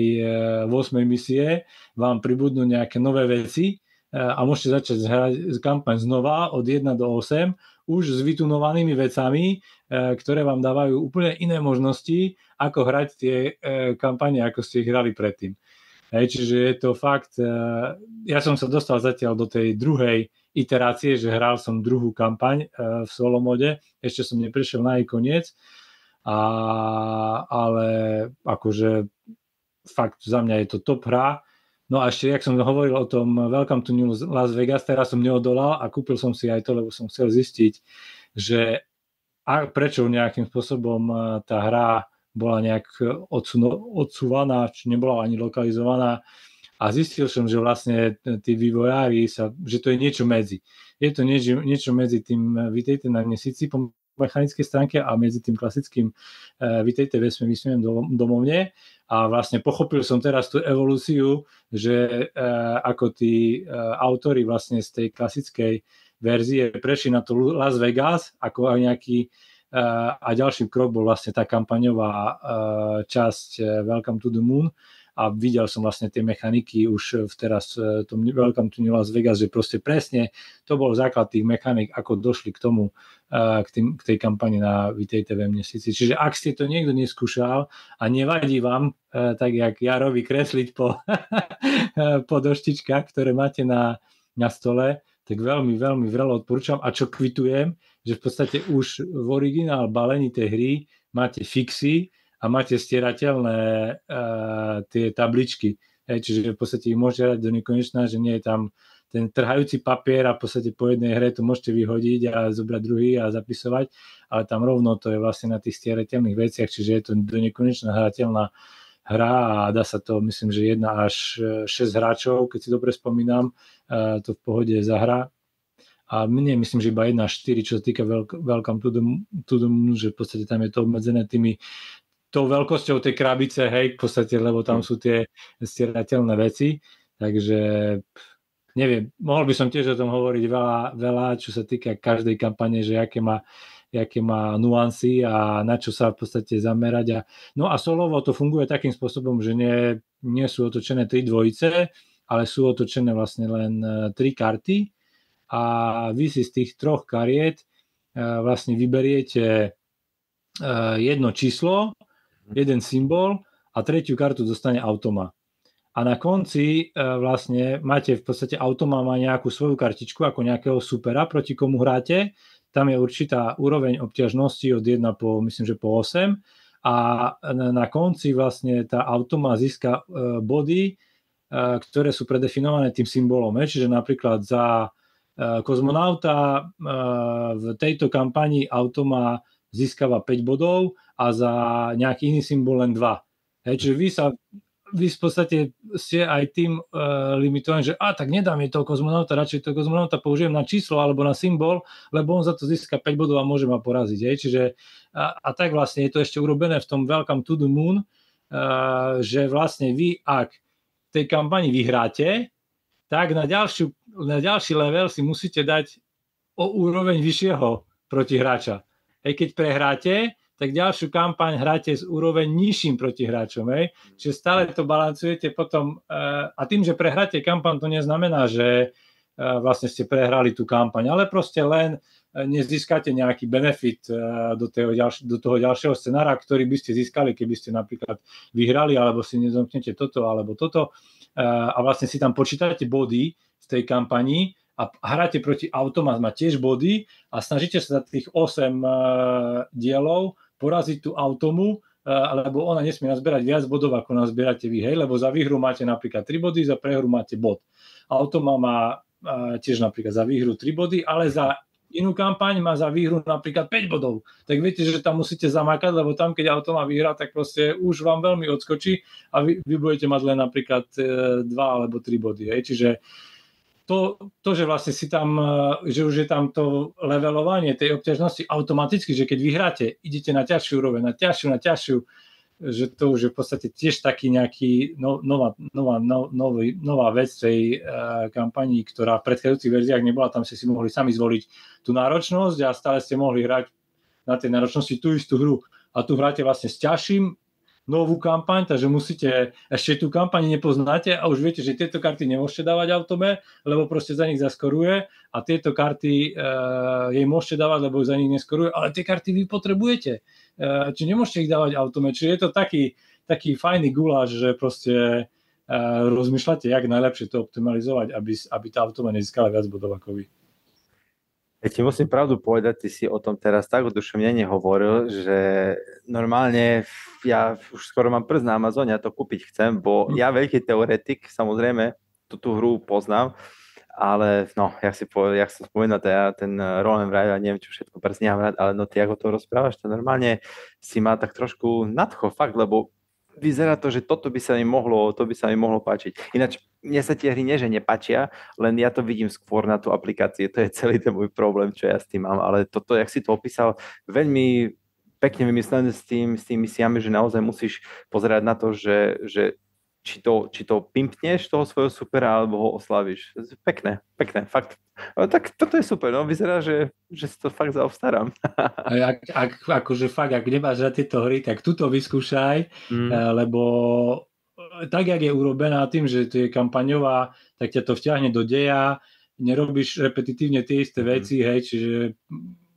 uh, 8. misie vám pribudnú nejaké nové veci uh, a môžete začať hrať kampaň znova od 1 do 8 už s vytunovanými vecami, ktoré vám dávajú úplne iné možnosti, ako hrať tie kampane, ako ste ich hrali predtým. Hej, čiže je to fakt, uh, ja som sa dostal zatiaľ do tej druhej iterácie, že hral som druhú kampaň uh, v solo mode, ešte som neprišiel na jej koniec, a, ale akože fakt za mňa je to top hra. No a ešte, jak som hovoril o tom Welcome to New Las Vegas, teraz som neodolal a kúpil som si aj to, lebo som chcel zistiť, že a prečo nejakým spôsobom tá hra bola nejak odsúvaná, či nebola ani lokalizovaná. A zistil som, že vlastne tí vývojári sa, že to je niečo medzi. Je to niečo, niečo medzi tým, e, vítejte na mesiaci po mechanickej stránke a medzi tým klasickým uh, vítejte vesme, vysmiem domovne. A vlastne pochopil som teraz tú evolúciu, že uh, ako tí uh, autory vlastne z tej klasickej verzie prešli na to Las Vegas ako aj nejaký a ďalší krok bol vlastne tá kampaňová časť Welcome to the Moon a videl som vlastne tie mechaniky už v teraz tom Welcome to New Las Vegas, že proste presne to bol základ tých mechanik, ako došli k tomu, k, tým, k tej kampani na Vitejte ve mesiaci. Čiže ak ste to niekto neskúšal a nevadí vám, tak jak Jarovi kresliť po, *laughs* po doštičkách, ktoré máte na, na stole, tak veľmi, veľmi vrelo odporúčam. A čo kvitujem, že v podstate už v originál balení tej hry máte fixy a máte stierateľné uh, tie tabličky. Hej, čiže v podstate ich môžete dať do nekonečná, že nie je tam ten trhajúci papier a v podstate po jednej hre to môžete vyhodiť a zobrať druhý a zapisovať, ale tam rovno to je vlastne na tých stierateľných veciach, čiže je to do nekonečná hrateľná hra a dá sa to, myslím, že jedna až 6 hráčov, keď si dobre spomínam, to v pohode zahra. A mne myslím, že iba 1 až 4, čo sa týka Welcome to the, to the Moon, že v podstate tam je to obmedzené tými tou veľkosťou tej krabice, hej, v podstate, lebo tam sú tie stierateľné veci, takže neviem, mohol by som tiež o tom hovoriť veľa, veľa čo sa týka každej kampane, že aké má aké má nuancy a na čo sa v podstate zamerať. A, no a solovo to funguje takým spôsobom, že nie, nie sú otočené tri dvojice, ale sú otočené vlastne len e, tri karty a vy si z tých troch kariet e, vlastne vyberiete e, jedno číslo, jeden symbol a tretiu kartu dostane automa. A na konci vlastne máte v podstate automa má nejakú svoju kartičku ako nejakého supera, proti komu hráte tam je určitá úroveň obťažnosti od 1 po, myslím, že po 8 a na konci vlastne tá automa získa body, ktoré sú predefinované tým symbolom. Čiže napríklad za kozmonauta v tejto kampani automa získava 5 bodov a za nejaký iný symbol len 2. Čiže vy sa vy v podstate ste aj tým uh, limitovaní, že a tak nedám je toho kozmonauta, radšej toho kozmonauta použijem na číslo alebo na symbol, lebo on za to získa 5 bodov a môže ma poraziť. Hej. Čiže a, a tak vlastne je to ešte urobené v tom Welcome to the Moon, uh, že vlastne vy, ak tej kampani vyhráte, tak na, ďalšiu, na ďalší level si musíte dať o úroveň vyššieho protihráča. Hej, keď prehráte, tak ďalšiu kampaň hráte s úroveň nižším protihráčom. Hej? Čiže stále to balancujete potom eh, a tým, že prehráte kampaň, to neznamená, že eh, vlastne ste prehrali tú kampaň, ale proste len eh, nezískate nejaký benefit do, ďalš- do toho ďalšieho scenára, ktorý by ste získali, keby ste napríklad vyhrali, alebo si nezomknete toto alebo toto a vlastne si tam počítate body v tej kampani a hráte proti automat, má tiež body a snažíte sa za tých 8 dielov poraziť tú automu, lebo ona nesmie nazberať viac bodov, ako nazbierate vy, hej, lebo za výhru máte napríklad 3 body, za prehru máte bod. Automa má tiež napríklad za výhru 3 body, ale za inú kampaň má za výhru napríklad 5 bodov. Tak viete, že tam musíte zamakať, lebo tam, keď auto má vyhrá, tak proste už vám veľmi odskočí a vy, vy budete mať len napríklad 2 e, alebo 3 body. Hej. Čiže to, to, že vlastne si tam, eh, že už je tam to levelovanie tej obťažnosti automaticky, že keď vyhráte, idete na ťažšiu úroveň, na ťažšiu, na ťažšiu, že to už je v podstate tiež taký nejaký no, nová, nová, no, nový, nová vec tej uh, kampanii, ktorá v predchádzajúcich verziách nebola, tam ste si mohli sami zvoliť tú náročnosť a stále ste mohli hrať na tej náročnosti tú istú hru. A tu hráte vlastne s ťažším novú kampaň, takže musíte, ešte tú kampaň nepoznáte a už viete, že tieto karty nemôžete dávať autome, lebo proste za nich zaskoruje a tieto karty e, jej môžete dávať, lebo za nich neskoruje, ale tie karty vy potrebujete. E, či nemôžete ich dávať autome, čiže je to taký, taký fajný guláš, že proste e, rozmýšľate, jak najlepšie to optimalizovať, aby, aby tá automa nezískala viac bodov ako vy. Ja ti musím pravdu povedať, ty si o tom teraz tak oduševnene hovoril, že normálne ja už skoro mám prst na Amazone, ja to kúpiť chcem, bo hm. ja veľký teoretik, samozrejme, tú, tú hru poznám, ale no, jak si povedal, jak som spomenul, ja ten roll and ride, neviem, čo všetko presne rád, ale no ty ako to rozprávaš, to normálne si ma tak trošku nadcho, fakt, lebo vyzerá to, že toto by sa mi mohlo, to by sa mi mohlo páčiť. Ináč, mne sa tie hry nie, že nepačia, len ja to vidím skôr na tú aplikáciu, to je celý ten môj problém, čo ja s tým mám, ale toto, jak si to opísal, veľmi pekne vymyslené s tým, s tým misiami, že naozaj musíš pozerať na to, že, že či to, či to pimpneš toho svojho supera, alebo ho oslavíš. Pekné, pekné, fakt. No, tak toto je super, no vyzerá, že, že si to fakt zaobstarám. ak, ak, akože fakt, ak nemáš na tieto hry, tak tuto vyskúšaj, mm. Eh, lebo tak, jak je urobená tým, že to je kampaňová, tak ťa to vťahne do deja, nerobíš repetitívne tie isté mm. veci, hej, čiže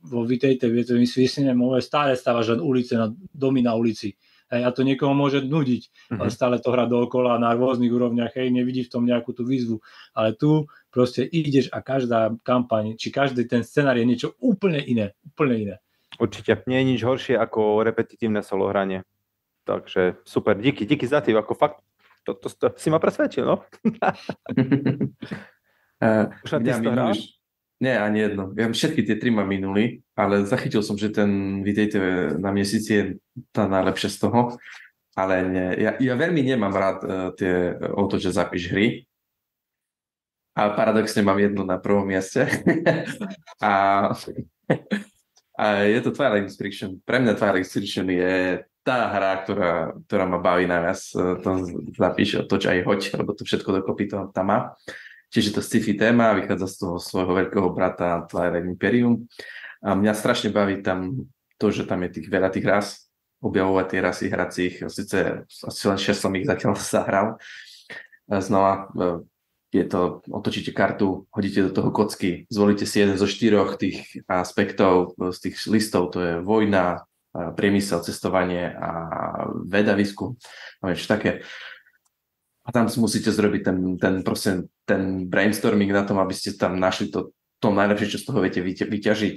vo vitejte, viete, my si stále stávaš len ulice, na, domy na ulici Hej, a to niekoho môže nudiť, uh-huh. ale stále to hrá dookola na rôznych úrovniach, hej, nevidí v tom nejakú tú výzvu. Ale tu proste ideš a každá kampaň, či každý ten scenár je niečo úplne iné, úplne iné. Určite, nie je nič horšie ako repetitívne solo hranie. Takže super, díky, díky za tým, ako fakt, to, to, to, si ma presvedčil, no. uh, *laughs* Už na hráš? Nie, ani jedno. Ja všetky tie tri ma minuli, ale zachytil som, že ten Videjte na mesiaci je tá najlepšia z toho. Ale nie. Ja, ja veľmi nemám rád uh, tie o to, že zapíš hry. A paradoxne mám jednu na prvom mieste. *laughs* a, *laughs* a je to Twilight Inscription. Pre mňa Twilight Inscription je tá hra, ktorá, ktorá ma baví najviac. To zapíš, toč aj hoď, lebo to všetko dokopy to tam má. Čiže to sci-fi téma, vychádza z toho svojho veľkého brata Twilight Imperium. A mňa strašne baví tam to, že tam je tých veľa tých ras, objavovať tie rasy hracích. Sice asi len 6 som ich zatiaľ *laughs* zahral. Znova e, je to, otočíte kartu, hodíte do toho kocky, zvolíte si jeden zo štyroch tých aspektov e, z tých listov, to je vojna, e, priemysel, cestovanie a veda, výskum, niečo také a tam musíte zrobiť ten, ten, proste, ten brainstorming na tom, aby ste tam našli to, to najlepšie, čo z toho viete vyťažiť.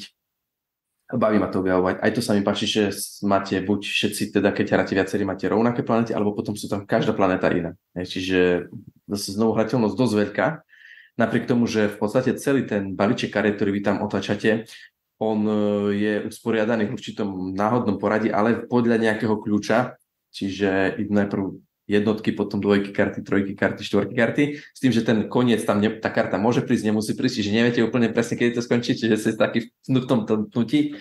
Baví ma to objavovať. Aj to sa mi páči, že máte buď všetci, teda keď hráte viacerí, máte rovnaké planety, alebo potom sú tam každá planéta iná. Čiže zase znovu hrateľnosť dosť veľká. Napriek tomu, že v podstate celý ten balíček kariet, ktorý vy tam otáčate, on e, je usporiadaný v určitom náhodnom poradí, ale podľa nejakého kľúča. Čiže najprv jednotky, potom dvojky karty, trojky karty, štvorky karty, s tým, že ten koniec tam, ne, tá karta môže prísť, nemusí prísť, čiže neviete úplne presne, kedy to skončí, čiže ste taký v tom tnutí,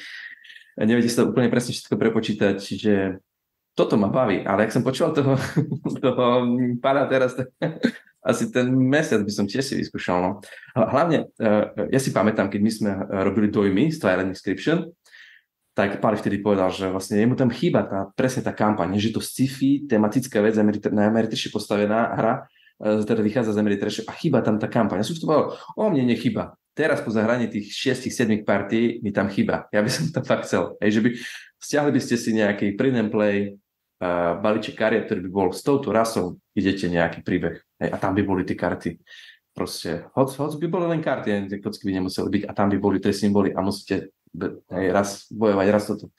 neviete sa úplne presne všetko prepočítať, čiže toto ma baví, ale ak som počúval toho, *laughs* toho pána teraz, asi ten mesiac by som tiež si vyskúšal. No. Hlavne, eh, ja si pamätám, keď my sme robili dojmy z Twilight Inscription, tak Pali vtedy povedal, že vlastne jemu tam chýba tá, presne tá kampaň, že to sci-fi, tematická vec, najameritrejšie postavená hra, e, teda vychádza z Ameritrejšie a chýba tam tá kampaň. Ja som to povedal, o mne nechyba. Teraz po zahraní tých 6-7 partí mi tam chýba. Ja by som to fakt chcel. Hej, že by stiahli by ste si nejaký print and play, uh, balíček kariet, ktorý by bol s touto rasou, idete nejaký príbeh. Hej, a tam by boli tie karty. Proste, hoď, hoď by boli len karty, tie kocky by nemuseli byť a tam by boli tie symboly a musíte hej, raz bojovať, raz toto.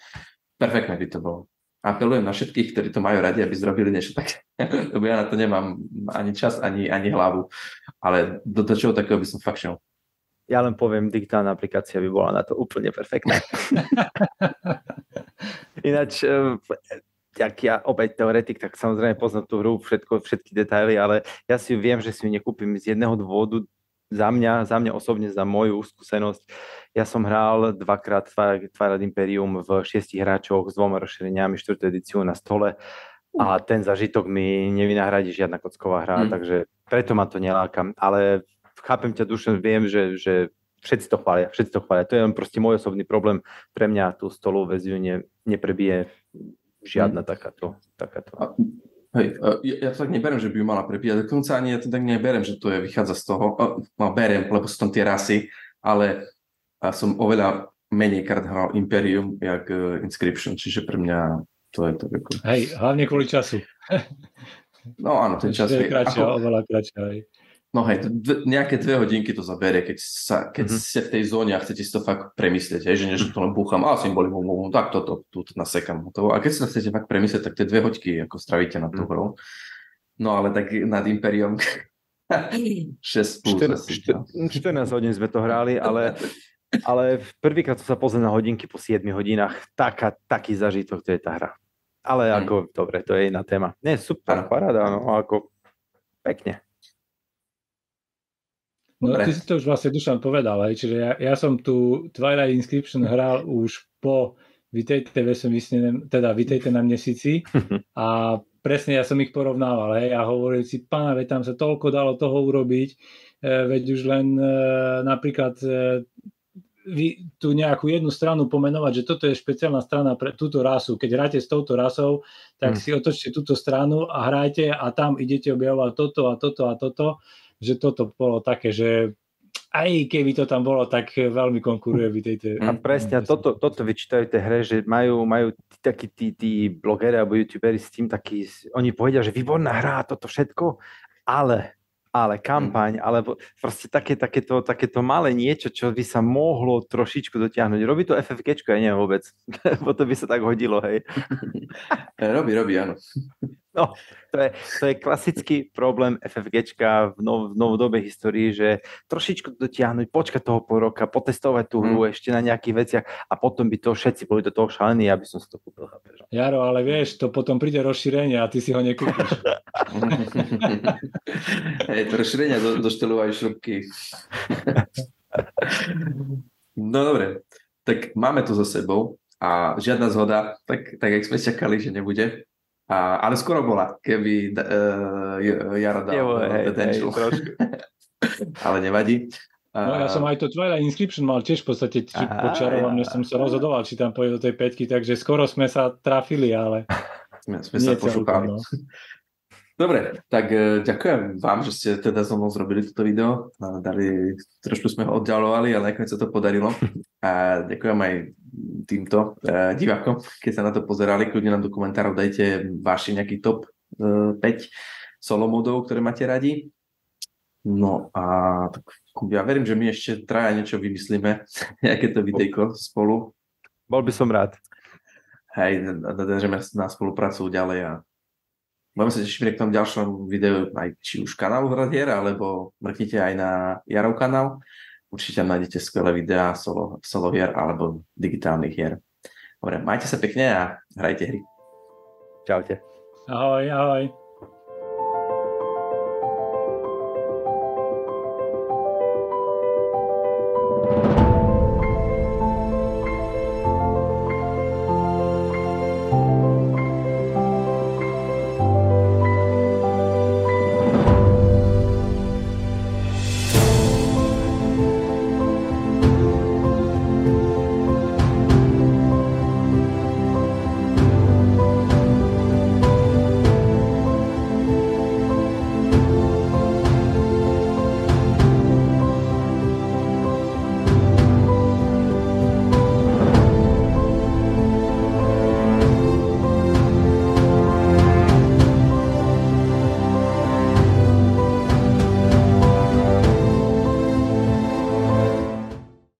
Perfektné by to bolo. Apelujem na všetkých, ktorí to majú radi, aby zrobili niečo také, *laughs* lebo ja na to nemám ani čas, ani, ani hlavu. Ale do, do čoho takého by som fakt šiel. Ja len poviem, digitálna aplikácia by bola na to úplne perfektná. *laughs* Ináč, jak ja opäť teoretik, tak samozrejme poznám tú hru, všetko, všetky detaily, ale ja si viem, že si ju nekúpim z jedného dôvodu, za mňa, za mňa osobne, za moju skúsenosť, ja som hral dvakrát Twilight Imperium v šiestich hráčoch s dvoma rozšíreniami, štvrtú edíciu na stole a ten zažitok mi nevynahradí žiadna kocková hra, mm. takže preto ma to nelákam. Ale chápem ťa dušen, viem, že, že všetci to chvália, všetci to chvália. To je len proste môj osobný problém. Pre mňa tú stolovú väziu ne, neprebije žiadna mm. takáto. takáto. A, hej, ja, ja to tak neberem, že by ju mala prebíjať. Dokonca ani ja to tak neberem, že to je, vychádza z toho. No, berem, lebo sú tam tie rasy, ale a som oveľa menej krát hral Imperium, jak uh, Inscription, čiže pre mňa to je to ako... Hej, hlavne kvôli času. No áno, ten čas je... Kratšia, ako... oveľa kratšia, hej. No hej, dve, nejaké dve hodinky to zaberie, keď, sa, keď mm-hmm. ste v tej zóne a chcete si to fakt premyslieť, hej, že nie, že to len búcham, a symboli, bum, bum, tak toto, tu nasekam. To, a keď si to chcete fakt premyslieť, tak tie dve hoďky ako stravíte na tú mhm. hrou. No ale tak nad Imperium 6 *laughs* plus 14, 14 hodín sme to hrali, ale, ale prvýkrát som sa pozrel na hodinky po 7 hodinách, taká, taký zažitok to je tá hra. Ale ako, hmm. dobre, to je iná téma. Nie, super, paráda, no ako pekne. No Dobre. ty si to už vlastne Dušan povedal, hej, čiže ja, ja som tu Twilight Inscription *laughs* hral už po Vitejte vesmísne, teda Vitejte na mesíci *laughs* a presne ja som ich porovnával, hej, a hovoril si, pána, veď tam sa toľko dalo toho urobiť, e, veď už len e, napríklad e, vy, tú nejakú jednu stranu pomenovať, že toto je špeciálna strana pre túto rasu. Keď hráte s touto rasou, tak hmm. si otočte túto stranu a hrajte a tam idete objavovať toto a toto a toto že toto bolo také, že aj keby to tam bolo, tak veľmi konkuruje by tejto... A presne, a toto, toto vyčítajú tej hre, že majú, majú takí tí, tí blogeri alebo youtuberi s tým taký, oni povedia, že výborná hra, toto všetko, ale ale kampaň, alebo proste také, takéto, takéto malé niečo, čo by sa mohlo trošičku dotiahnuť. Robí to FFG, ja neviem vôbec, *laughs* lebo to by sa tak hodilo, hej. *laughs* robí, robí, áno. No, to je, to je klasický problém FFGčka v, nov, v novodobej histórii, že trošičku dotiahnuť, počkať toho po roka, potestovať tú hru mm. ešte na nejakých veciach a potom by to všetci boli do toho šalení, aby som si to kúpil. Chápeš? Jaro, ale vieš, to potom príde rozšírenie a ty si ho nekúpiš. *laughs* Hej, to rozšírenie do, došteľujú šrubky. no dobre, tak máme to za sebou a žiadna zhoda, tak, tak jak sme čakali, že nebude. A, ale skoro bola, keby uh, Jaro dal Jevo, hej, hej, *laughs* ale nevadí. No ja som aj to Twilight Inscription mal tiež v podstate počiarov, ja. som sa rozhodoval, či tam pôjde do tej peťky, takže skoro sme sa trafili, ale... *laughs* Sme, sme sa pošúpali. No. *laughs* Dobre, tak uh, ďakujem vám, že ste teda so mnou zrobili toto video. Dali, trošku sme ho oddialovali, ale nakoniec sa to podarilo. A ďakujem aj týmto uh, divákom, keď sa na to pozerali. Kľudne nám do komentárov dajte váš nejaký top uh, 5 solo modov, ktoré máte radi. No a tak ja verím, že my ešte traja niečo vymyslíme, *laughs* nejaké to videjko spolu. Bol by som rád. Hej, nadržeme na spoluprácu ďalej a budeme sa tešiť k tomu ďalšom videu aj či už kanálu Hradier, alebo mrknite aj na Jarov kanál. Určite tam nájdete skvelé videá solo, solo hier alebo digitálnych hier. Dobre, majte sa pekne a hrajte hry. Čaute. Ahoj, ahoj.